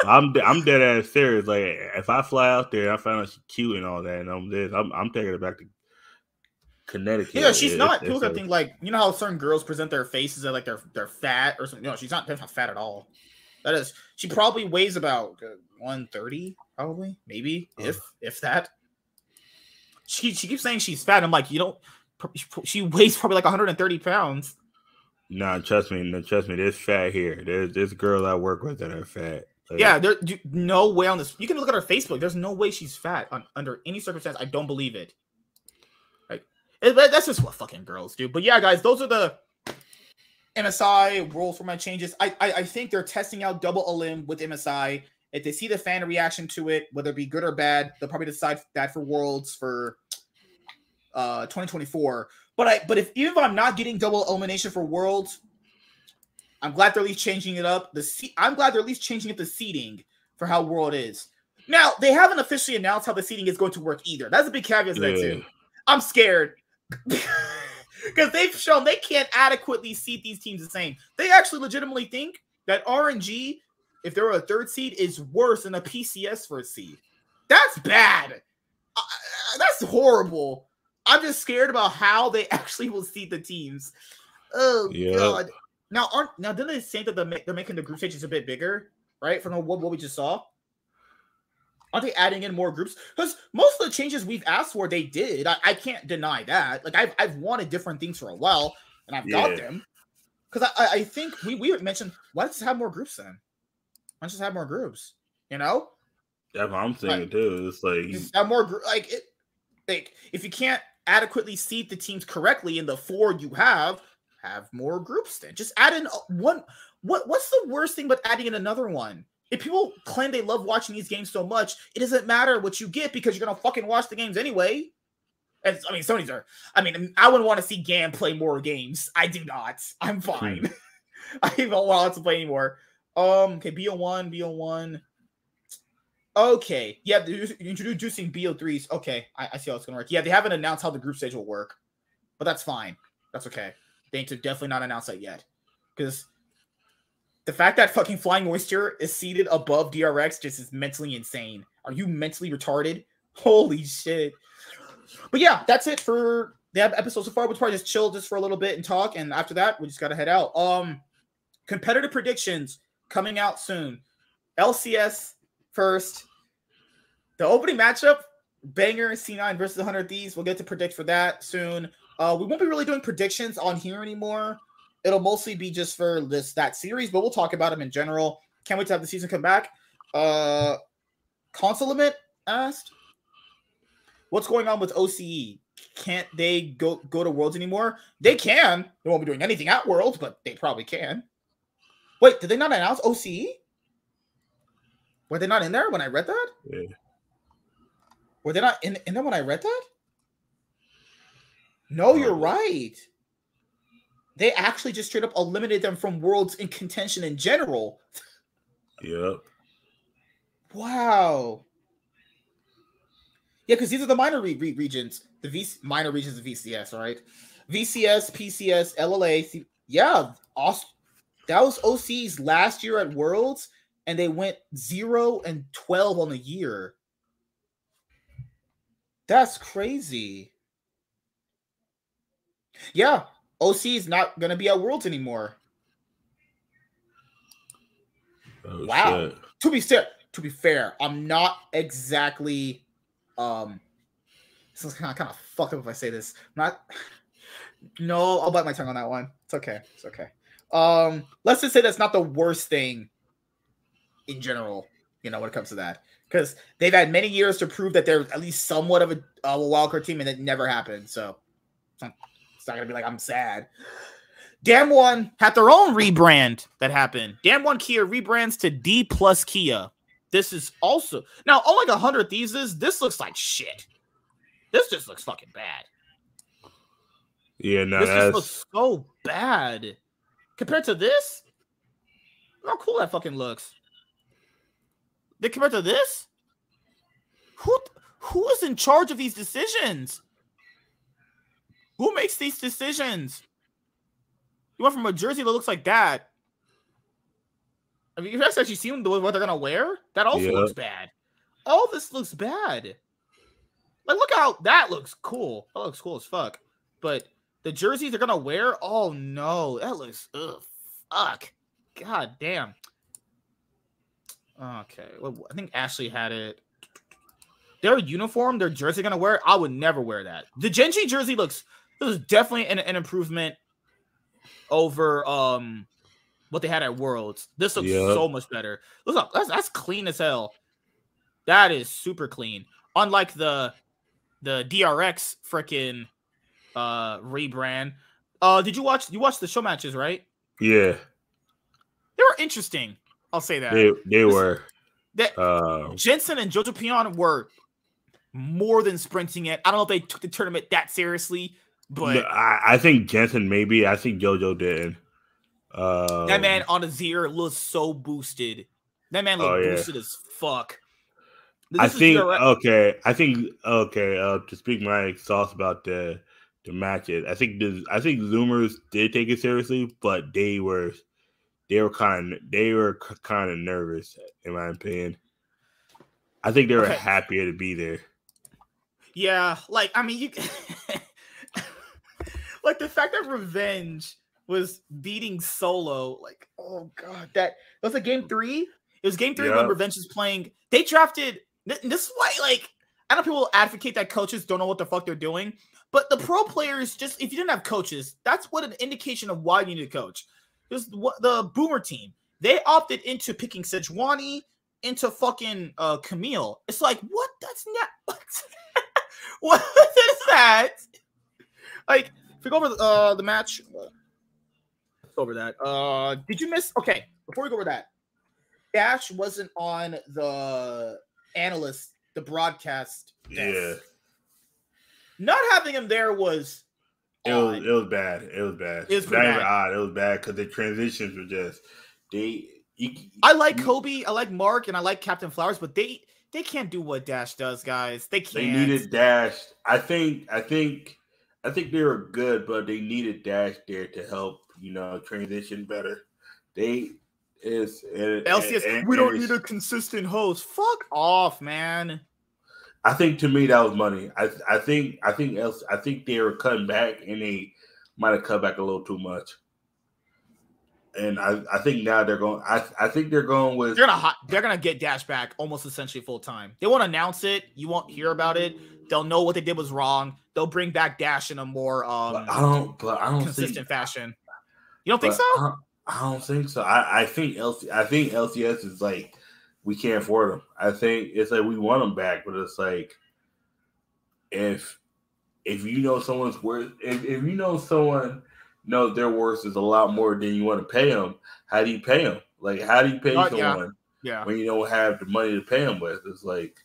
I'm I'm dead ass serious. Like, if I fly out there, I find out she's cute and all that, and I'm this, I'm, I'm taking it back to Connecticut. Yeah, she's it, not. People think like you know how certain girls present their faces as like they're they're fat or something. No, she's not. Not fat at all. That is, she probably weighs about uh, 130, probably, maybe, oh. if if that she she keeps saying she's fat. I'm like, you don't. She weighs probably like 130 pounds. Nah, trust me, no, trust me. There's fat here. There's this girl I work with that are fat. Like, yeah, there's no way on this. You can look at her Facebook. There's no way she's fat on, under any circumstance. I don't believe it. Like it, that's just what fucking girls do. But yeah, guys, those are the MSI rules for my changes. I, I, I think they're testing out double elim with MSI. If they see the fan reaction to it, whether it be good or bad, they'll probably decide that for Worlds for uh 2024. But I but if even if I'm not getting double elimination for Worlds, I'm glad they're at least changing it up. The se- I'm glad they're at least changing up the seating for how World is. Now they haven't officially announced how the seating is going to work either. That's a big caveat to that too. I'm scared because they've shown they can't adequately seat these teams the same. They actually legitimately think that RNG, if they're a third seed, is worse than a PCS first seed. That's bad. Uh, that's horrible. I'm just scared about how they actually will seed the teams. Oh yep. god. Now aren't now didn't they say that they're, they're making the group stages a bit bigger, right? From what, what we just saw. Aren't they adding in more groups? Because most of the changes we've asked for, they did. I, I, can't deny that. Like I've I've wanted different things for a while, and I've yeah. got them. Because I, I think we we mentioned why let's have more groups then. Let's just have more groups. You know. That's what I'm saying like, too. It's like have more like it. Like if you can't adequately seat the teams correctly in the four you have, have more groups then. Just add in one. What what's the worst thing but adding in another one? If people claim they love watching these games so much, it doesn't matter what you get because you're gonna fucking watch the games anyway. And I mean, Sony's are. I mean, I wouldn't want to see Gam play more games. I do not. I'm fine. Hmm. I don't want to play anymore. Um. Okay. BO1. BO1. Okay. Yeah. Introducing BO3s. Okay. I, I see how it's gonna work. Yeah. They haven't announced how the group stage will work, but that's fine. That's okay. They need to definitely not announce that yet. Because the fact that fucking Flying Oyster is seated above DRX just is mentally insane. Are you mentally retarded? Holy shit. But yeah, that's it for the episode so far. We'll probably just chill just for a little bit and talk. And after that, we just gotta head out. Um competitive predictions coming out soon. LCS first. The opening matchup, Banger C9 versus 100 Thieves. We'll get to predict for that soon. Uh, we won't be really doing predictions on here anymore. It'll mostly be just for this that series, but we'll talk about them in general. Can't wait to have the season come back. Uh, console limit asked, "What's going on with OCE? Can't they go go to Worlds anymore? They can. They won't be doing anything at Worlds, but they probably can. Wait, did they not announce OCE? Were they not in there when I read that? Yeah. Were they not in, in there when I read that? No, you're right. They actually just straight up eliminated them from worlds in contention in general. Yep. Wow. Yeah, because these are the minor re- re- regions, the V- minor regions of VCS, right? VCS, PCS, LLA. C- yeah, Aust- that was OC's last year at Worlds, and they went zero and twelve on the year. That's crazy. Yeah, OC is not going to be at Worlds anymore. Oh, wow. Shit. To be fair, to be fair, I'm not exactly. Um, this is kind of kind of fucked up if I say this. I'm not. No, I'll bite my tongue on that one. It's okay. It's okay. Um, let's just say that's not the worst thing in general. You know, when it comes to that, because they've had many years to prove that they're at least somewhat of a, a wildcard team, and it never happened. So, it's not gonna be like I'm sad. Damwon had their own rebrand that happened. Damwon Kia rebrands to D plus Kia. This is also now oh like a hundred thieves. This looks like shit. This just looks fucking bad. Yeah, no, this just looks so bad compared to this. How cool that fucking looks. They compared to this. Who who is in charge of these decisions? Who makes these decisions? You went from a jersey that looks like that. I mean, you guys actually seen what they're gonna wear? That also yeah. looks bad. All this looks bad. Like, look how that looks cool. That looks cool as fuck. But the jerseys they're gonna wear, oh no, that looks ugh, fuck. God damn. Okay, well, I think Ashley had it. Their uniform, their jersey gonna wear. I would never wear that. The Gen G jersey looks this is definitely an, an improvement over um what they had at Worlds. This looks yep. so much better. Look, that's that's clean as hell. That is super clean. Unlike the the DRX freaking uh rebrand. Uh did you watch you watched the show matches, right? Yeah. They were interesting. I'll say that. They they were. That uh, Jensen and Jojopyun were more than sprinting it. I don't know if they took the tournament that seriously, but I, I think Jensen maybe. I think JoJo did. Um, that man on a zero looks so boosted. That man looked oh, yeah. boosted as fuck. This I think okay. I think okay. Uh, to speak my thoughts about the the matches, I think the I think Zoomers did take it seriously, but they were they were kind of they were kind of nervous, in my opinion. I think they were okay. happier to be there. Yeah, like I mean, you like the fact that Revenge was beating Solo. Like, oh god, that, was a game three. It was game three yep. when Revenge was playing. They drafted. This is why, like, I know people advocate that coaches don't know what the fuck they're doing, but the pro players just if you didn't have coaches, that's what an indication of why you need a coach. Because the Boomer team they opted into picking Sejuani into fucking uh Camille. It's like what? That's not What, what is that? Like, if we go over uh the match, over that. Uh, did you miss? Okay, before we go over that, Dash wasn't on the analyst, the broadcast. Desk. Yeah. Not having him there was. It was, it was bad. It was bad. It was not bad. even odd. It was bad because the transitions were just they. You, I like Kobe. I like Mark, and I like Captain Flowers, but they they can't do what Dash does, guys. They can't. They needed Dash. I think. I think. I think they were good, but they needed Dash there to help you know, transition better. They is LCS. And, and, we don't need a consistent host. Fuck off, man. I think to me that was money. I I think I think else I think they were cutting back and they might have cut back a little too much. And I, I think now they're going. I, I think they're going with. They're gonna they're gonna get Dash back almost essentially full time. They won't announce it. You won't hear about it. They'll know what they did was wrong. They'll bring back Dash in a more um. But I don't. But I don't consistent think, fashion. You don't think so? I, I, don't think so. I, I think LC, I think LCS is like we can't afford them. I think it's like we want them back, but it's like if if you know someone's worth, if, if you know someone knows their worth is a lot more than you want to pay them, how do you pay them? Like, how do you pay uh, someone yeah. yeah. when you don't have the money to pay them with? It's like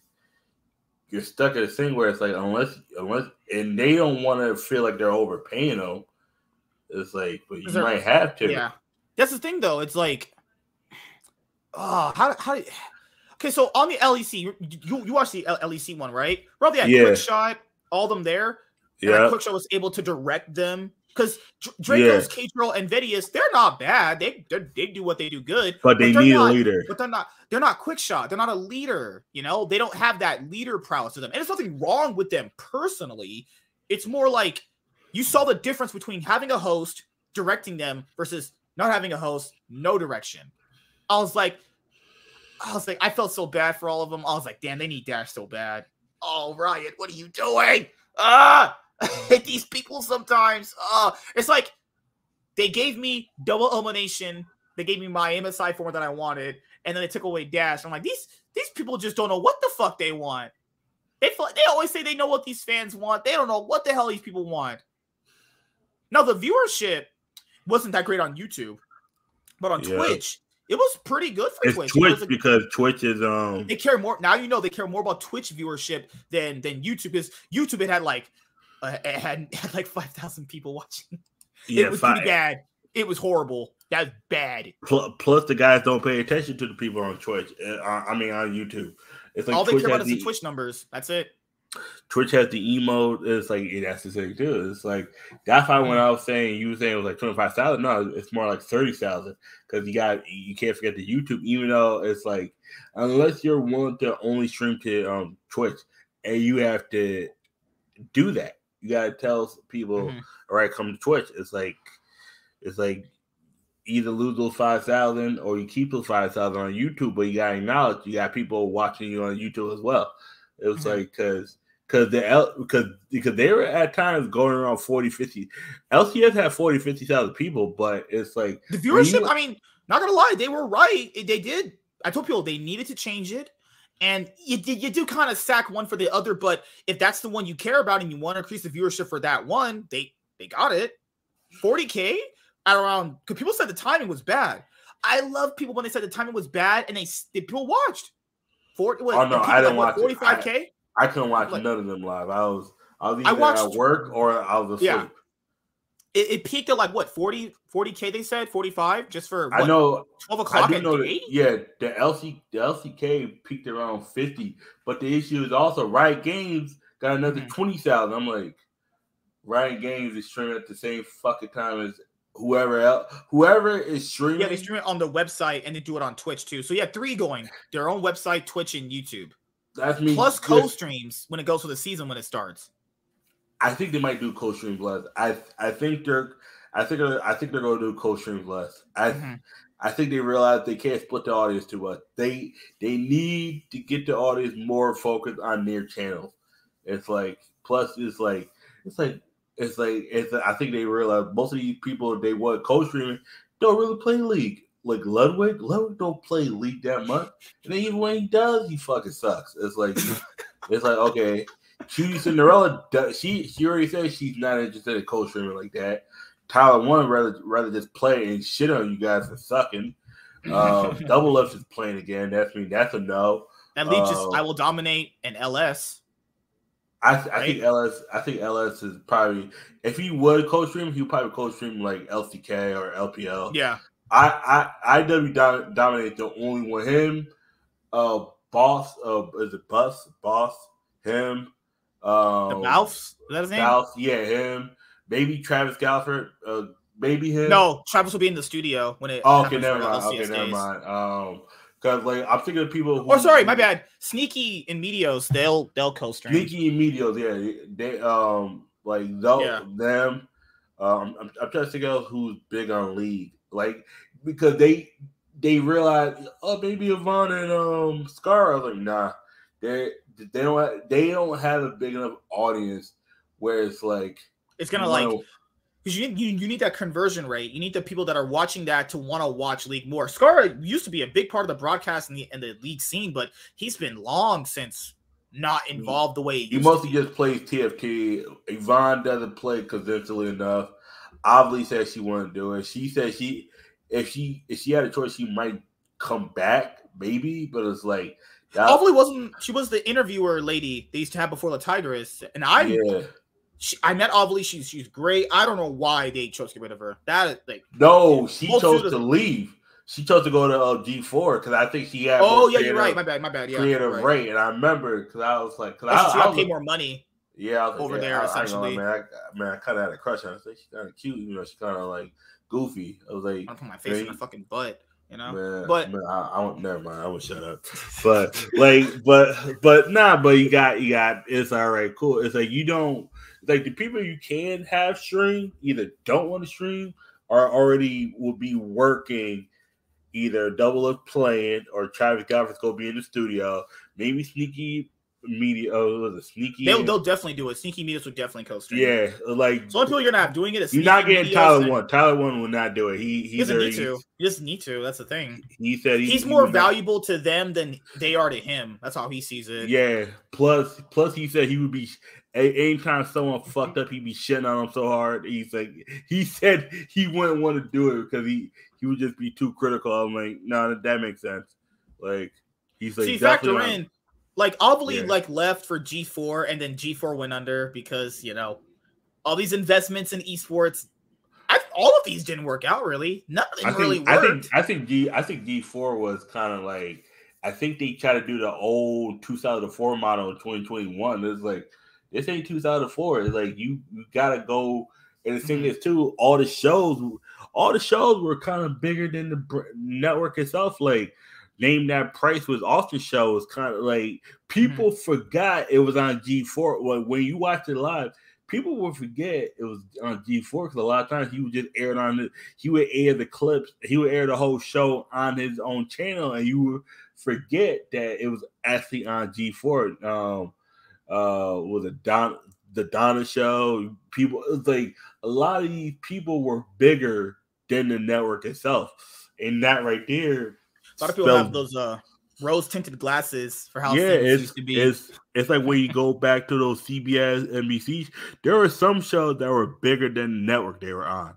you're stuck at a thing where it's like unless unless and they don't want to feel like they're overpaying them. It's like, but you might have to. Yeah, that's the thing though. It's like, oh, how how? Okay, so on the LEC, you you watched the LEC one, right? Probably had yeah. Quickshot, all them there. Yeah, Quickshot was able to direct them because Drakos, yeah. Catrol, and Vedius, they're not bad. They they do what they do good, but they but need not, a leader. But they're not they're not Quickshot. They're not a leader. You know, they don't have that leader prowess to them, and there's nothing wrong with them personally. It's more like you saw the difference between having a host directing them versus not having a host, no direction. I was like, I was like, I felt so bad for all of them. I was like, damn, they need Dash so bad. Oh, Riot, what are you doing? Ah, these people sometimes. Ah, it's like they gave me double elimination. They gave me my MSI form that I wanted, and then they took away Dash. I'm like, these these people just don't know what the fuck they want. They they always say they know what these fans want. They don't know what the hell these people want. Now the viewership wasn't that great on YouTube, but on yeah. Twitch, it was pretty good for it's Twitch. Twitch like, because Twitch is um they care more now. You know they care more about Twitch viewership than than YouTube because YouTube it had like uh, it had, had like five thousand people watching. Yeah, it was five. pretty bad. It was horrible. That's bad. Plus, the guys don't pay attention to the people on Twitch. Uh, I mean, on YouTube. It's like all Twitch they care about is the Twitch numbers. That's it. Twitch has the emote. It's like yeah, that's the thing too. It's like that's why when I was saying you were saying it was like twenty five thousand. No, it's more like thirty thousand because you got you can't forget the YouTube. Even though it's like unless you're willing to only stream to um Twitch and you have to do that, you gotta tell people, mm-hmm. all right, come to Twitch. It's like it's like either lose those five thousand or you keep those five thousand on YouTube, but you gotta acknowledge you got people watching you on YouTube as well. It was mm-hmm. like because because the because because they were at times going around 40, 50. LCS had 40, 50,000 people, but it's like the viewership. You, I mean, not gonna lie, they were right. They did. I told people they needed to change it. And you, you do kind of sack one for the other, but if that's the one you care about and you want to increase the viewership for that one, they they got it. 40k at around because people said the timing was bad. I love people when they said the timing was bad and they, they people watched. 40, what, oh no, I didn't like, watch 45k. I, couldn't watch like, none of them live. I was I was either I watched, at work or I was asleep. Yeah. It, it, peaked at like what 40 40k they said 45 just for what, I know 12 o'clock I know that, yeah the LC the LCK peaked around 50 but the issue is also Riot Games got another mm-hmm. 20,000 I'm like Riot Games is streaming at the same fucking time as whoever else, whoever is streaming. Yeah, they stream it on the website and they do it on Twitch too. So yeah, three going their own website, Twitch, and YouTube. That's me. Plus co-streams when it goes for the season when it starts. I think they might do co-streams less. I I think they're I think they're, I think they're going to do co-streams less. I mm-hmm. I think they realize they can't split the audience too much. They they need to get the audience more focused on their channels. It's like plus it's like it's like it's like it's I think they realize most of these people they want co-streaming don't really play League. Like Ludwig, Ludwig don't play League that much, and even when he does, he fucking sucks. It's like it's like okay, she Cinderella, she she already said she's not interested in co-streaming like that. Tyler one rather rather just play and shit on you guys for sucking. Um, Doublelift is playing again. That's me. That's a no. And League just I will dominate an LS. I, th- right? I think LS. I think LS is probably if he would co-stream, he would probably co-stream like LCK or LPL. Yeah. I I IW dom- dominate the only one. Him, uh, boss. Uh, is it Bus? Boss. Him. Um, the Mouse. Is that his name? Mouse. Yeah, him. Maybe Travis Gafford. Uh, maybe him. No, Travis will be in the studio when it. Oh, okay, never mind. Okay, never mind. Um, Cause like I'm thinking of people. Who, oh, sorry, my bad. Sneaky and Meteos, they'll they'll co-stream. Sneaky and Meteos, yeah, they um like those yeah. them. Um, I'm, I'm trying to figure out who's big on league, like because they they realize oh maybe Yvonne and um Scar. I was like nah, they they don't have, they don't have a big enough audience where it's like it's gonna like because you, you you need that conversion rate. You need the people that are watching that to want to watch league more. Scar used to be a big part of the broadcast and the and the league scene, but he's been long since not involved the way he, he mostly just plays TFT. Yvonne doesn't play consistently enough. Obviously said she wouldn't do it. She said she if she if she had a choice, she might come back, maybe, but it's like Hopefully wasn't she was the interviewer lady they used to have before the Tigress, and I yeah. She, I met Ovilee. She's she's great. I don't know why they chose to get rid of her. That like no, she chose to leave. She chose to go to uh, G four because I think she had. Oh yeah, you're right. My bad. My bad. Yeah, creative right. rate, and I remember because I was like, because I, I was pay more money. Yeah, over there I, essentially. I know, man, I, man, I kind of had a crush on her. She's kind of cute, you know. She's kind of like goofy. I was like, I put my face in the fucking butt you know. Man, but man, I, I don't. Never mind. I will shut up. But like, but but nah. But you got you got. It's all right. Cool. It's like you don't like the people you can have stream either don't want to stream or already will be working either double of playing or Travis Gafford's gonna be in the studio. Maybe Sneaky media. Oh, was it sneaky? They'll, they'll definitely do it. Sneaky Meteos would definitely co-stream. Yeah, like so. People you're not doing it. You're not getting Tyler one. Tyler one will not do it. He he doesn't need to. He doesn't need to. That's the thing. He said he, he's more valuable not. to them than they are to him. That's how he sees it. Yeah. Plus, plus he said he would be. Anytime someone fucked up, he'd be shitting on him so hard. He's like, he said he wouldn't want to do it because he he would just be too critical. I'm like, no, nah, that makes sense. Like, he's like, see, factor in like Ovilee yeah. like left for G4 and then G4 went under because you know all these investments in esports. I, all of these didn't work out really. Nothing think, really worked. I think I think G I think G4 was kind of like I think they tried to do the old 2004 model in 2021. It's like this ain't 2004. It's like you you gotta go. And the thing mm-hmm. is too, all the shows, all the shows were kind of bigger than the network itself. Like Name That Price was Austin show was kind of like people mm-hmm. forgot it was on G4. Well, when you watch it live, people will forget it was on G4 because a lot of times he would just air it on the he would air the clips, he would air the whole show on his own channel, and you would forget that it was actually on G4. Um, uh was a Don the Donna show. People it's like a lot of these people were bigger than the network itself. And that right there. A lot of people have those uh rose tinted glasses for how yeah, it's, to be. It's it's like when you go back to those CBS, NBC. There were some shows that were bigger than the network they were on.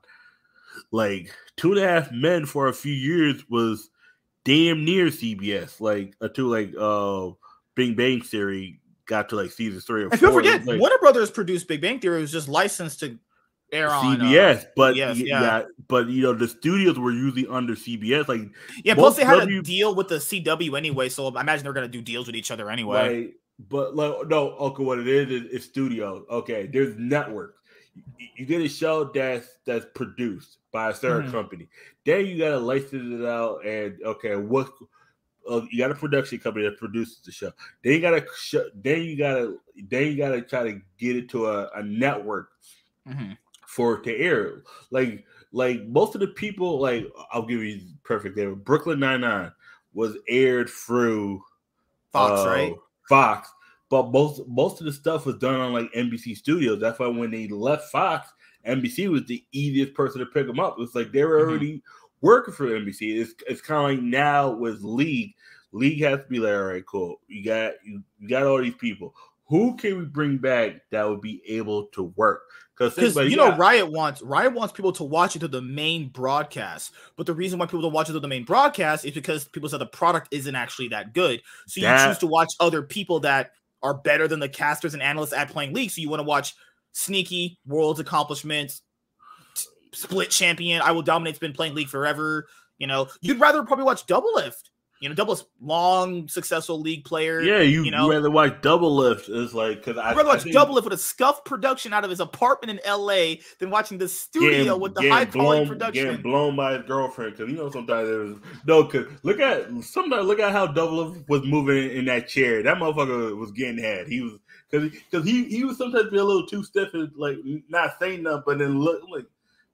Like Two and a Half Men for a few years was damn near CBS. Like a two like uh Big Bang Theory got to like season three or and four. Don't forget, like, Warner Brothers produced Big Bang Theory. It was just licensed to air on CBS, uh, but yeah. yeah. but you know the studios were usually under CBS. Like yeah, plus they had w- a deal with the CW anyway, so I imagine they're gonna do deals with each other anyway. Right. But like no, okay, what it is is, is studio. Okay, there's network. You, you get a show that's that's produced by a certain mm-hmm. company. Then you gotta license it out, and okay, what uh, you got a production company that produces the show. Then you gotta sh- then you gotta then you gotta try to get it to a, a network. Mm-hmm for it to air. Like like most of the people, like I'll give you perfect example. Brooklyn Nine Nine was aired through Fox, uh, right? Fox, but most most of the stuff was done on like NBC Studios. That's why when they left Fox, NBC was the easiest person to pick them up. It's like they were mm-hmm. already mm-hmm. working for NBC. It's it's kind of like now with League. League has to be like, all right, cool. You got you, you got all these people. Who can we bring back that would be able to work? Because you know, Riot wants Riot wants people to watch it to the main broadcast. But the reason why people don't watch it to the main broadcast is because people said the product isn't actually that good. So you that, choose to watch other people that are better than the casters and analysts at playing league. So you want to watch Sneaky, World's Accomplishments, Split Champion, I Will Dominate's been playing league forever. You know, you'd rather probably watch Doublelift you know, Double's long successful league player. Yeah, you, you know, rather watch Doublelift is like because I rather watch think, Doublelift with a scuff production out of his apartment in L.A. than watching the studio getting, with the high quality production. Getting blown by his girlfriend because you know sometimes there was no. Because look at sometimes look at how Doublelift was moving in that chair. That motherfucker was getting had. He was because because he he was sometimes be a little too stiff and like not saying nothing, but then look like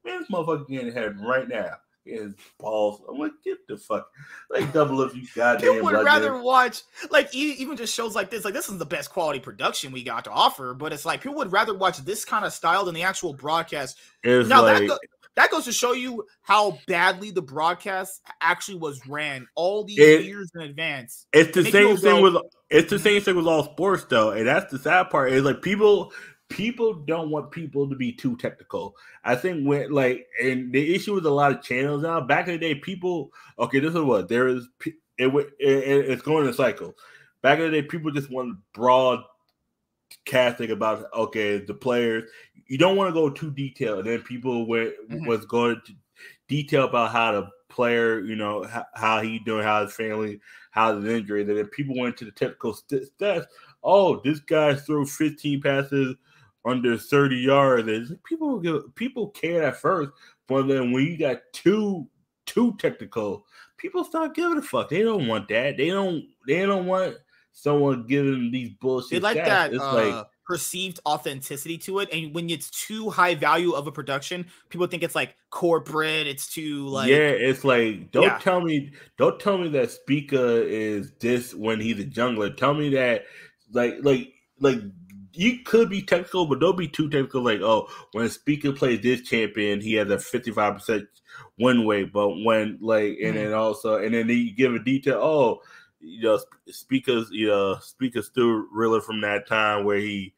man, this motherfucker getting had right now his balls. I'm like, get the fuck like double if you goddamn. You would rather watch like even just shows like this. Like this is the best quality production we got to offer, but it's like people would rather watch this kind of style than the actual broadcast. It's now like, that, go, that goes to show you how badly the broadcast actually was ran all these it, years in advance. It's the same thing go, with it's the mm-hmm. same thing with all sports though, and that's the sad part. Is like people people don't want people to be too technical. I think when like and the issue with a lot of channels now. Back in the day, people okay, this is what there is. It, it, it it's going in a cycle. Back in the day, people just want broad casting about okay the players. You don't want to go too detailed. And then people went mm-hmm. was going to detail about how the player, you know, how, how he doing, how his family, how his injury. And then people went to the technical stats. Oh, this guy threw 15 passes under 30 yards. And people give, people care at first, but then when you got two too technical, people start giving a fuck. They don't want that. They don't they don't want someone giving these bullshit. They like stats. that it's uh, like perceived authenticity to it. And when it's too high value of a production, people think it's like corporate. It's too like yeah. It's like don't yeah. tell me don't tell me that Spica is this when he's a jungler. Tell me that like like like you could be technical, but don't be too technical. Like, oh, when Spica plays this champion, he has a fifty five percent win rate. But when like, and mm then also, and then you give a detail. Oh, you know, Spica's you know, Spica's still reeling from that time where he,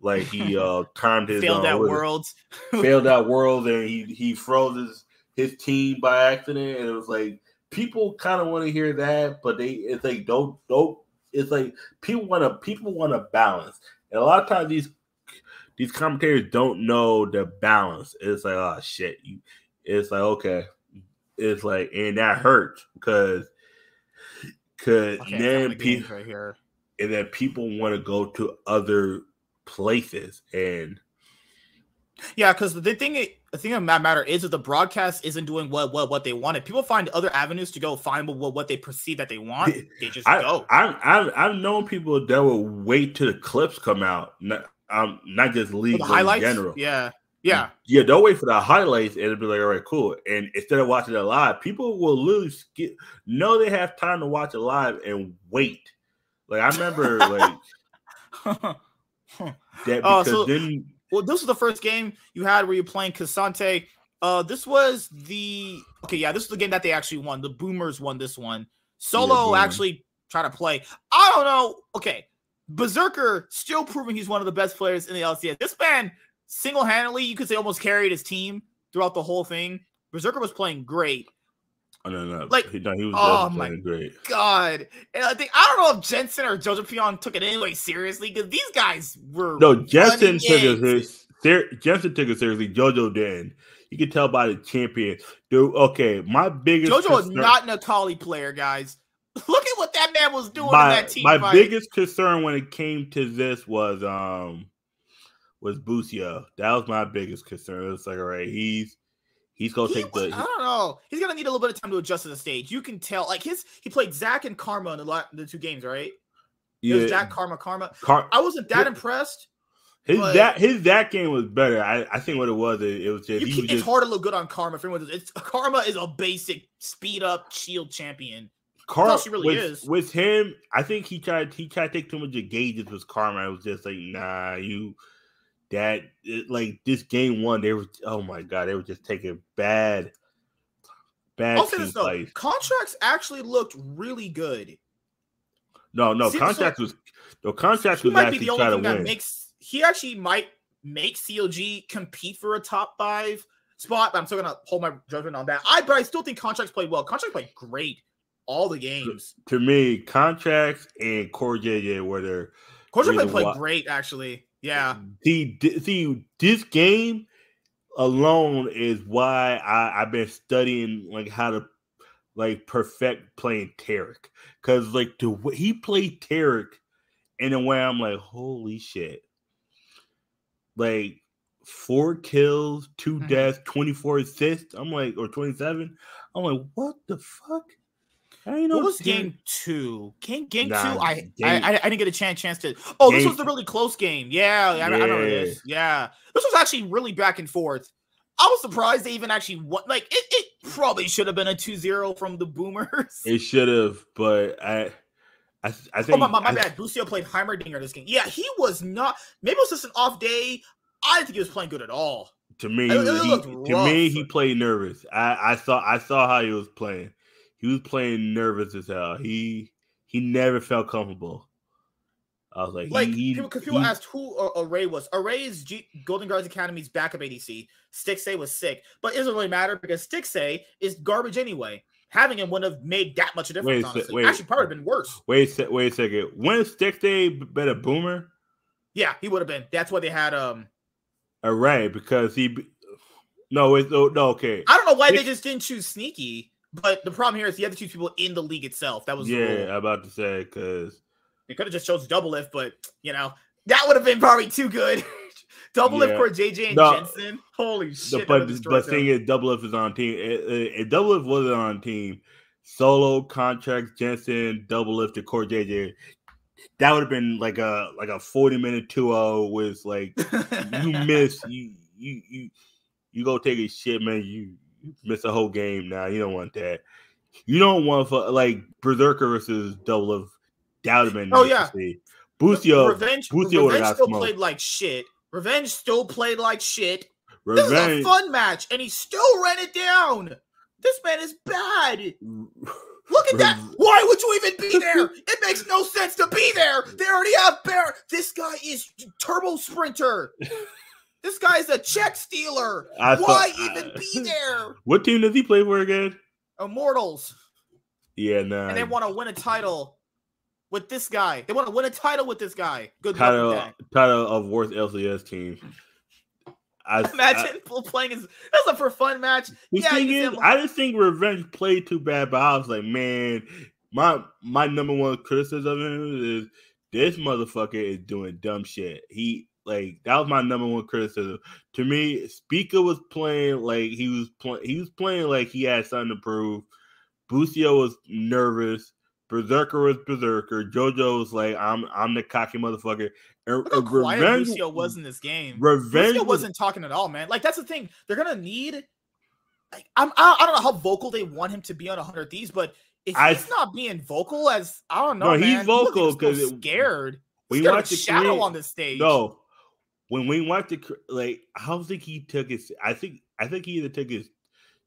like, he uh timed his failed uh, worlds, failed out worlds, and he he froze his his team by accident, and it was like people kind of want to hear that, but they it's like don't don't. It's like people want to people want to balance. And a lot of times these these commentators don't know the balance. It's like, oh shit. You, it's like, okay. It's like, and that hurts because because okay, then people right here. and then people want to go to other places and yeah, because the thing the thing of that matter is that the broadcast isn't doing what what what they wanted. People find other avenues to go find what, what they perceive that they want. They just I, go. I, I I've known people that will wait till the clips come out. Not, um, not just league highlights in general. Yeah. Yeah. Yeah, they'll wait for the highlights and it'll be like, all right, cool. And instead of watching it live, people will literally skip know they have time to watch it live and wait. Like I remember like that uh, because so, then well, this was the first game you had where you're playing K'Sante. Uh, this was the okay, yeah, this is the game that they actually won. The Boomers won this one. Solo yeah, actually tried to play. I don't know. Okay, Berserker still proving he's one of the best players in the LCS. This man single handedly, you could say, almost carried his team throughout the whole thing. Berserker was playing great. Oh, no, no. Like, he, no, he was oh my great. God. And I think, I don't know if Jensen or Jojopyun took it anyway seriously because these guys were. No, Jensen took it ser- Jensen took it seriously. Jojo didn't. You can tell by the champion. Dude, okay, my biggest. Jojo concern- is not an Akali player, guys. Look at what that man was doing my, in that team. My fight. biggest concern when it came to this was um was Busio. That was my biggest concern. It's like, all right, he's he's gonna he, take the. I don't know. He's gonna need a little bit of time to adjust to the stage. You can tell, like his he played Zac and Karma in the, the two games, right? Yeah, it was Zac Karma Karma. Car- I wasn't that impressed. His that his that game was better. I, I think what it was, it, it was just, you, was it's just, hard to look good on Karma. For anyone, it's Karma is a basic speed up shield champion. Karma she really with, is. With him, I think he tried he tried to take too much of gauges with Karma. It was just like, nah, you that it, like this game one, they were oh my god, they were just taking bad, bad I'll this, though, Contractz actually looked really good. No, no, Contractz was no Contractz was might actually be the only thing that makes he actually might make CLG compete for a top five spot. But I'm still gonna hold my judgment on that. I but I still think Contractz played well. Contractz played great all the games. To me, Contractz and Core JJ were their Core JJ played great actually. Yeah. See, see, this game alone is why I, I've been studying like how to like perfect playing Tarek Cause like the way he played Tarek in a way I'm like, holy shit. Like four kills, 2 mm-hmm. deaths, 24 assists. I'm like, or 27. I'm like, what the fuck? I know what was game two? Game game nah, two. I, game, I, I didn't get a chance chance to. Oh, this was the really close game. Yeah, I, yeah. I know this. Yeah, this was actually really back and forth. I was surprised they even actually won. Like it, it probably should have been a 2-0 from the Boomers. It should have, but I. I, I think. Oh my, my, my I, bad. Busio played Heimerdinger this game. Yeah, he was not. Maybe it was just an off day. I didn't think he was playing good at all. To me, it, it he, to me, he played nervous. I, I saw I saw how he was playing he was playing nervous as hell. He he never felt comfortable. I was like, like he, people, because people he, asked who uh, Array was. Array is G- Golden Guards Academy's backup ADC. Stixxay was sick, but it doesn't really matter because Stixxay is garbage anyway. Having him wouldn't have made that much of a difference. Wait, honestly. Wait, Actually, probably been worse. Wait, wait a second. When Stixxay been a boomer? Yeah, he would have been. That's why they had um Array because he. No, it's no, no okay. I don't know why they just didn't choose Sneaky. But the problem here is have to choose people in the league itself. That was yeah. I'm about to say because they could have just chose Doublelift, but you know that would have been probably too good. Doublelift yeah. for JJ and no, Jensen. Holy shit! but the thing is, Doublelift is on team. If Doublelift wasn't on team, solo Contractz Jensen, Doublelift to Core JJ. That would have been like a like a 40 minute 2-0 with like you miss you you you you go take a shit, man. You miss a whole game now. You don't want that. You don't want for like Berserker versus Double of Doubtman. Oh yeah, Busio. Revenge. Busio Revenge still played like shit. Revenge still played like shit. Revenge. This is a fun match, and he still ran it down. This man is bad. Look at that. Why would you even be there? It makes no sense to be there. They already have Bear. This guy is Turbo Sprinter. This guy's a check stealer. I Why thought, even be there? What team does he play for again? Immortals. Yeah, no. Nah. And they want to win a title with this guy. They want to win a title with this guy. Good title, luck title of worst LCS team. I, Imagine I, playing as that's a for fun match. The yeah, thing is, I didn't think Revenge played too bad, but I was like, man, my my number one criticism of him is this motherfucker is doing dumb shit. He like that was my number one criticism. To me, Spica was playing like he was playing. He was playing like he had something to prove. Busio was nervous. Berserker was Berserker. JoJo was like, "I'm I'm the cocky motherfucker." How quiet Revenge, Busio was in this game. Revenge Busio wasn't talking at all, man. Like that's the thing. They're gonna need. Like I'm. I, I don't know how vocal they want him to be on 100 Thieves, but if he's not being vocal, as I don't know, no, man, he's vocal because scared. we watched the shadow on the stage. No, when we watched the like, I don't think he took it. I think I think he either took it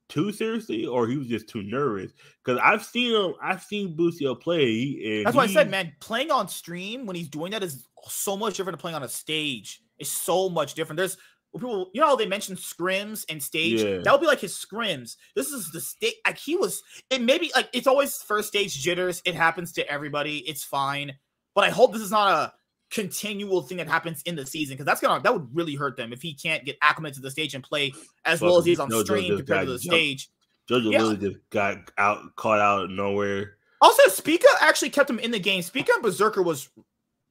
too seriously or he was just too nervous. Because I've seen him, I've seen Busio play. That's why I said, man, playing on stream when he's doing that is so much different than playing on a stage. It's so much different. There's people, you know, they mentioned scrims and stage. Yeah. That would be like his scrims. This is the state. Like he was, it maybe like it's always first stage jitters. It happens to everybody. It's fine. But I hope this is not a continual thing that happens in the season because that's gonna that would really hurt them if he can't get acclimated to the stage and play as well as he's on stream compared to the stage. Jojo yeah. really just got out caught out of nowhere. Also, Spica actually kept him in the game. Spica and Berserker was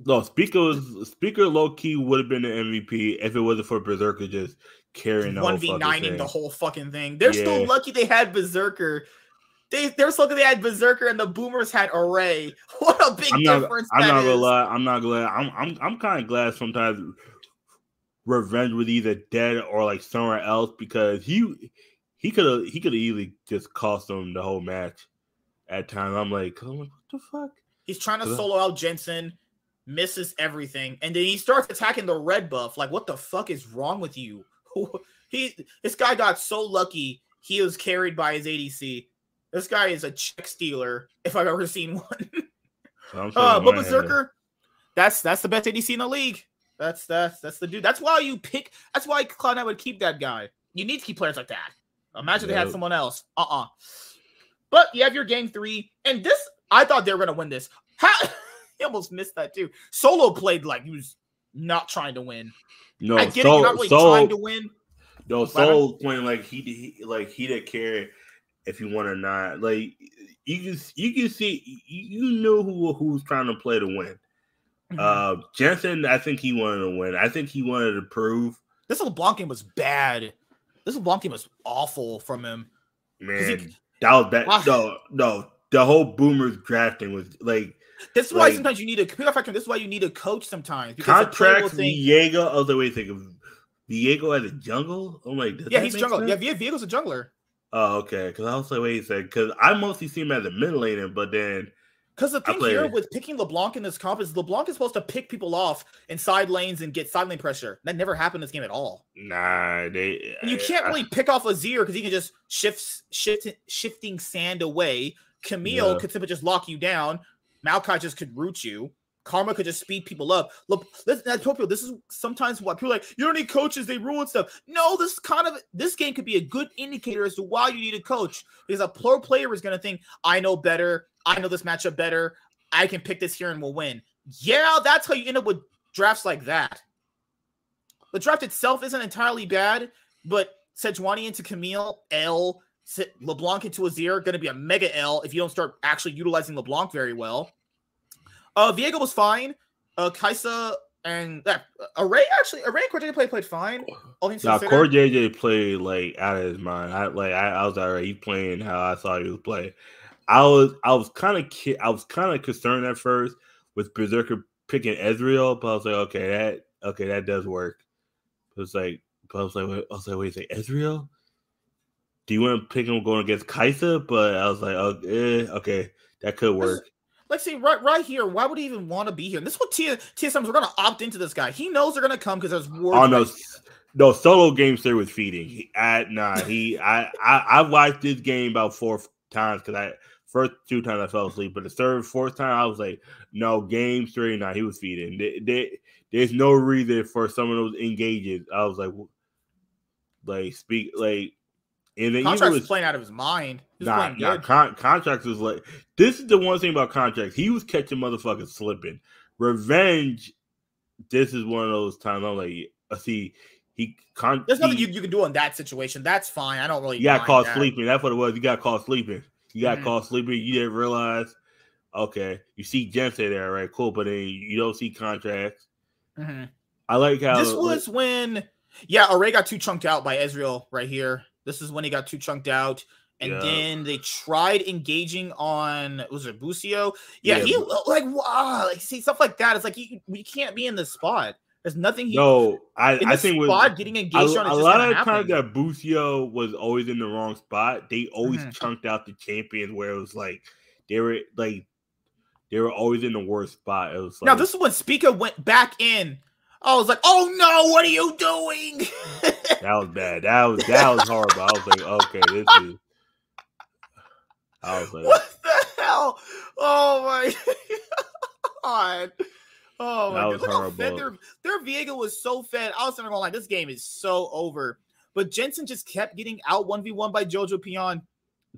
no Spica was Spica low key would have been the MVP if it wasn't for Berserker just carrying one v nining the whole fucking thing. They're yeah. still lucky they had Berserker they they're so good they had Berserker and the Boomers had Array. What a big I'm not, difference! I'm not gonna lie. I'm not glad. I'm I'm I'm kind of glad sometimes Revenge was either dead or like somewhere else because he he could have he could have easily just cost them the whole match. At times, I'm like, oh, what the fuck? He's trying to solo out Jensen, misses everything, and then he starts attacking the red buff. Like, what the fuck is wrong with you? he this guy got so lucky. He was carried by his ADC this guy is a check stealer if I've ever seen one. uh, but Berserker, that's that's the best ADC in the league. That's that's that's the dude. That's why you pick. That's why Cloud9 would keep that guy. You need to keep players like that. Imagine yep. they had someone else. Uh uh-uh. uh But you have your game three, and this I thought they were gonna win this. How he almost missed that too. Solo played like he was not trying to win. No, I get so, it, you're not really so, trying to win. No, Solo playing like he, he like he didn't care if you want to not. Like you can you can see you knew who who was trying to play to win. Mm-hmm. Uh Jensen, I think he wanted to win. I think he wanted to prove. This LeBlanc game was bad. This LeBlanc game was awful from him. Man, he, that was bad. Ah. no, no, the whole boomers drafting was like. This is why sometimes you need a computer factor. This is why you need a coach sometimes. Contract Viego. Oh, the way you think of Viego as a jungle. Oh my, yeah, he's jungle. Sense? Yeah, Viego's a jungler. Oh, okay. Because I was like, wait a second. Because I mostly see him as a middle laner, but then. Because the thing here with picking LeBlanc in this comp is LeBlanc is supposed to pick people off in side lanes and get side lane pressure. That never happened in this game at all. Nah, they. And you can't I, really pick off Azir because he can just shift, shift, shifting sand away. Camille yeah. could simply just lock you down. Maokai just could root you. Karma could just speed people up. Look, I told people this is sometimes why people like you don't need coaches, they ruin stuff. No, this kind of this game could be a good indicator as to why you need a coach. Because a pro player is gonna think, I know better, I know this matchup better, I can pick this here and we'll win. Yeah, that's how you end up with drafts like that. The draft itself isn't entirely bad, but Sejuani into Camille, L, LeBlanc into Azir, going to be a mega L if you don't start actually utilizing LeBlanc very well. Uh, Viego was fine. Uh, Kai'Sa and yeah, Array actually Array and CoreJJ played played fine. All things now CoreJJ played like out of his mind. I like I, I was already he playing how I thought he was playing. I was I was kind of ki- I was kind of concerned at first with Berserker picking Ezreal, but I was like, okay, that okay that does work. It was like, but I was like, I was like, wait, say Ezreal? Do you want to pick him going against Kai'Sa? But I was like, oh, eh, okay, that could work. Like, see, right, right here, why would he even want to be here? And this is what Tia, TSM's. We're gonna opt into this guy. He knows they're gonna come because there's war. Oh no, no solo games there with feeding. He, I, nah, he, I, I, I watched this game about four times because I first two times I fell asleep, but the third, fourth time I was like, no, game three, nah, he was feeding. They, they, there's no reason for some of those engages. I was like, like speak, like and then Contractz was playing out of his mind. nah, nah con- Contractz was like this is the one thing about Contractz. He was catching motherfuckers slipping. Revenge, this is one of those times I'm like, see he con- There's nothing you, you can do in that situation. That's fine. I don't really. You got caught that. sleeping. That's what it was. You got caught sleeping. You got mm-hmm. caught sleeping. You didn't realize. Okay, you see Jensen there, right? Cool, but then you don't see Contractz. Mm-hmm. I like how this was like, when, yeah, Array got too chunked out by Ezreal right here. This is when he got too chunked out. And yeah. then they tried engaging on was it Busio? Yeah, yeah. he like wow, like see stuff like that. It's like you, we can't be in this spot. There's nothing. He, no, I, I think spot with, getting engaged a, on. A lot of times that Busio was always in the wrong spot. They always mm-hmm. chunked out the champions where it was like they were like they were always in the worst spot. It was like, now this is when Spica went back in. I was like, "Oh no, what are you doing?" that was bad. That was that was horrible. I was like, "Okay, this is." I was like, "What the hell?" Oh my god! Oh my god! Look how fed their their Viego was so fed. I was never going like, "This game is so over." But Jensen just kept getting out one v one by Jojopyun.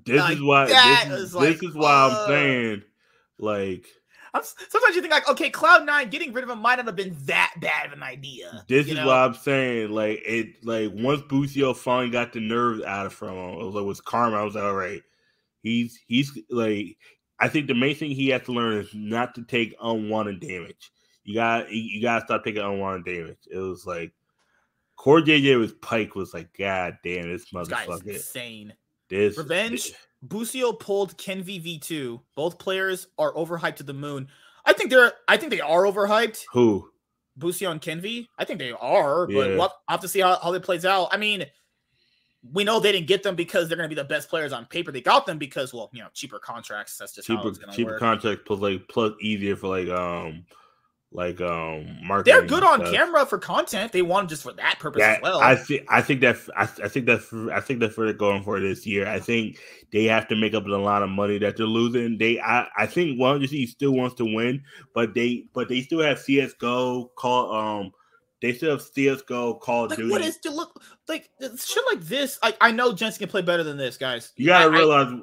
This like, is why. This is, like, this is why uh, I'm saying, like. I'm, sometimes you think like, okay, Cloud Nine getting rid of him might not have been that bad of an idea. This is know? why I'm saying, like, it, like once Busio finally got the nerves out of from him, it was like with Karma. I was like, all right, he's he's like, I think the main thing he has to learn is not to take unwanted damage. You got you got to stop taking unwanted damage. It was like Core JJ was Pike was like, God damn, this motherfucker. This insane. This Revenge, this. Busio pulled Ken V2. Both players are overhyped to the moon. I think they're I think they are overhyped. Who? Busio and Kenvi? I think they are, but yeah. we'll have to see how, how it plays out. I mean, we know they didn't get them because they're going to be the best players on paper. They got them because, well, you know, cheaper contracts. That's just cheaper, cheaper work. contracts plus like plus easier for like um like um marketing. They're good on stuff. camera for content. They want just for that purpose yeah, as well. I think I think that I, I think that I think that's what they're going for this year. I think they have to make up a lot of money that they're losing. They I, I think one he still wants to win, but they but they still have CS:GO call um they still have CS:GO Call like, Duty. What is to look like shit like this? I I know Jensen can play better than this, guys. You gotta I, realize. I,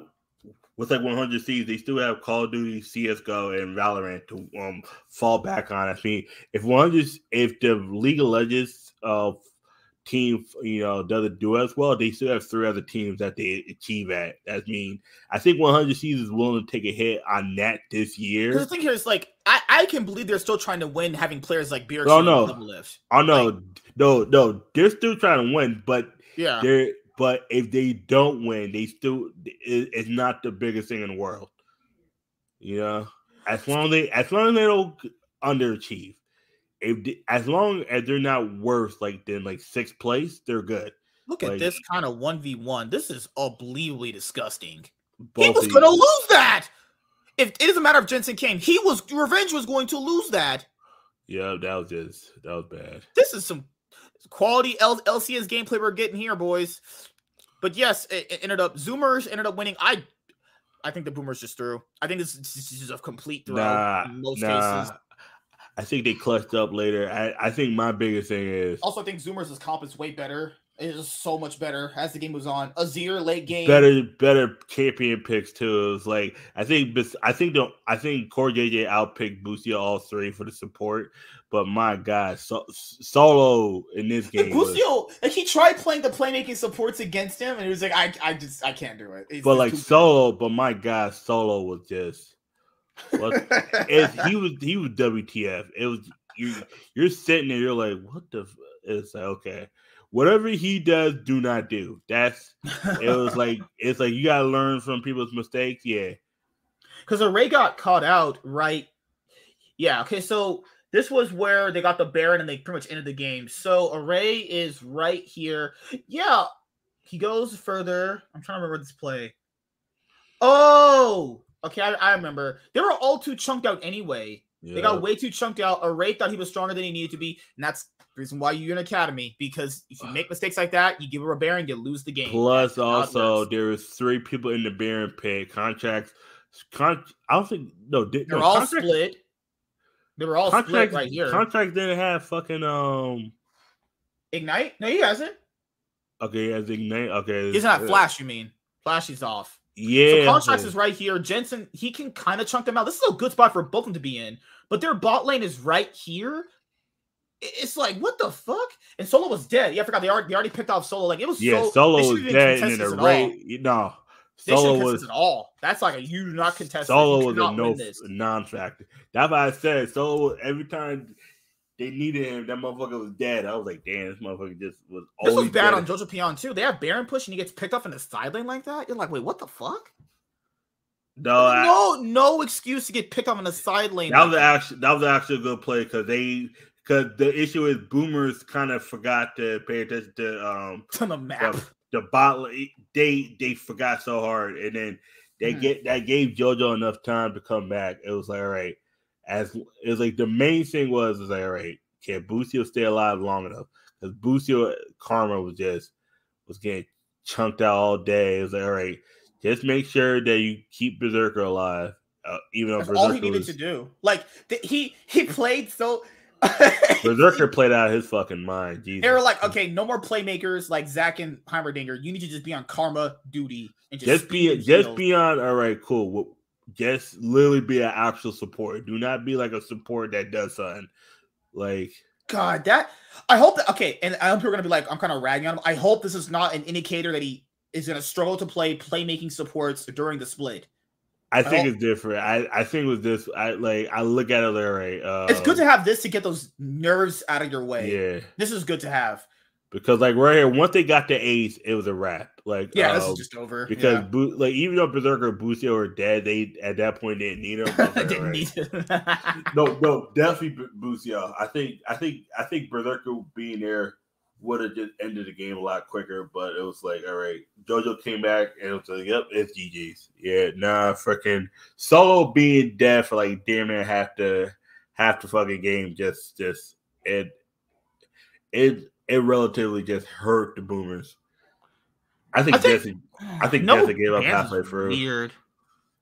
with like 100 Thieves, they still have Call of Duty, CS:GO, and Valorant to um fall back on. I mean, if 100, if the League of Legends uh team, you know, doesn't do as well, they still have three other teams that they achieve at. I mean, I think 100 Thieves is willing to take a hit on that this year. The thing here is like, I, I can believe they're still trying to win, having players like Beer. Oh no, oh no, like, no, no, they're still trying to win, but yeah, they're but if they don't win, they still it, it's not the biggest thing in the world. You know, as long as they as long as they don't underachieve, if they, as long as they're not worse like than like sixth place, they're good. Look like, at this kind of one v one. This is unbelievably disgusting. He was going to lose that. If it doesn't matter if Jensen came, he was revenge was going to lose that. Yeah, that was just that was bad. This is some quality L- LCS gameplay we're getting here, boys. But yes, it, it, ended up Zoomers ended up winning. I I think the Boomers just threw. I think this, this is a complete throw nah, in most nah. cases. I think they clutched up later. I, I think my biggest thing is also I think Zoomers' comp is way better. It is so much better as the game moves on. Azir late game, better, better champion picks too. It's like I think, I think the I think Core JJ outpicked Busio all three for the support. But my God, so, solo in this game, like he tried playing the playmaking supports against him, and he was like, I, I just, I can't do it. It's, but like solo, but my God, solo was just. he was he was WTF. It was you. You're sitting there. You're like, what the? It's like okay whatever he does, do not do. That's it was like it's like you gotta learn from people's mistakes. Yeah. Because Array got caught out, right? Yeah, okay, so this was where they got the Baron and they pretty much ended the game. So Array is right here. Yeah, he goes further. I'm trying to remember this play. Oh, okay, I, I remember. They were all too chunked out anyway. They got way too chunked out. Array thought he was stronger than he needed to be, and that's the reason why you're in academy because if you uh. make mistakes like that, you give her a Baron, you lose the game. Plus, also there was three people in the Baron pit Contractz. Con- I don't think no, they're no, all split. They were all split right here. Contract didn't have fucking um ignite. No, he hasn't. Okay, he has ignite. Okay, he's not flash. You mean flash? He's off. Yeah. So Contractz is right here. Jensen, he can kind of chunk them out. This is a good spot for both of them to be in. But their bot lane is right here it's like what the fuck? And Solo was dead. Yeah, I forgot they already, they already picked off Solo. Like it was yeah, so, Solo was dead in a raid. No, Solo was at all. That's like a you do not contest. Solo was a no non-factor. That's why I said Solo. Every time they needed him, that motherfucker was dead. I was like, damn, this motherfucker just was. This was bad dead. on Jojopyun too. They have Baron push and he gets picked up in the side lane like that. You're like, wait, what the fuck? No, no, I, no excuse to get picked up in the side lane. That was actually that was actually a good play because they because the issue is boomers kind of forgot to pay attention to um to the map. The, the bot they they forgot so hard, and then They mm-hmm. get that gave JoJo enough time to come back. It was like, all right, as it was like the main thing was is like, all right, can Busio stay alive long enough? Because Busio Karma was just was getting chunked out all day. It was like, all right, just make sure that you keep Berserker alive. Uh, even though That's Berserker all he needed was, to do. Like th- he he played so Berserker played out of his fucking mind. Jesus. They were like, okay, no more playmakers like Zach and Heimerdinger. You need to just be on karma duty and just, just be just be on. All right, cool. Just literally be an actual support. Do not be like a support that does something. Like God, that I hope that okay. And I hope you're gonna be like, I'm kind of ragging on him. I hope this is not an indicator that he is gonna struggle to play playmaking supports during the split. I think it's different. I, I think with this, I like I look at it there. Right, uh, it's good to have this to get those nerves out of your way. Yeah, this is good to have because like right here, once they got the ace, it was a wrap. Like yeah, this is um, just over. Because yeah. Bo- like even though Berserker and Busio were dead, they at that point didn't need. Like, didn't right. need him. no, no, definitely Busio. I think I think I think Berserker being there would have just ended the game a lot quicker. But it was like, all right, JoJo came back and it was like, yep, it's GG's. Yeah, nah, freaking solo being dead for like damn near half the half the fucking game. Just, just it, it, it relatively just hurt the Boomers. I think, I think Jesse. I think no, Jesse gave up halfway through. Weird.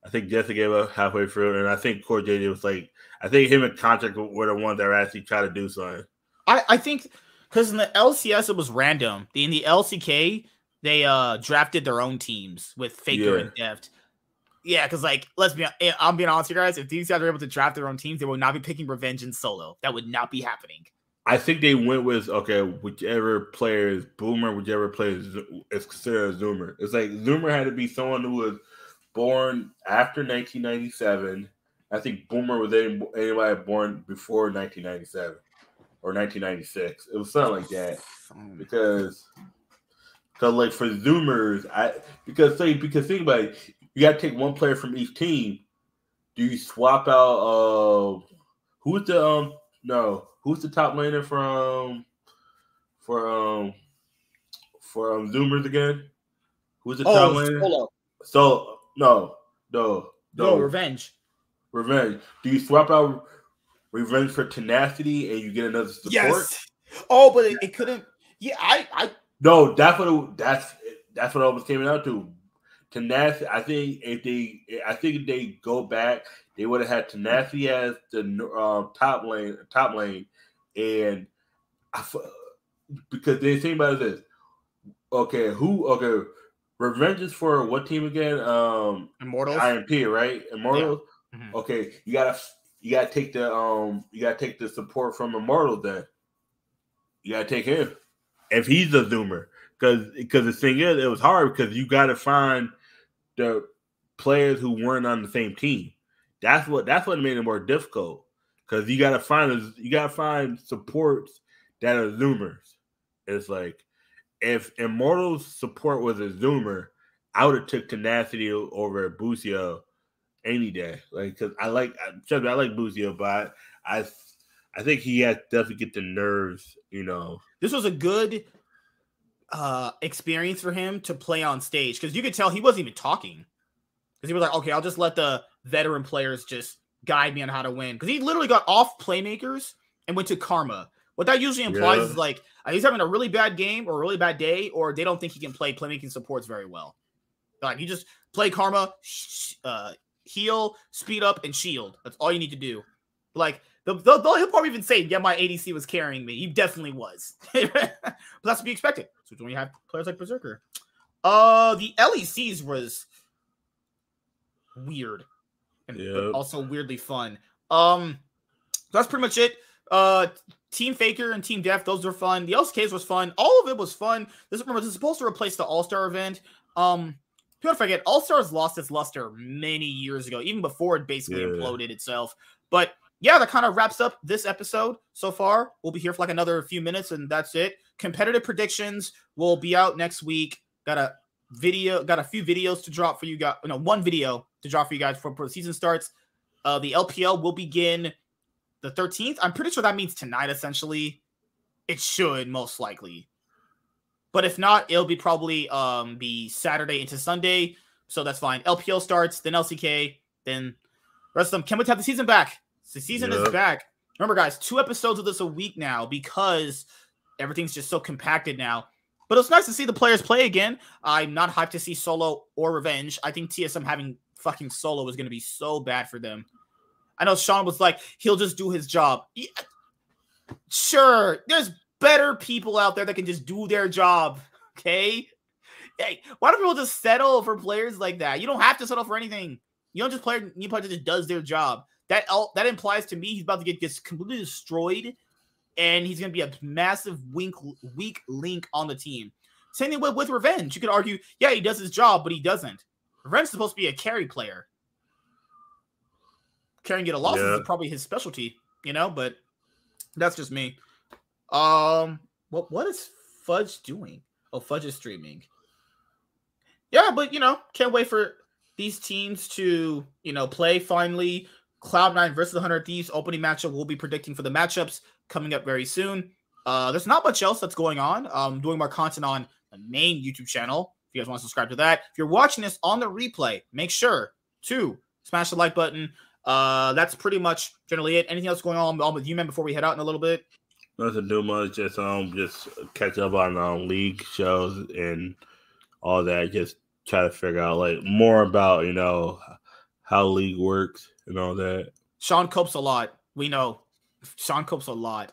I think Jesse gave up halfway through, and I think Core JJ was like, I think him and Contract were the ones that were actually trying to do something. I, I think because in the LCS it was random. In the LCK they uh drafted their own teams with Faker yeah. and Deft. Yeah, because like let's be eh, I'm being honest, you guys. If these guys are able to draft their own teams, they will not be picking Revenge in solo. That would not be happening. I think they went with okay, whichever player is Boomer, whichever player is, is considered a Zoomer. It's like Zoomer had to be someone who was born after 1997. I think Boomer was anybody born before 1997 or 1996. It was something like that because because like for Zoomers, I because say because think about it, you got to take one player from each team. Do you swap out? Uh, who's the um no who's the top laner from for um for um Zoomers again? Who's the oh, top laner? Solo. So no no no, no revenge. Revenge. Do you swap out revenge for tenacity and you get another support. Yes. Oh, but it, it couldn't. Yeah, I, I. No, that's what it, that's that's what it almost came out to. Tenacity. I think if they, I think if they go back, they would have had tenacity as the um, top lane, top lane, and I, because they think about this. Okay, who? Okay, revenge is for what team again? Um, Immortals. IMP, right? Immortals. Yeah. Mm-hmm. Okay, you gotta you gotta take the um you gotta take the support from Immortal then. You gotta take him. If he's a zoomer. Because because the thing is it was hard because you gotta find the players who weren't on the same team. That's what that's what made it more difficult. Cause you gotta find you gotta find supports that are zoomers. It's like if Immortal's support was a zoomer, I would have took tenacity over Busio any day. Like, cause I like, I, I like Busio, but I, I, I think he has definitely get the nerves. You know, this was a good uh experience for him to play on stage because you could tell he wasn't even talking because he was like, okay, I'll just let the veteran players just guide me on how to win because he literally got off playmakers and went to karma. What that usually implies yeah. is like he's having a really bad game or a really bad day, or they don't think he can play playmaking supports very well. Like you just play karma, uh, heal, speed up, and shield. That's all you need to do. Like the, the, the, he'll probably even say, "Yeah, my ADC was carrying me." He definitely was, but that's to be expected. So when you have players like Berserker, uh, the LECs was weird and yep. also weirdly fun. Um, so that's pretty much it. Uh, Team Faker and Team Deft, those were fun. The LCKs was fun. All of it was fun. This remember this is supposed to replace the All Star event. Um, People forget All Stars lost its luster many years ago, even before it basically yeah. imploded itself. But yeah, that kind of wraps up this episode so far. We'll be here for like another few minutes, and that's it. Competitive predictions will be out next week. Got a video, got a few videos to drop for you guys. No, one video to drop for you guys before the season starts. Uh, the LPL will begin the 13th. I'm pretty sure that means tonight, essentially. It should most likely. But if not, it'll be probably um be Saturday into Sunday. so that's fine. LPL starts, then LCK, then rest of them. Can we have the season back? The season yep. is back. Remember, guys, two episodes of this a week now because everything's just so compacted now. But it's nice to see the players play again. I'm not hyped to see solo or revenge. I think TSM having fucking solo is going to be so bad for them. I know Sean was like, he'll just do his job. Yeah, sure, there's better people out there that can just do their job. Okay. Hey, why don't people just settle for players like that? You don't have to settle for anything. You don't just play. You play just does their job. That that implies to me he's about to get just completely destroyed, and he's going to be a massive wink, weak link on the team. Same thing with, with Revenge. You could argue, yeah, he does his job, but he doesn't. Revenge is supposed to be a carry player. Carrying get a loss yeah. is probably his specialty, you know. But that's just me. Um, what what is Fudge doing? Oh, Fudge is streaming. Yeah, but you know, can't wait for these teams to you know play finally. Cloud9 versus the Hundred Thieves opening matchup. We'll be predicting for the matchups coming up very soon. Uh, there's not much else that's going on. Um, doing more content on the main YouTube channel. If you guys want to subscribe to that, if you're watching this on the replay, make sure to smash the like button. Uh, that's pretty much generally it. Anything else going on, on with you, man? Before we head out in a little bit. Nothing too much. Just um, just catch up on um league shows and all that. Just try to figure out like more about you know how league works and all that. Sean copes a lot. We know Sean copes a lot.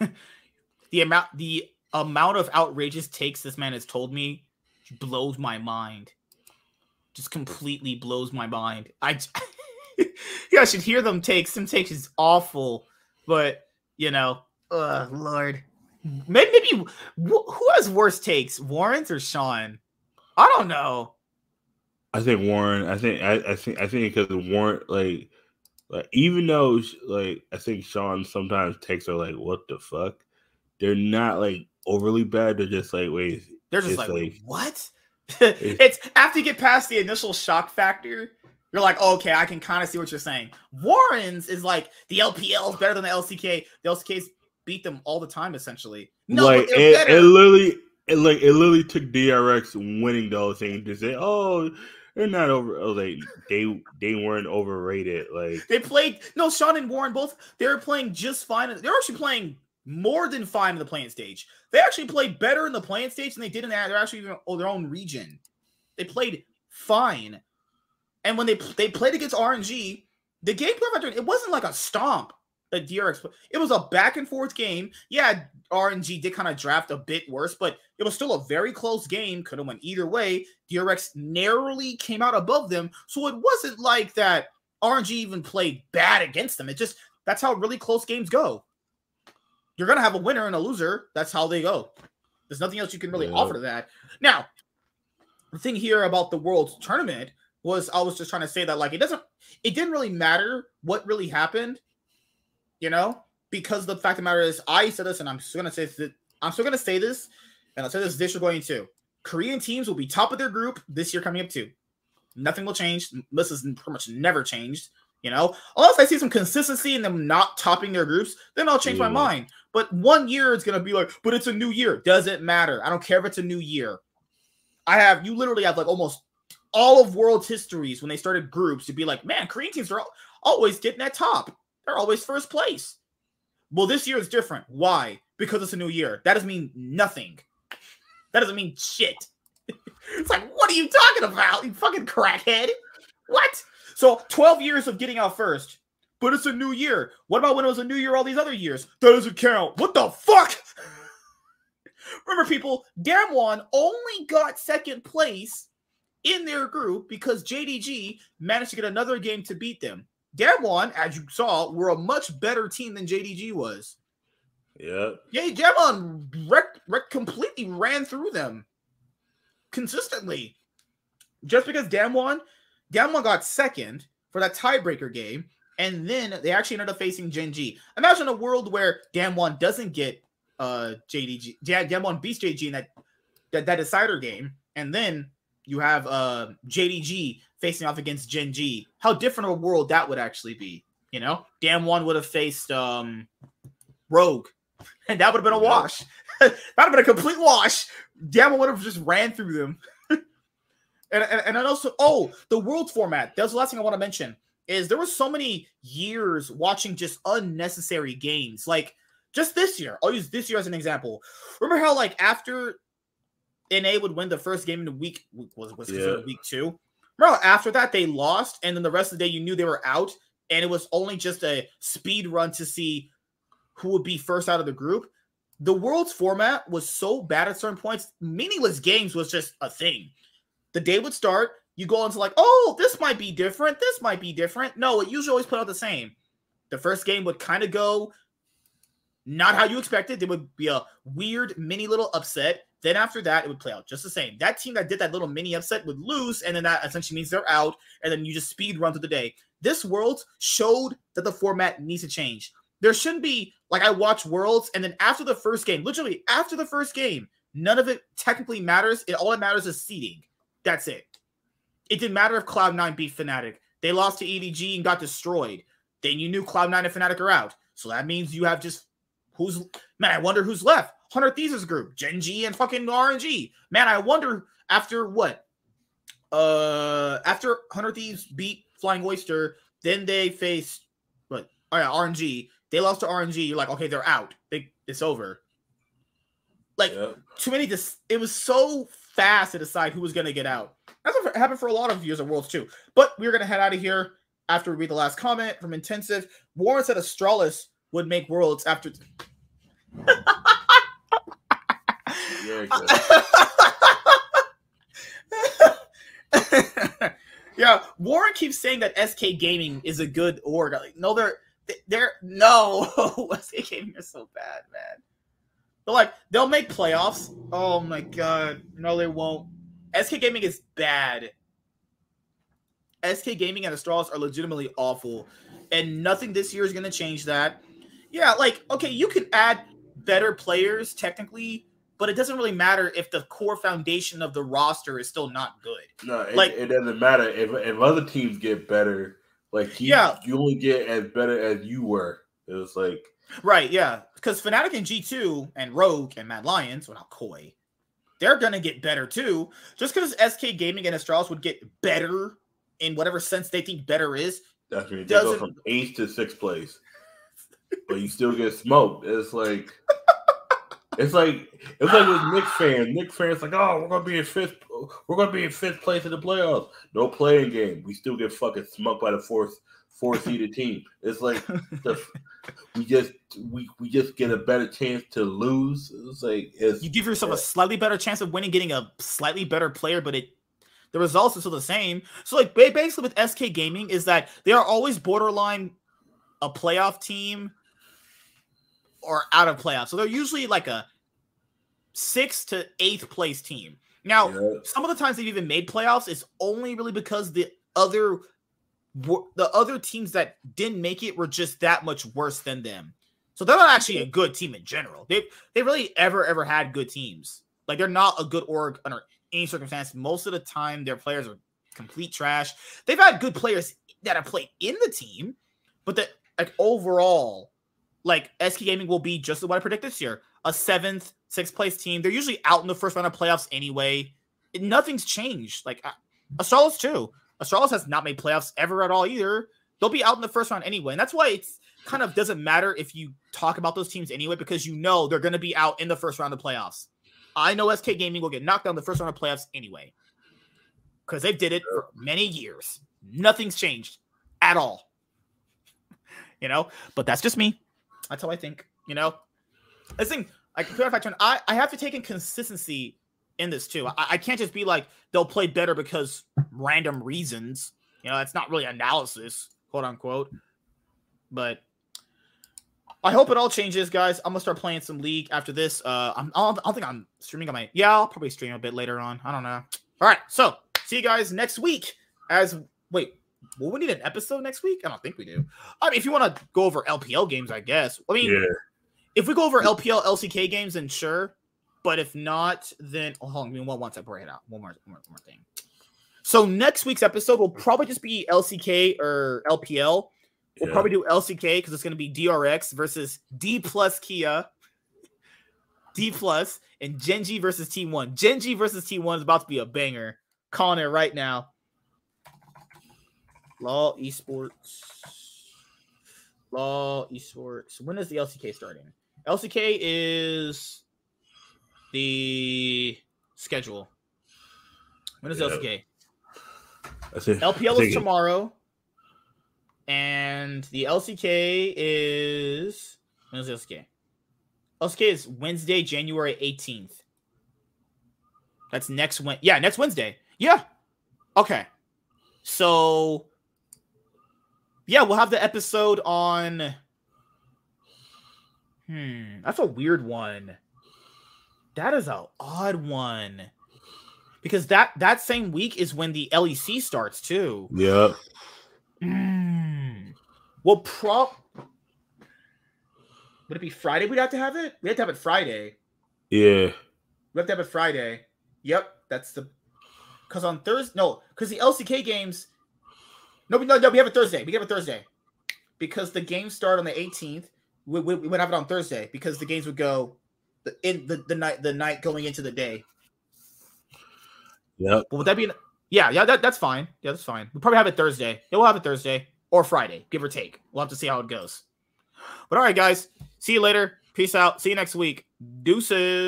the amount the amount of outrageous takes this man has told me blows my mind. Just completely blows my mind. I yeah, I should hear them takes. Some takes is awful, but you know, uh, Lord, maybe, maybe who has worse takes, Warren's or Sean? I don't know. I think Warren. I think I, I think I think because Warren like like even though like I think Sean sometimes takes are like what the fuck, they're not like overly bad. They're just like wait, they're just like, like what? it's after you get past the initial shock factor, you're like, oh, okay, I can kind of see what you're saying. Warren's is like the LPL is better than the LCK. The LCK's beat them all the time, essentially. No, like it, it, literally, it like it literally took DRX winning those things to say, oh, they're not over. Oh, like they they weren't overrated. Like they played. No, Sean and Warren both. They were playing just fine. They're actually play-in more than fine in the play-in stage. They actually played better in the playing stage than they did in their, they're actually in oh, their own region. They played fine. And when they they played against RNG, the game it wasn't like a stomp that DRX. It was a back and forth game. Yeah, RNG did kind of draft a bit worse, but it was still a very close game. Could have went either way. DRX narrowly came out above them, so it wasn't like that. RNG even played bad against them. It just that's how really close games go. You're gonna have a winner and a loser. That's how they go. There's nothing else you can really yeah. offer to that. Now, the thing here about the World Tournament was I was just trying to say that like it doesn't it didn't really matter what really happened, you know, because the fact of the matter is I said this and I'm still gonna say this, I'm still gonna say this, and I'll say this this year going to Korean teams will be top of their group this year coming up too. Nothing will change. This has pretty much never changed. You know, unless I see some consistency in them not topping their groups, then I'll change my mm. mind. But one year it's gonna be like, but it's a new year. Doesn't matter. I don't care if it's a new year. I have you literally have like almost all of world's histories when they started groups to be like, man, Korean teams are always getting that top. They're always first place. Well, this year is different. Why? Because it's a new year. That doesn't mean nothing. That doesn't mean shit. it's like, what are you talking about? You fucking crackhead. What? So 12 years of getting out first, but it's a new year. What about when it was a new year all these other years? That doesn't count. What the fuck? Remember, people, Damwon only got second place in their group because JDG managed to get another game to beat them. Damwon, as you saw, were a much better team than JDG was. Yeah. Yeah, Damwon rec- rec- completely ran through them consistently. Just because Damwon, Damwon got second for that tiebreaker game, and then they actually ended up facing Gen G. Imagine a world where Damwon doesn't get uh JDG. Damwon beats JDG in that, that that decider game, and then you have uh, JDG facing off against Gen G. How different a world that would actually be. You know, Damwon would have faced um, Rogue, and that would have been a wash. that would have been a complete wash. Damwon would have just ran through them. And, and, and also, oh, the world format. That's the last thing I want to mention is there were so many years watching just unnecessary games. Like just this year, I'll use this year as an example. Remember how like after NA would win the first game in the week was was yeah. week two. Remember after that they lost, and then the rest of the day you knew they were out, and it was only just a speed run to see who would be first out of the group. The world's format was so bad at certain points. Meaningless games was just a thing. The day would start, you go into like, oh, this might be different. This might be different. No, it usually always put out the same. The first game would kind of go not how you expected. There would be a weird mini little upset. Then after that, it would play out just the same. That team that did that little mini upset would lose, and then that essentially means they're out, and then you just speed run through the day. This World showed that the format needs to change. There shouldn't be like I watch Worlds, and then after the first game, literally after the first game, none of it technically matters. It all that matters is seeding. That's it. It didn't matter if Cloud9 beat Fnatic. They lost to EDG and got destroyed. Then you knew Cloud9 and Fnatic are out. So that means you have just who's man, I wonder who's left. 100 Thieves group, Gen G and fucking RNG. Man, I wonder after what? Uh after 100 Thieves beat Flying Oyster, then they faced what? Oh yeah, RNG. They lost to RNG. You're like, okay, they're out. They, it's over. Like yep. too many. Dis- it was so fast to decide who was going to get out. That's what happened for a lot of years of Worlds too. But we're going to head out of here after we read the last comment from Intensive. Warren said Astralis would make Worlds after. yeah, Warren keeps saying that SK Gaming is a good org. Like, no, they're they're no SK Gaming is so bad, man. But like they'll make playoffs. Oh my god, no, they won't. SK Gaming is bad. SK Gaming and Astralis are legitimately awful, and nothing this year is going to change that. Yeah, like okay, you can add better players technically, but it doesn't really matter if the core foundation of the roster is still not good. No, it, like it doesn't matter if if other teams get better. Like you, yeah, you only get as better as you were. It was like right, yeah, because Fnatic and G two and Rogue and Mad Lions, without Koi, they're gonna get better too. Just because SK Gaming and Astralis would get better in whatever sense they think better is. That's mean they go from eighth to sixth place, but you still get smoked. It's like it's like it's like with Nick fans. Nick fans like, oh, we're gonna be in fifth. We're gonna be in fifth place in the playoffs. No playing game. We still get fucking smoked by the fourth four seeded team. It's like the, we just we we just get a better chance to lose. It's like it's, you give yourself a slightly better chance of winning, getting a slightly better player, but it the results are still the same. So like basically with SK Gaming is that they are always borderline a playoff team or out of playoffs. So they're usually like a sixth to eighth place team. Now, yeah. some of the times they've even made playoffs is only really because the other the other teams that didn't make it were just that much worse than them. So they're not actually a good team in general. They they really ever ever had good teams. Like they're not a good org under any circumstance. Most of the time, their players are complete trash. They've had good players that have played in the team, but the like overall, like SK Gaming will be just what I predict this year: a seventh, sixth place team. They're usually out in the first round of playoffs anyway. Nothing's changed. Like Astralis too. Astralis has not made playoffs ever at all either. They'll be out in the first round anyway. And that's why it's kind of doesn't matter if you talk about those teams anyway, because you know they're going to be out in the first round of playoffs. I know SK Gaming will get knocked in the first round of playoffs anyway, because they've did it for many years. Nothing's changed at all. You know, but that's just me. That's how I think. You know, I think like I I have to take in consistency in this too. I, I can't just be like they'll play better because random reasons. You know, that's not really analysis, quote unquote. But I hope it all changes, guys. I'm gonna start playing some League after this. Uh, I'm, I don't think I'm streaming on my. Yeah, I'll probably stream a bit later on. I don't know. All right, so see you guys next week. As wait, will we need an episode next week? I don't think we do. I mean, if you want to go over LPL games, I guess. I mean, yeah. if we go over LPL LCK games, then sure. But if not, then oh, hold on. Give me one, one second. Bring it out. One more, one more, one more thing. So next week's episode will probably just be LCK or LPL. We'll yeah. probably do LCK because it's going to be DRX versus D plus Kia, D plus, and Gen G versus T1. Gen G versus T1 is about to be a banger. Calling it right now. LoL Esports. LoL Esports. When is the LCK starting? LCK is the schedule. When is yeah. LCK? LPL is tomorrow. And the LCK is when is LCK? LCK is Wednesday, January 18th. That's next Wednesday. Yeah, next Wednesday. Yeah. Okay. So yeah, we'll have the episode on Hmm, that's a weird one. That is a odd one. Because that that same week is when the LEC starts too. Yeah. Hmm. Well, prop would it be Friday? We'd have to have it. We have to have it Friday. Yeah. We have to have it Friday. Yep, that's the because on Thursday. No, because the LCK games. No, no, no. We have it Thursday. We have it Thursday because the games start on the 18th we, we, we would have it on Thursday because the games would go the, in the, the night the night going into the day. Yep. But would that be? An, yeah, yeah, that, that's fine. Yeah, that's fine. We'll probably have it Thursday. Yeah, we'll have it Thursday or Friday, give or take. We'll have to see how it goes. But all right, guys. See you later. Peace out. See you next week. Deuces.